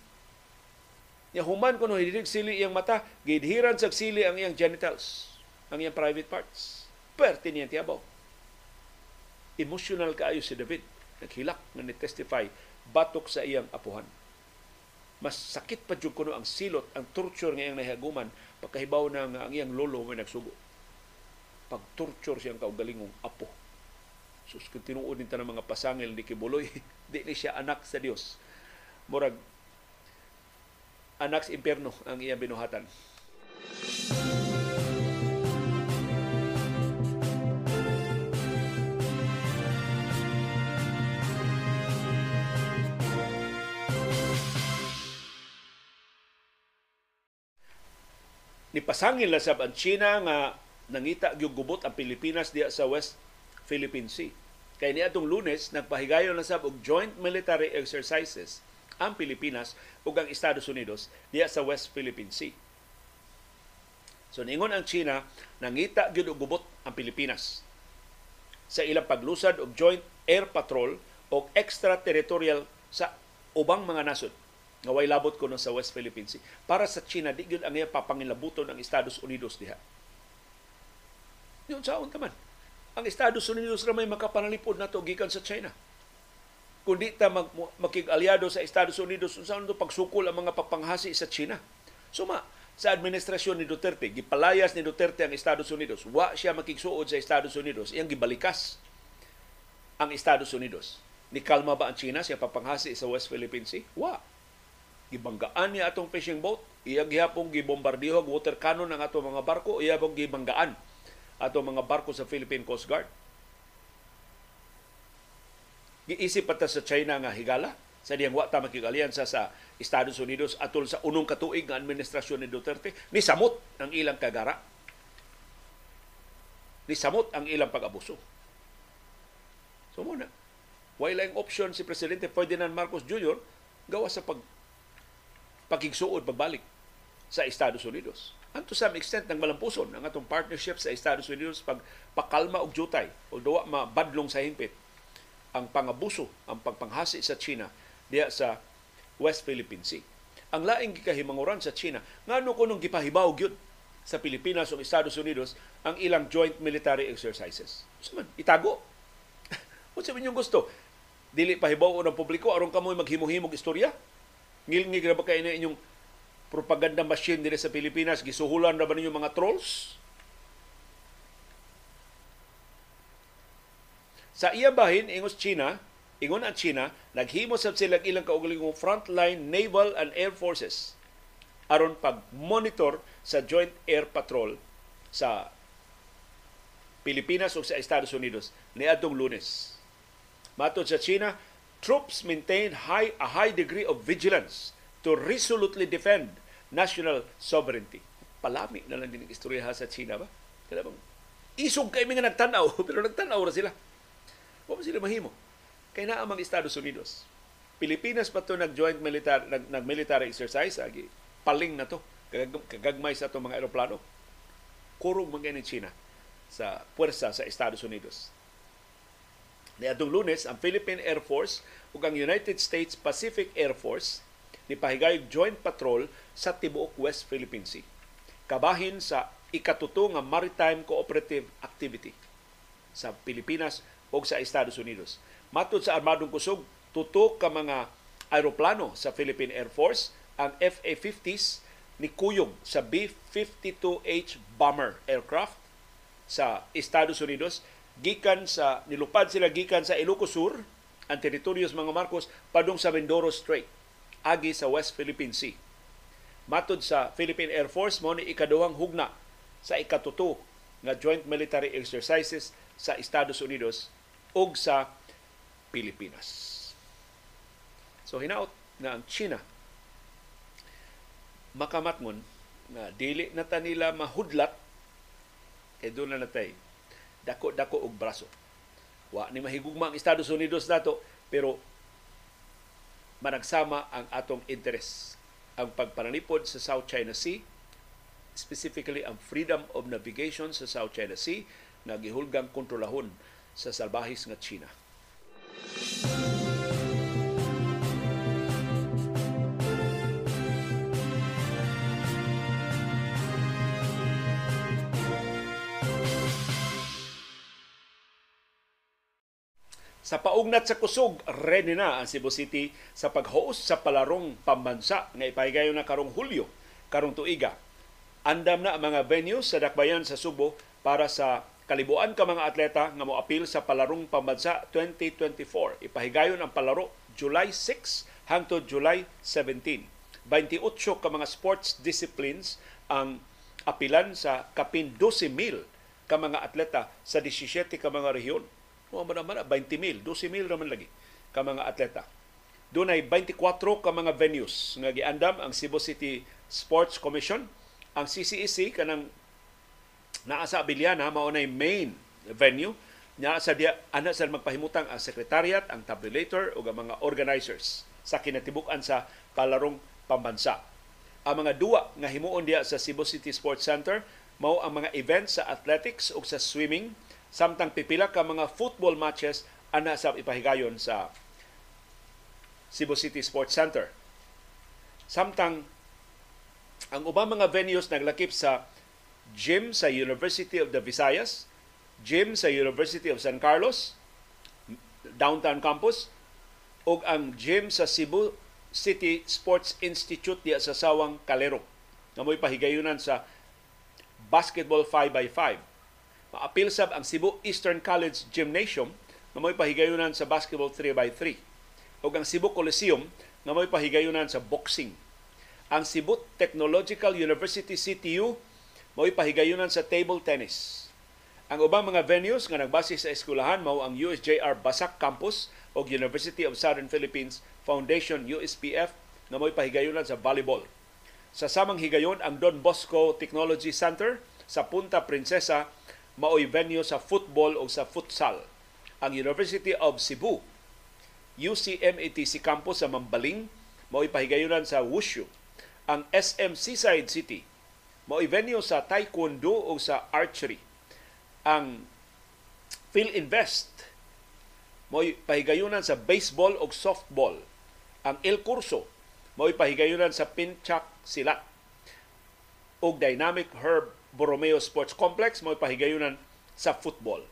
Ya human kuno hidig sili iyang mata, gidhiran sa sili ang iyang genitals, ang iyang private parts. Perte niya tiyabaw. Emotional kaayo si David. Naghilak nga ni-testify batok sa iyang apuhan. Mas sakit pa jud kuno ang silot, ang torture nga iyang nahihaguman pagkahibaw na nga ang iyang lolo may nagsugo. Pag-torture siyang kaugalingong apo. Sus, kung tinuod ng mga pasangil ni Kibuloy, <laughs> di ni siya anak sa Dios. Murag anak sa impyerno ang iyang binuhatan. Nipasangil na sab ang China nga nangita gyud gubot ang Pilipinas diya sa West Philippine Sea. Kay niadtong Lunes nagpahigayon na sab og joint military exercises ang Pilipinas ug ang Estados Unidos diya sa West Philippine Sea. So ningon ang China nangita gyud og gubot ang Pilipinas sa ilang paglusad og joint air patrol o extraterritorial sa ubang mga nasod nga way labot ko sa West Philippine Sea. Para sa China, di gyud ang iya papangilabuton ang Estados Unidos diha. Yun sa man. Ang Estados Unidos ra may makapanalipod nato gikan sa China. Kundi ta mag, makig-aliado sa Estados Unidos unsa to pagsukol ang mga papanghasi sa China. Suma sa administrasyon ni Duterte, gipalayas ni Duterte ang Estados Unidos. Wa siya makigsuod sa Estados Unidos, iyang gibalikas ang Estados Unidos. Ni kalma ba ang China siya papanghasi sa West Philippine Sea? Wa gibanggaan niya atong fishing boat, iya gihapong gibombardiho water cannon ang atong mga barko, iya pong gibanggaan atong mga barko sa Philippine Coast Guard. Giisip pa sa China nga higala sa diyang wa ta makigaliansa sa Estados Unidos atol sa unong katuig nga administrasyon ni Duterte ni samot ang ilang kagara ni samot ang ilang pag-abuso so muna wala yung option si Presidente Ferdinand Marcos Jr. gawa sa pag pagigsuod pagbalik sa Estados Unidos. And to some extent, nang malampuson ang atong partnership sa Estados Unidos pag pakalma og jutay, although mabadlong sa hingpit, ang pangabuso, ang pagpanghasi sa China diya sa West Philippine Sea. Ang laing gikahimanguran sa China, ngano ko nung gipahibaw gyud sa Pilipinas o Estados Unidos ang ilang joint military exercises. So man, itago. <laughs> Kung sabi gusto, dili pahibaw ng publiko aron kamoy maghimo-himog istorya ngilngig na ba kayo na inyong propaganda machine dito sa Pilipinas? Gisuhulan na ba ninyo mga trolls? Sa iya bahin, ingos China, ingon ang China, naghimo sab sila ilang kaugalingong frontline naval and air forces aron pag-monitor sa Joint Air Patrol sa Pilipinas o sa Estados Unidos niadtong Lunes. Matod sa China, troops maintain high a high degree of vigilance to resolutely defend national sovereignty. Palami na lang din ang istorya sa China ba? Kaya bang isog kay mga nagtanaw, <laughs> pero nagtanaw ra sila. Wa sila mahimo. Kay naa ang Estados Unidos. Pilipinas pa to nag-joint military nag, nag-military exercise agi paling na to kagag, kagagmay sa to mga eroplano. Kurong mga ni China sa puwersa sa Estados Unidos. Niadtong Lunes, ang Philippine Air Force ug ang United States Pacific Air Force ni pahigayog joint patrol sa tibuok West Philippine Sea. Kabahin sa ikatuto nga maritime cooperative activity sa Pilipinas o sa Estados Unidos. Matod sa Armadong Kusog, tuto ka mga aeroplano sa Philippine Air Force ang FA-50s ni kuyog sa B-52H bomber aircraft sa Estados Unidos gikan sa nilupad sila gikan sa Ilocos Sur ang teritoryo mga Marcos padung sa Mindoro Strait agi sa West Philippine Sea. Matod sa Philippine Air Force mo ni ikaduhang hugna sa ikatuto nga joint military exercises sa Estados Unidos ug sa Pilipinas. So hinaot na ang China makamatngon na dili na ta nila mahudlat kay doon na natay dako-dako og braso. Wa ni mahigugma ang Estados Unidos nato pero managsama ang atong interes ang pagpananipod sa South China Sea specifically ang freedom of navigation sa South China Sea na gihulgang kontrolahon sa salbahis nga China. Sa paugnat sa kusog, ready na ang Cebu City sa pag-host sa palarong pambansa nga ipahigayon na karong Hulyo, karong tuiga. Andam na ang mga venues sa Dakbayan sa Subo para sa kalibuan ka mga atleta nga moapil sa palarong pambansa 2024. Ipahigayon ang palaro July 6 hangtod July 17. 28 ka mga sports disciplines ang apilan sa kapin 12,000 ka mga atleta sa 17 ka mga rehiyon mo man naman 20 mil, 12 mil raman lagi ka mga atleta. Doon ay 24 ka mga venues nga giandam ang Cebu City Sports Commission. Ang CCEC kanang naa sa Abiliana mao nay main venue nya sa dia ana sa magpahimutang ang secretariat, ang tabulator ug ang mga organizers sa kinatibuk-an sa palarong pambansa. Ang mga duwa nga himuon diya sa Cebu City Sports Center mao ang mga events sa athletics ug sa swimming samtang pipila ka mga football matches ana sa ipahigayon sa Cebu City Sports Center. Samtang ang ubang mga venues naglakip sa gym sa University of the Visayas, gym sa University of San Carlos, downtown campus, ug ang gym sa Cebu City Sports Institute diya sa Sawang Calero. Na mo'y pahigayunan sa basketball 5x5 Maapil sab ang Cebu Eastern College Gymnasium nga may pahigayunan sa basketball 3x3 ug ang Cebu Coliseum nga may pahigayunan sa boxing. Ang Cebu Technological University CTU may pahigayunan sa table tennis. Ang ubang mga venues nga nagbase sa eskwelahan mao ang USJR Basak Campus o University of Southern Philippines Foundation USPF nga may pahigayunan sa volleyball. Sa samang higayon ang Don Bosco Technology Center sa Punta Princesa mao'y venue sa football o sa futsal. Ang University of Cebu, UCMATC campus sa Mambaling, mao'y pahigayunan sa Wushu. Ang SM Seaside City, mao'y venue sa taekwondo o sa archery. Ang PhilInvest, mao'y pahigayunan sa baseball o softball. Ang El Curso, mao'y pahigayunan sa pinchak silat. Og Dynamic Herb Borromeo Sports Complex mo ipahigayunan sa football.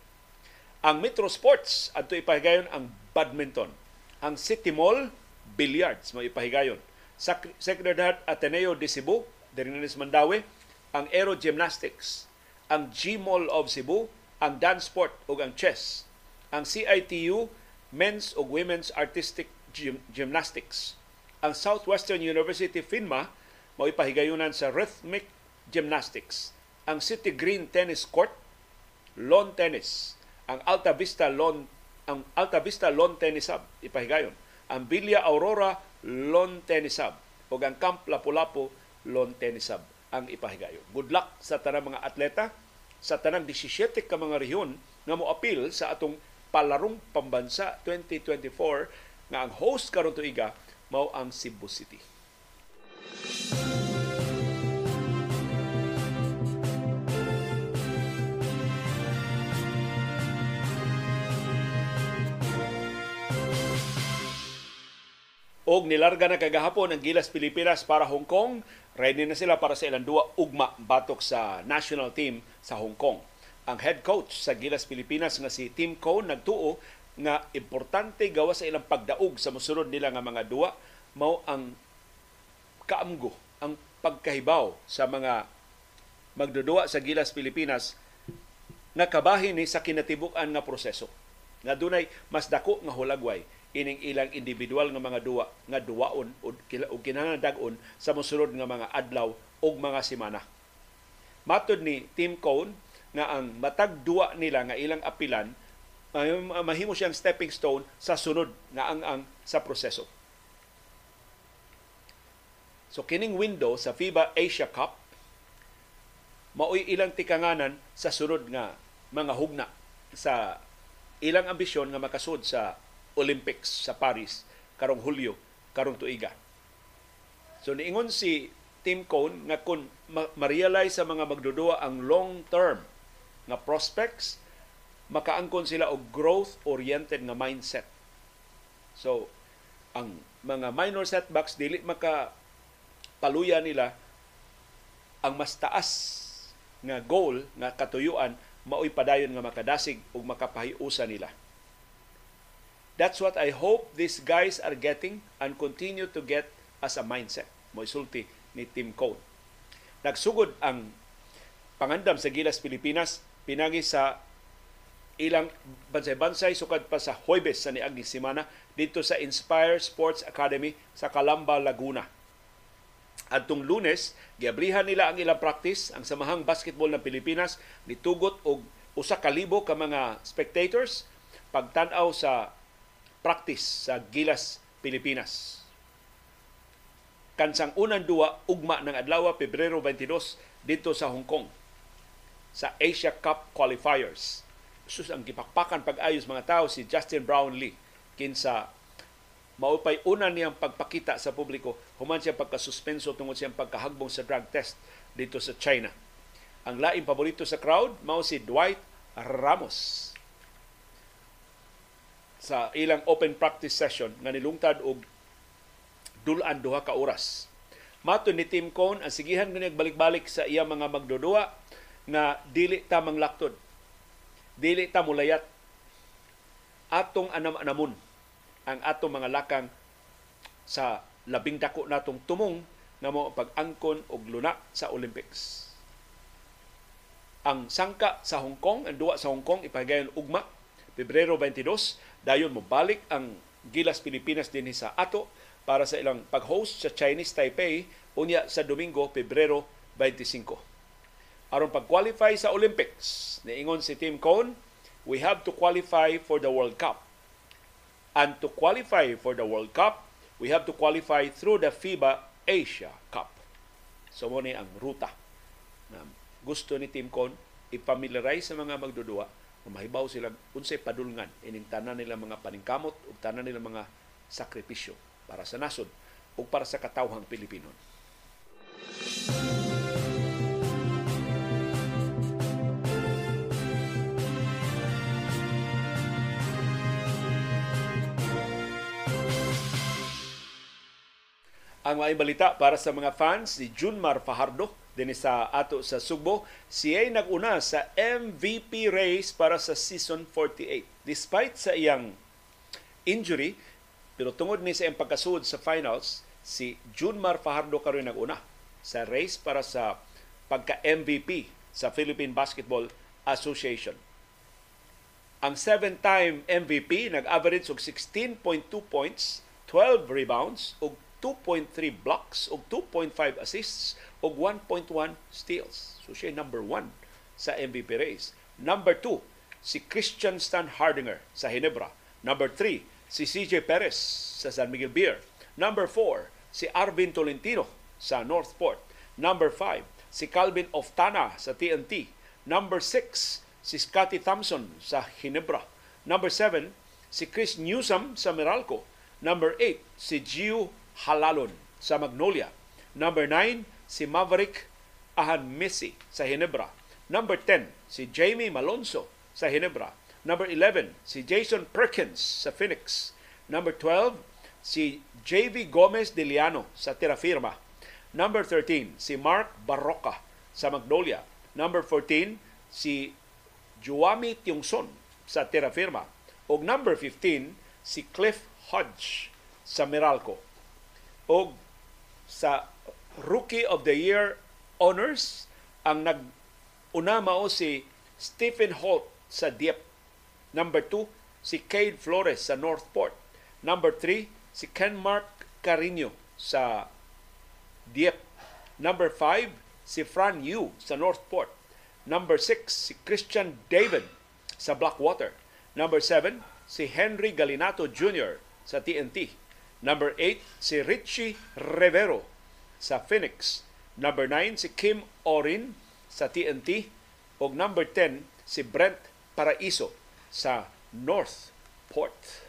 Ang Metro Sports adto ipahigayon ang badminton. Ang City Mall billiards mo ipahigayon. Sa Secretariat Ateneo de Cebu, Derinis Mandawi, ang Aero Gymnastics, ang G Mall of Cebu, ang dance sport ug ang chess, ang CITU Men's ug Women's Artistic Gym- Gymnastics, ang Southwestern University FINMA mao ipahigayunan sa rhythmic gymnastics. Ang City Green Tennis Court, lawn tennis. Ang Alta Vista Lawn ang Alta Vista Lawn Tennis Hub ipahigayon. Ang Villa Aurora Lawn Tennis Hub ug ang Camp Lapu-Lapu Lawn Tennis Hub ang ipahigayon. Good luck sa tanang mga atleta sa tanang 17 ka mga rehiyon nga mo appeal sa atong palarong pambansa 2024 nga ang host karon tuiga mao ang Cebu City. Og nilarga na kagahapon ang Gilas Pilipinas para Hong Kong. Ready na sila para sa ilang duwa ugma batok sa national team sa Hong Kong. Ang head coach sa Gilas Pilipinas nga si Tim Cone nagtuo nga importante gawa sa ilang pagdaog sa mosunod nila nga mga duwa mao ang kaamgo ang pagkahibaw sa mga magdudua sa Gilas Pilipinas nga kabahin ni sa kinatibuk-an nga proseso. Nga dunay mas dako nga hulagway ining ilang individual nga mga duwa nga duwaon o kinahanglan sa mosunod nga mga adlaw o mga semana. Matod ni Tim Cone nga ang matag duwa nila nga ilang apilan mahimo siyang stepping stone sa sunod nga ang ang sa proseso. So kining window sa FIBA Asia Cup maoy ilang tikanganan sa sunod nga mga hugna sa ilang ambisyon nga makasud sa Olympics sa Paris karong Hulyo karong tuiga. So niingon si Tim Cone nga kung ma-realize sa mga magdudua ang long term nga prospects makaangkon sila og growth-oriented nga mindset. So, ang mga minor setbacks dili maka paluya nila ang mas taas nga goal nga katuyuan maoy padayon nga makadasig ug makapahiusa nila. That's what I hope these guys are getting and continue to get as a mindset. Mo isulti ni Tim Cone. Nagsugod ang pangandam sa Gilas Pilipinas pinagi sa ilang bansay-bansay sukad pa sa Huwebes sa niaging semana dito sa Inspire Sports Academy sa Calamba, Laguna. Adtong Lunes, giablihan nila ang ilang practice ang Samahang Basketball ng Pilipinas nitugot og usa ka libo ka mga spectators pagtan-aw sa practice sa Gilas, Pilipinas. Kansang unang duwa ugma ng adlaw Pebrero 22 dito sa Hong Kong sa Asia Cup qualifiers. Sus ang gipakpakan pag-ayos mga tao si Justin Brownlee kinsa maupay una niyang pagpakita sa publiko human siya pagkasuspenso tungod siyang pagkahagbong sa drug test dito sa China. Ang laing paborito sa crowd mao si Dwight Ramos sa ilang open practice session nga nilungtad og dulan duha ka oras. Mato ni Tim Cone ang sigihan nga balik-balik sa iya mga magdudua nga dili ta manglaktod. Dili ta mulayat atong anam-anamon ang atong mga lakang sa labing dako natong tumong nga mo pag-angkon og luna sa Olympics. Ang sangka sa Hong Kong, ang duwa sa Hong Kong ipahigayon ugma Pebrero 22 Dayon mo balik ang Gilas Pilipinas din sa ato para sa ilang pag-host sa Chinese Taipei unya sa Domingo, Pebrero 25. Aron pag-qualify sa Olympics, niingon si Tim Cone, we have to qualify for the World Cup. And to qualify for the World Cup, we have to qualify through the FIBA Asia Cup. So mo ang ruta na gusto ni Tim Cone ipamiliarize sa mga magdudua mahibaw sila unsay padulngan ining tanan nila mga paningkamot ug tanan nila mga sakripisyo para sa nasod ug para sa katawhang Pilipino. Ang may balita para sa mga fans ni Junmar Fajardo din sa ato sa Subo, siya ay naguna sa MVP race para sa season 48. Despite sa iyang injury, pero tungod ni sa iyang pagkasud sa finals, si Junmar Fajardo karon naguna sa race para sa pagka-MVP sa Philippine Basketball Association. Ang seven-time MVP nag-average og 16.2 points, 12 rebounds ug 2.3 blocks ug 2.5 assists ug 1.1 steals. So siya number 1 sa MVP race. Number 2, si Christian Stan Hardinger sa Hinebra. Number 3, si CJ Perez sa San Miguel Beer. Number 4, si Arvin Tolentino sa Northport. Number 5, si Calvin Oftana sa TNT. Number 6, si Scotty Thompson sa Hinebra. Number 7, si Chris Newsom sa Meralco. Number 8, si Gio Halalon sa Magnolia. Number 9, si Maverick Ahan Messi sa Hinebra. Number 10, si Jamie Malonzo sa Hinebra. Number 11, si Jason Perkins sa Phoenix. Number 12, si JV Gomez de Liano sa Terrafirma. Number 13, si Mark Barroca sa Magnolia. Number 14, si Juami Tiongson sa Terrafirma. O number 15, si Cliff Hodge sa Meralco. O sa Rookie of the Year honors ang nag una mao si Stephen Holt sa Dieppe. Number 2, si Cade Flores sa Northport. Number 3, si Ken Mark Carino sa Dieppe. Number 5, si Fran Yu sa Northport. Number 6, si Christian David sa Blackwater. Number 7, si Henry Galinato Jr. sa TNT. Number 8, si Richie Rivero sa Phoenix. Number 9, si Kim Orin sa TNT. O number 10, si Brent Paraiso sa Northport.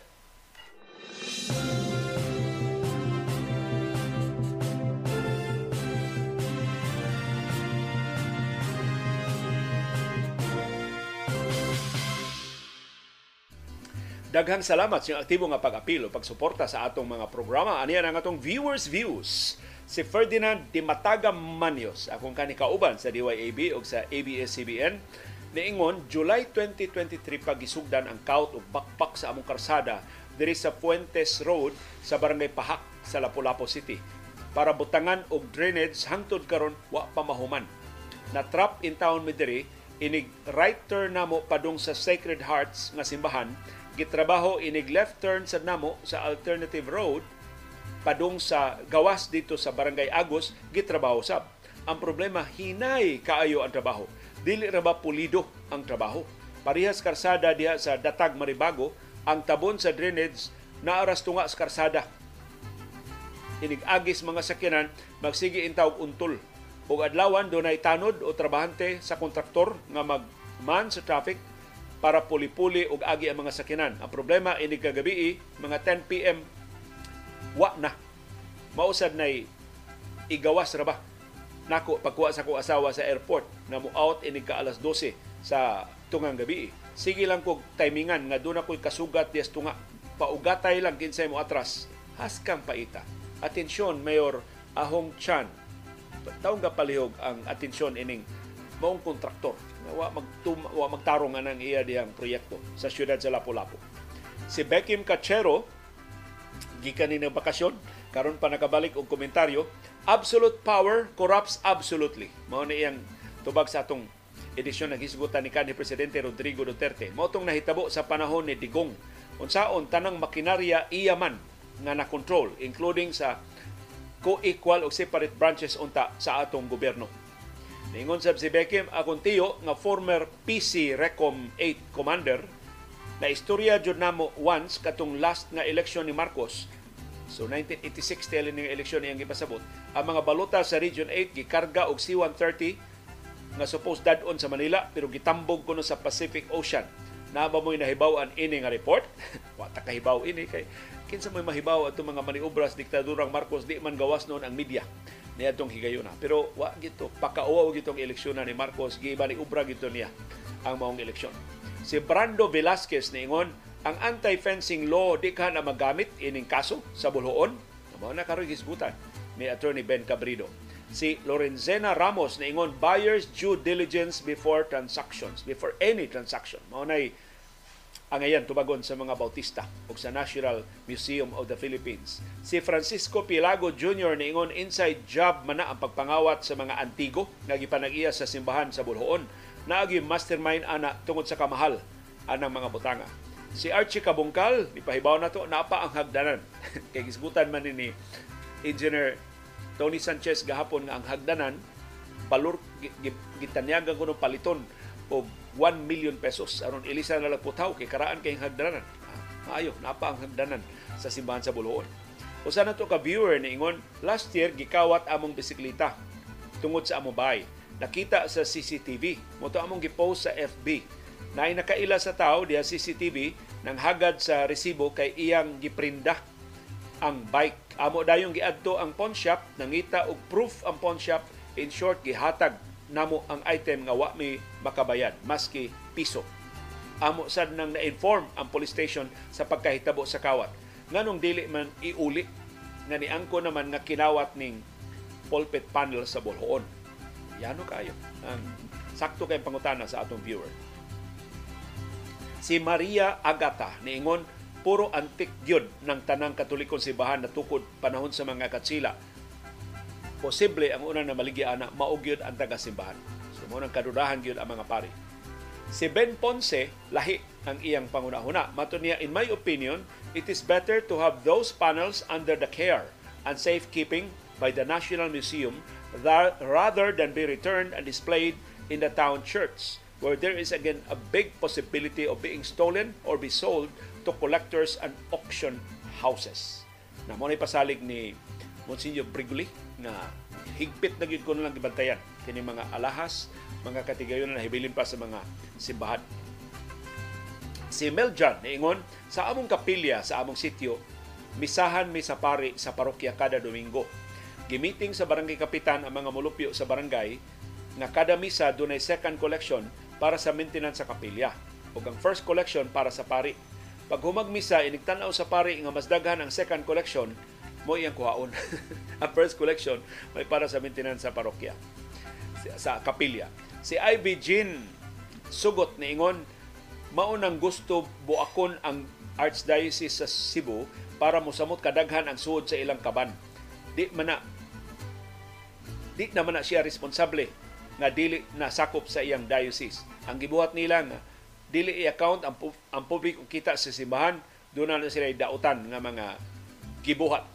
Daghang salamat sa aktibo nga pag-apil o pagsuporta sa atong mga programa. Aniya ang atong viewers views si Ferdinand Di Mataga Manios, akong kanikauban sa DYAB o sa ABS-CBN, niingon July 2023 pagisugdan ang kaut o bakpak sa among karsada diri sa Fuentes Road sa Barangay Pahak sa Lapu-Lapu City para butangan og drainage hangtod karon wa pa mahuman. Na trap in town mi diri inig right turn namo padung sa Sacred Hearts nga simbahan gitrabaho inig left turn sa namo sa alternative road padung sa gawas dito sa Barangay Agos gitrabaho sab. Ang problema hinay kaayo ang trabaho. Dili ra ba pulido ang trabaho. Parehas karsada diha sa Datag Maribago, ang tabon sa drainage naaras tunga sa karsada. Inig-agis mga sakyanan magsigi intawg untol. Ug adlawan dunay tanod o trabahante sa kontraktor nga magman sa traffic para puli-puli ug agi ang mga sakyanan. Ang problema inig kagabi mga 10 PM wa na. Mausad na igawas ra ba? Nako pagkuha sa ko asawa sa airport na mo out inig ka alas 12 sa tungang gabi. Sige lang kog timingan nga doon ako'y kasugat yes tunga. Paugatay lang kinsay mo atras. Haskang paita. Atensyon, Mayor Ahong Chan. Taong palihog ang atensyon ining maong kontraktor na wa, magtum, wa magtarong nga ng iya diyang proyekto sa siyudad sa Lapu-Lapu. Si Beckham Cachero, gikan ni bakasyon karon pa nakabalik og komentaryo absolute power corrupts absolutely. Mao ni iyang tubag sa atong edisyon ng hisgutan ni kanhi presidente Rodrigo Duterte. Mao tong nahitabo sa panahon ni Digong. Unsaon tanang makinarya iya man nga na control including sa co-equal o separate branches unta sa atong gobyerno Ningon sab si Beckham akong tiyo nga former PC Recom 8 commander na istorya jud namo once katong last nga eleksyon ni Marcos So 1986 tell ning eleksyon iyang gipasabot ang mga balota sa Region 8 gikarga og C-130 nga supposed dadon sa Manila pero gitambog kuno sa Pacific Ocean. Na ba mo'y nahibaw-an ini nga report? <laughs> Wa ta kahibaw ini kay kinsa mo'y mahibaw ato mga maniobras diktadurang Marcos di man gawas noon ang media niadtong higayuna. Pero wa gito pakauaw gitong eleksyon ni Marcos giba ni ubra gito niya ang maong eleksyon. Si Brando Velasquez niingon, ang anti-fencing law di ka na magamit ining kaso sa bulhoon. Mao na karoy hisgutan ni Attorney Ben Cabrido. Si Lorenzena Ramos niingon buyers due diligence before transactions, before any transaction. Mao nay ang ayan tubagon sa mga Bautista o sa National Museum of the Philippines. Si Francisco Pilago Jr. niingon inside job man ang pagpangawat sa mga antigo nga gipanag-iya sa simbahan sa Bulhoon naagi mastermind ana tungod sa kamahal anang mga butanga. Si Archie Kabungkal, ipahibaw na to, napa ang hagdanan. <laughs> Kay gisgutan man ni Engineer Tony Sanchez gahapon ang hagdanan palur gitanyagan ko ng paliton og 1 million pesos aron ilisa na lang putaw kay karaan kay hagdanan. Maayo, napa ang hagdanan sa simbahan sa Buluon. Usa na to ka viewer ni ingon, last year gikawat among bisikleta tungod sa among bahay. Nakita sa CCTV, mo to among gipost sa FB. Nay nakaila sa tao diha CCTV nang hagad sa resibo kay iyang giprinda ang bike. Amo dayong giadto ang pawn shop, nangita og proof ang pawn shop. In short, gihatag namo ang item nga wa mi makabayad maski piso. Amo sad nang na-inform ang police station sa pagkahitabo sa kawat. Nganong dili man iuli nga niangko naman nga kinawat ning pulpit panel sa Bolhoon. Yano kayo. Ang sakto kay pangutana sa atong viewer. Si Maria Agata niingon puro antik gyud ng tanang katolikong sibahan na tukod panahon sa mga katsila. Posible ang una na maligya maugyod ang taga-simbahan. So mo nang kadudahan gyud ang mga pari. Si Ben Ponce, lahi ang iyang pangunahuna. Mato niya, in my opinion, it is better to have those panels under the care and safekeeping by the National Museum rather than be returned and displayed in the town church where there is again a big possibility of being stolen or be sold to collectors and auction houses. Na mo pasalig ni Monsignor Briguli na higpit na gyud ko lang gibantayan kini mga alahas, mga katigayon na hibilin pa sa mga simbahan. Si Meljan niingon sa among kapilya sa among sityo misahan mi sa pari sa parokya kada Domingo. Gimiting sa barangay kapitan ang mga mulupyo sa barangay nga kada misa dunay second collection para sa maintenance sa kapilya ug ang first collection para sa pari. Pag humagmisa inigtan-aw sa pari nga mas daghan ang second collection, mo iyang kuhaon. <laughs> ang first collection may para sa maintenance sa parokya sa kapilya. Si Ivy Jean sugot ni ingon maunang gusto buakon ang Archdiocese sa Cebu para mosamot kadaghan ang suod sa ilang kaban. Di man na di naman na siya responsable nga dili na sakop sa iyang diocese. Ang gibuhat nila nga dili i-account ang, ang publiko kita sa simbahan, doon na sila dautan nga mga gibuhat.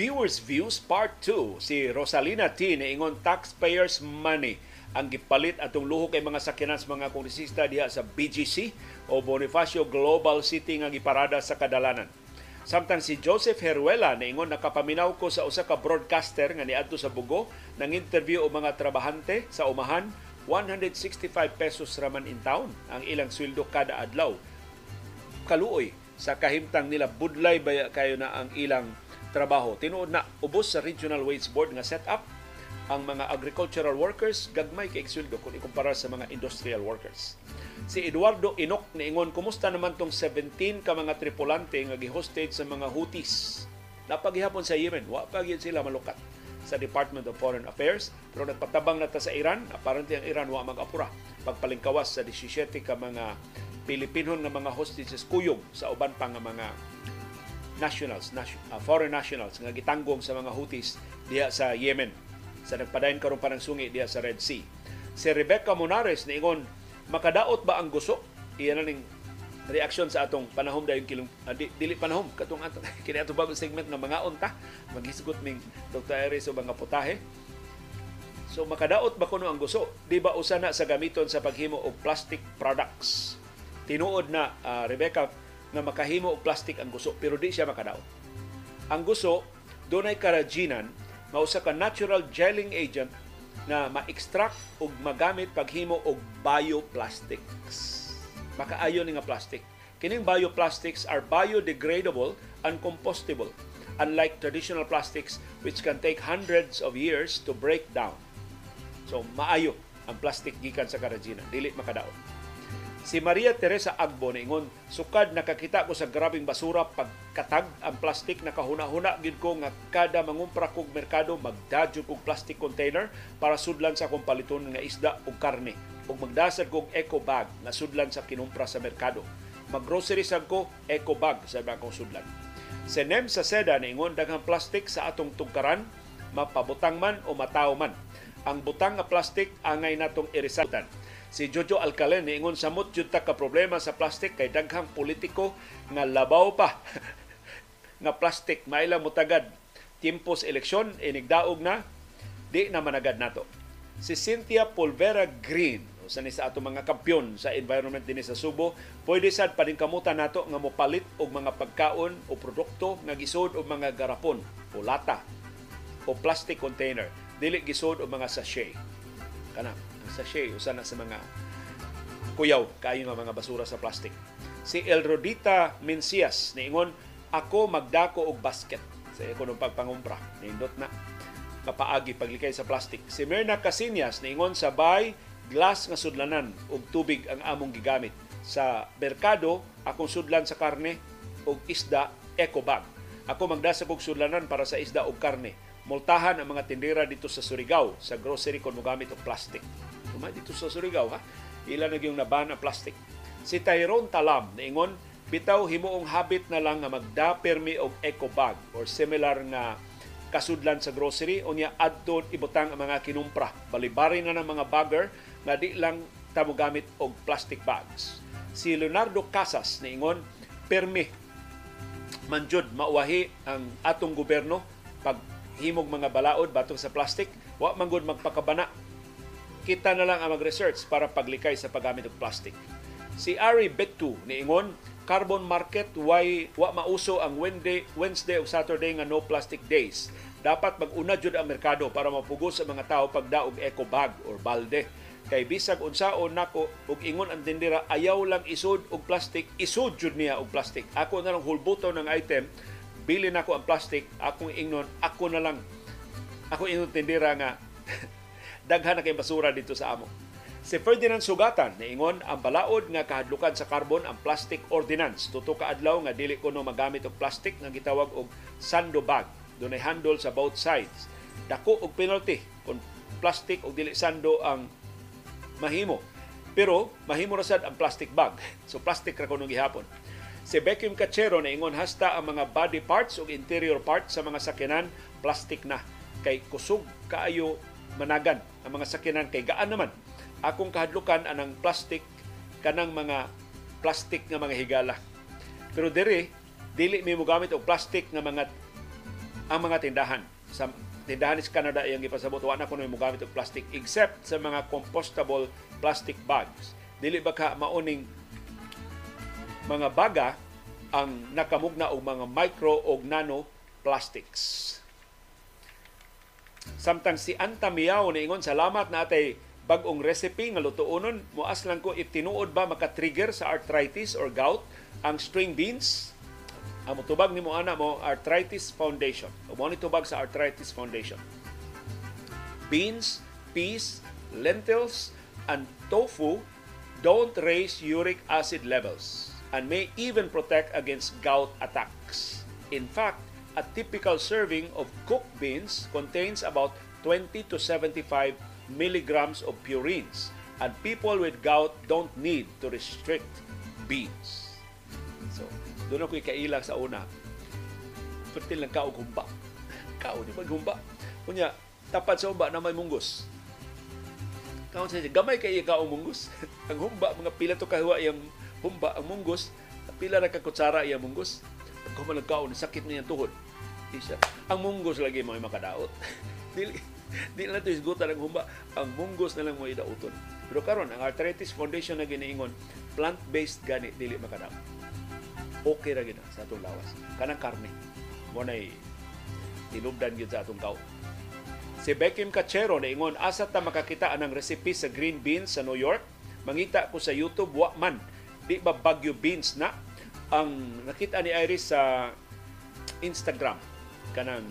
Viewers Views Part 2 si Rosalina T. ingon taxpayers money ang gipalit atong luho kay mga sakyanan sa mga kongresista diha sa BGC o Bonifacio Global City nga giparada sa kadalanan. Samtang si Joseph Heruela ingon nakapaminaw ko sa usa ka broadcaster nga niadto sa Bugo nang interview og mga trabahante sa umahan 165 pesos raman in town ang ilang sweldo kada adlaw. Kaluoy sa kahimtang nila budlay baya kayo na ang ilang trabaho. Tinuod na ubos sa Regional Wage Board nga set up ang mga agricultural workers gagmay kay sweldo kung ikumpara sa mga industrial workers. Si Eduardo Inok niingon kumusta naman tong 17 ka mga tripulante nga gihostage sa mga Houthis. Napagihapon sa Yemen, wa pa sila malukat sa Department of Foreign Affairs pero nagpatabang na ta sa Iran apparently ang Iran wa mag-apura pagpalingkawas sa 17 ka mga Pilipinon nga mga hostages kuyog sa uban pa nga mga nationals, nation, uh, foreign nationals nga gitanggong sa mga Houthis diha sa Yemen sa nagpadayon karon pa ng sungi diha sa Red Sea. Si Rebecca Monares niingon makadaot ba ang guso? Iyan na ning reaksyon sa atong panahom dayon kilong uh, di, dili panahom katong atong <laughs> kini atong bagong segment nga mga unta maghisgot ming Dr. Iris o mga putahe. So makadaot ba kuno ang guso? Di ba usa na sa gamiton sa paghimo og plastic products? Tinuod na uh, Rebecca nga makahimo og plastic ang guso pero di siya makadaot. Ang guso dunay karaginan nga usa ka natural gelling agent na ma-extract ug magamit paghimo og bioplastics. Makaayo ni nga plastic. Kining bioplastics are biodegradable and compostable unlike traditional plastics which can take hundreds of years to break down. So maayo ang plastic gikan sa karagina, dili makadaot. Si Maria Teresa Agbo ingon, sukad nakakita ko sa grabing basura pagkatag ang plastik nakahuna-huna gid ko nga kada mangumpra kog merkado magdadyo kog plastic container para sudlan sa kong paliton nga isda ug karne ug magdasad kog eco bag nga sudlan sa kinumpra sa merkado. Maggrocery sad ko eco bag sa akong sudlan. Si Nem sa seda ingon daghang plastik sa atong tugkaran mapabutang man o mataw man. Ang butang nga plastic angay natong irisaltan. Si Jojo Alcalen niingon samot jud ta ka problema sa plastic kay daghang politiko nga labaw pa <laughs> nga plastic maila mutagad tiempos eleksyon inigdaog na di na managad nato. Si Cynthia Polvera Green sa ni sa ato mga kampyon sa environment dinhi sa Subo, pwede sad paningkamutan nato nga mopalit og mga pagkaon o produkto nga gisod og mga garapon o lata o plastic container dili gisod og mga sachet. Kana, ang sachet usa na sa mga kuyaw kaayo nga mga basura sa plastic. Si Elrodita Mencias niingon ako magdako og basket sa ekonong pagpangumpra. Nindot na mapaagi paglikay sa plastic. Si Mirna Casinas niingon sa bay glass nga sudlanan ug tubig ang among gigamit. Sa merkado, akong sudlan sa karne ug isda eco bag. Ako magdasag og sudlanan para sa isda ug karne. Multahan ang mga tindera dito sa Surigao sa grocery kung mogamit og plastic. Kumay dito sa Surigao ha. Ila na yung naban ang plastic. Si Tyrone Talam niingon bitaw himuong habit na lang nga magdapermi og eco bag or similar nga kasudlan sa grocery unya adton ibutang ang mga kinumpra balibari na ng mga bagger nga di lang tamo gamit og plastic bags. Si Leonardo Casas niingon permi manjud mauwahi ang atong gobyerno pag himog mga balaod batok sa plastic wa man gud magpakabana kita na lang ang mag-research para paglikay sa paggamit og plastic. Si Ari Betu niingon carbon market why wa mauso ang Wednesday, Wednesday ug Saturday nga no plastic days. Dapat mag-una jud ang merkado para mapugos sa mga tao pagdaog eco bag or balde kay bisag unsaon nako ug ingon ang tindera ayaw lang isud og plastic isud jud niya og plastic ako na lang hulbuto ng item bili nako ang plastic akong ingnon ako na lang ako ingon tindera nga <laughs> daghan na kay basura dito sa amo si Ferdinand Sugatan niingon ang balaod nga kahadlukan sa carbon ang plastic ordinance tuto ka nga dili kuno magamit og plastic nga gitawag og sando bag dunay handle sa both sides dako og penalty kung plastic o dili sando ang mahimo. Pero mahimo ra sad ang plastic bag. <laughs> So plastic ra kuno gihapon. Si Beckham Cachero na ingon hasta ang mga body parts o interior parts sa mga sakyanan plastic na kay kusog kaayo managan ang mga sakyanan kay gaan naman akong kahadlukan anang plastic kanang mga plastic nga mga higala. Pero diri dili mi mo gamit og plastic nga mga ang mga tindahan sa tindahan sa Canada iyang ipasabot wa na kuno mo gamit og plastic except sa mga compostable plastic bags. Dili ba ka mauning mga baga ang nakamugna og mga micro o nano plastics. Samtang si Anta Miao niingon salamat na atay bag-ong recipe nga lutuonon muas lang ko if tinuod ba maka-trigger sa arthritis or gout ang string beans ang mutubag ni mo ana mo Arthritis Foundation. O mo tubag sa Arthritis Foundation. Beans, peas, lentils, and tofu don't raise uric acid levels and may even protect against gout attacks. In fact, a typical serving of cooked beans contains about 20 to 75 milligrams of purines and people with gout don't need to restrict beans. Doon ako'y kaila sa una. Fertil lang kao humba. <laughs> Kao di maghumba. Kunya, tapat sa humba na may munggos. Kaon sa gamay kay ikaw munggos. <laughs> ang humba, mga pila to kahuwa yung humba, ang munggos, pila na kakutsara yung munggos. Pag kumalang kaon, sakit niya tuhod. Isa. Ang munggos lagi mo makadaot. <laughs> dili, dili na ito isgutan ng humba. Ang munggos na lang mo idauton. Pero karon ang Arthritis Foundation na giniingon, plant-based gani dili makadaot okay ra gid sa atong lawas. Kanang karne. Mo nay tinubdan gyud sa atong kao. Si Beckham Cachero na ingon asa ta makakita anang recipe sa green beans sa New York. Mangita ko sa YouTube wa man di ba bagyo beans na ang nakita ni Iris sa Instagram kanang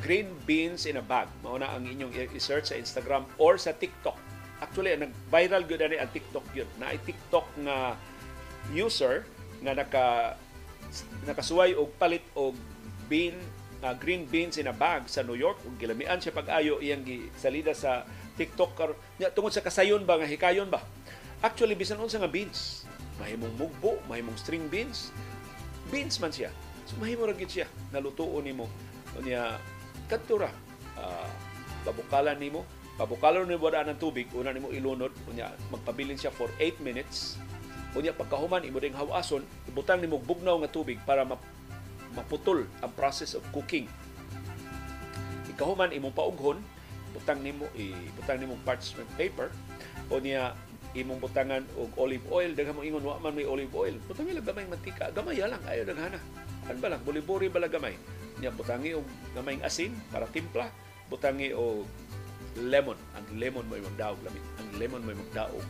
green beans in a bag. Mao na ang inyong i-search sa Instagram or sa TikTok. Actually, nag-viral gyud ani ang TikTok yun. Na TikTok nga user nga naka nakasuway og palit og bean uh, green beans in a bag sa New York ug gilamian siya pag-ayo iyang gisalida sa TikTok karon tungod sa kasayon ba nga hikayon ba actually bisan unsa nga beans mahimong mugbo mahimong string beans. Beans man siya. So mahimo ra gid siya. Nalutuon nimo. Unya kadto ra uh, pabukalan nimo, pabukalan nimo daan ng tubig, una nimo ilunod, unya magpabilin siya for 8 minutes. Unya pagkahuman imo ding hawason, ibutang nimo bugnaw nga tubig para map- maputol ang process of cooking. Ikahuman imong paughon, butang nimo ibutang nimo parchment paper. O niya imong butangan og olive oil daghang mo ingon wa man may olive oil. Butang ila gamay mantika. Gamay lang ayo daghana kan ba lang buliburi bala gamay? Niya butangi og gamay asin para timpla. Butangi og lemon. Ang lemon mo imong daog lami. Ang lemon mo imong daog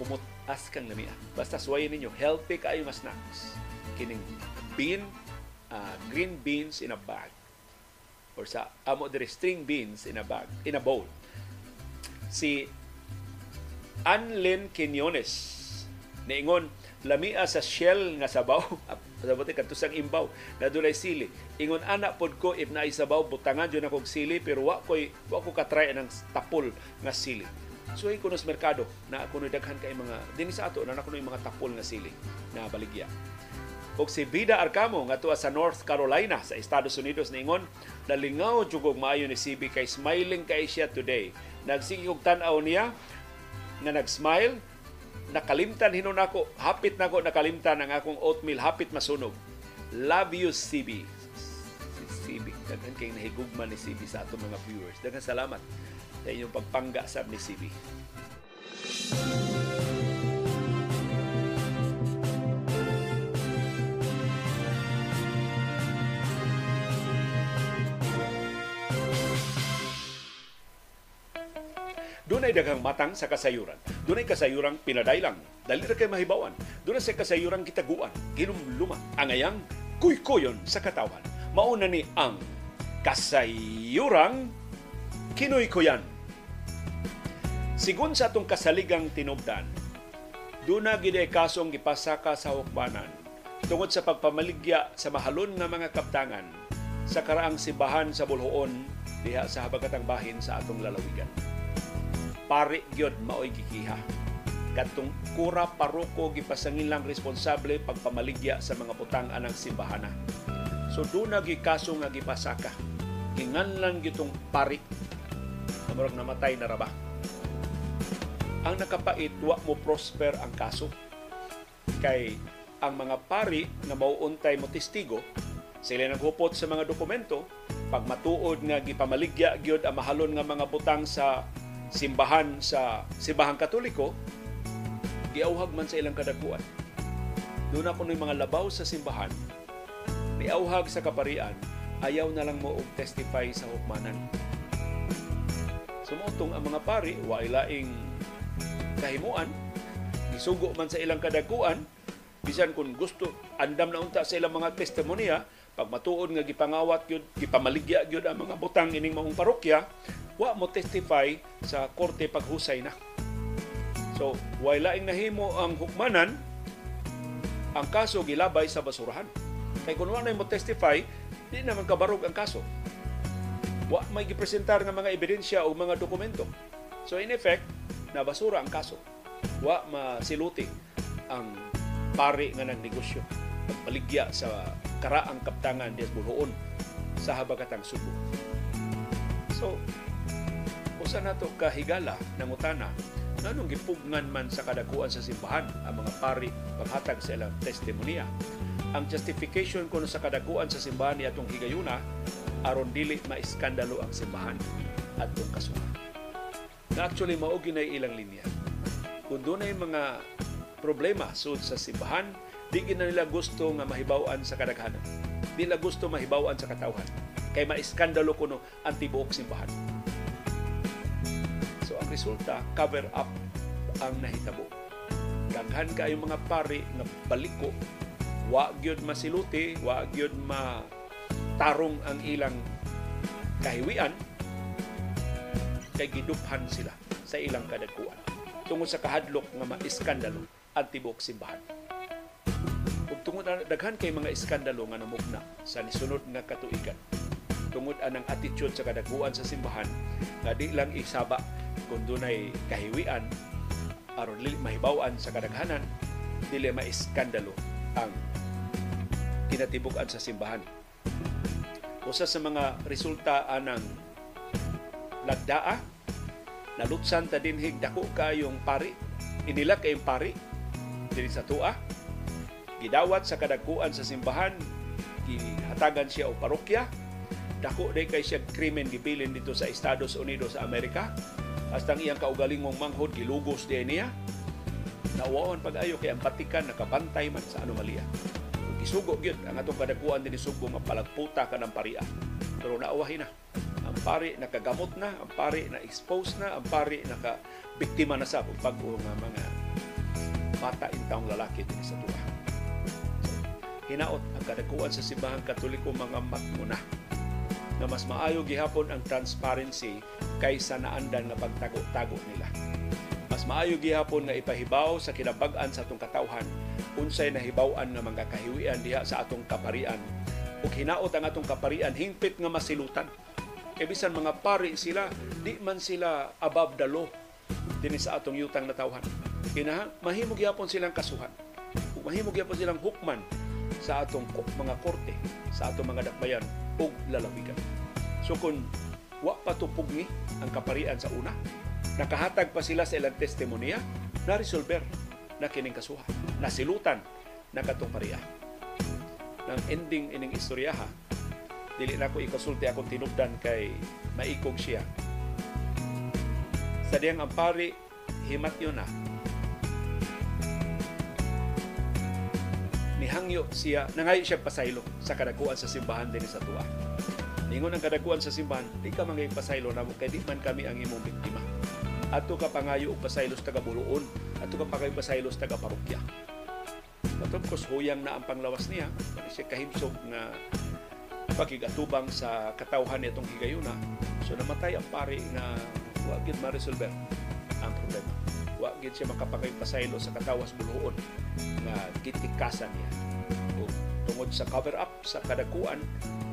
umutas kang lami basta suwayin ninyo healthy kaayo nga snacks. Kining bean uh, green beans in a bag. Or sa amo dire string beans in a bag in a bowl. Si Anlin Quinones. Niingon lamia sa shell nga sabaw. <laughs> Sabot katusang imbaw. Na sili. Ingon ana pod ko if naay sabaw butangan jud akong sili pero wa koy wa ko katry ng tapol nga sili. So ay kuno sa merkado na kuno daghan kay mga dinhi sa ato na kuno mga tapol nga sili na baligya. Og si Vida Arcamo nga tuwa sa North Carolina sa Estados Unidos niingon nalingaw jud og maayo ni CB kay smiling kay siya today. Nagsige og tan-aw niya nga nag-smile nakalimtan hinon ako hapit nako nakalimtan ang akong oatmeal hapit masunog. Love you CB CB daghan kay nahigugman ni CB sa atong mga viewers. Daghan salamat sa inyong pagpangga sab ni CB Dunay daghang matang sa kasayuran. Dunay kasayuran pinadaylang. Dali ra kay mahibawan. Dunay sa kasayuran kitaguan, ginumluma, angayang kuykuyon sa katawan. Mauna ni ang kasayuran kinuykuyan. Sigun sa atong kasaligang tinubdan, duna gid kasong gipasaka sa hukmanan tungod sa pagpamaligya sa mahalon nga mga kaptangan sa karaang simbahan sa Bulhoon diha sa habagatang bahin sa atong lalawigan pari gyud maoy gikiha katong kura paroko gipasangin lang responsable pagpamaligya sa mga butang anang simbahana so do na kaso nga gipasaka. Ginganlan gitong pari murag namatay na raba ang nakapait wa mo prosper ang kaso. Kay ang mga pari na mauuntay mo testigo sila naghupot sa mga dokumento pag matuod nga gipamaligya gyud ang mahalon nga mga butang sa simbahan sa simbahang katoliko, giauhag man sa ilang kadaguan. Doon ako ng mga labaw sa simbahan, niauhag sa kaparian, ayaw na lang mo og testify sa hukmanan. Sumutong ang mga pari, wa ilaing kahimuan, gisugo man sa ilang kadaguan, bisan kung gusto, andam na unta sa ilang mga testimonya, pag matuod nga gipangawat gyud, gipamaligya gyud ang mga butang ining maong parokya, wa mo testify sa korte paghusay na. So, wala ing nahimo ang hukmanan, ang kaso gilabay sa basurahan. Kay kung wala mo testify, di naman kabarog ang kaso. Wa may gipresentar nga mga ebidensya o mga dokumento. So in effect, nabasura ang kaso. Wa masiluti ang pari nga nagnegosyo pagpaligya sa karaang kaptangan des Bulhoon sa habagatang Subo. So, usa nato kahigala nangutana nganong gipugnan man sa kadakuan sa simbahan ang mga pari paghatag sa ilang testimonya? Ang justification kuno sa kadakuan sa simbahan ni atong higayuna aron dili maiskandalo ang simbahan atong kasuhan. Na actually mao ginay ilang linya. Kung dunay mga problema sud sa simbahan di na nila gusto nga mahibaw-an sa kadaghanan. Di nila gusto mahibaw-an sa katawhan. Kay maiskandalo kuno ang tibuok simbahan. Resulta, cover up ang nahitabo. Daghan kayo mga pari nga baliko, wa gyud masiluti, wa gyud ma tarong ang ilang kahiwian. Kay giduphan sila sa ilang kadagkuan. Tungod sa kahadlok nga maiskandalo ang tibok simbahan. Tungod daghan kay mga iskandalo nga namugna sa nisunod nga katuigan tungod anang attitude sa kadaguan sa simbahan nga di lang isaba kung dunay kahiwian aron dili mahibaw-an sa kadaghanan dili maiskandalo ang kinatibuk-an sa simbahan. Usa sa mga resulta anang lagdaa nalutsan ta dinhig dako kayong pari inila kayong pari diri sa tua gidawat sa kadagkuan sa simbahan gihatagan siya og parokya. Dako day kay siya krimen gibilin dito sa Estados Unidos sa Amerika. Hasta ang iyang kaugalingong manghod gilugos din niya. Nawaon pag-ayo kay ang Vatican nakabantay man sa anomalya Ug gisugo gyud ang atong kadagkuan dinhi sugo nga palagputa ka ng paria. Pero nauwahi na. Ang pari nakagamot na ang pari na expose na ang pari naka biktima na sa pag nga mga bata intawong lalaki din sa tuwa hinaot ang kadakuan sa simbahan katoliko mga matmuna na mas maayo gihapon ang transparency kaysa naandan nga pagtago-tago nila. Mas maayo gihapon nga ipahibaw sa kinabag-an sa atong katawhan unsay nahibaw-an nga mga kahiwian diha sa atong kaparian ug hinaot ang atong kaparian hingpit nga masilutan. Kay bisan mga pari sila, di man sila above the law dinhi sa atong yutang na tawhan. Kinaha mahimo gihapon silang kasuhan. Ug mahimo gihapon silang hukman sa atong mga korte, sa atong mga dakbayan ug lalawigan. So kung wa pa tupugni ang kaparian sa una, nakahatag pa sila sa ilang testimonya, na-resolver na kining kasuha. Nasilutan na katong paria. Nang ending ining istorya ha, dili na ko ikasulti akong tinubdan kay maikog siya. Sa diyang ang pari, himat yun na, nihangyo siya, nangayo siya pasaylo sa kadakuan sa simbahan din sa tuwa. Ningon ang kadakuan sa simbahan, di ka mangay pasaylo na kay di man kami ang imong biktima. Ato ka pangayo og pasaylo sa taga Buruon, ato ka pangay pasaylo sa taga Parokya. Matapos huyang na ang panglawas niya, siya kahimsog na pakigatubang sa katawhan nitong higayuna. So namatay ang pari nga wa gid ma-resolver ang problema. Wa gid siya makapangay pasaylo sa katawas Buruon nga gitikasan niya. O, tungod sa cover up sa kadakuan,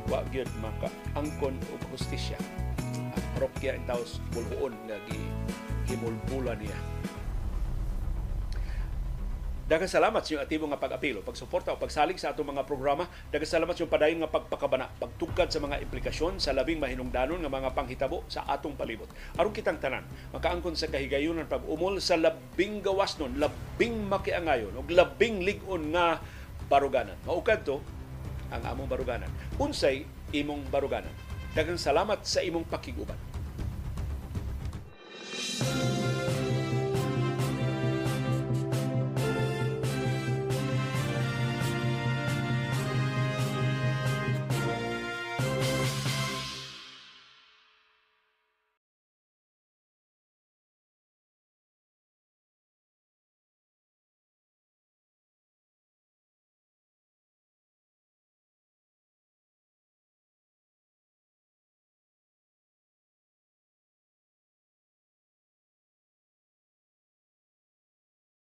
wa gyud makaangkon og hustisya. Ang parokya in taos bulhuon nga gi himulbulan niya. Daghang salamat sa inyong aktibo nga pag-apilo, pagsuporta o pagsalig sa atong mga programa. Daghang salamat sa inyong padayon nga pagpakabana, pagtugkad sa mga implikasyon sa labing mahinungdanon nga mga panghitabo sa atong palibot. Aron kitang tanan, makaangkon sa kahigayunan pag-umol sa labing gawas nun, labing makiangayon ug labing ligon nga baruganan. Maukad to ang among baruganan. Unsay imong baruganan. Daghang salamat sa imong pakiguban.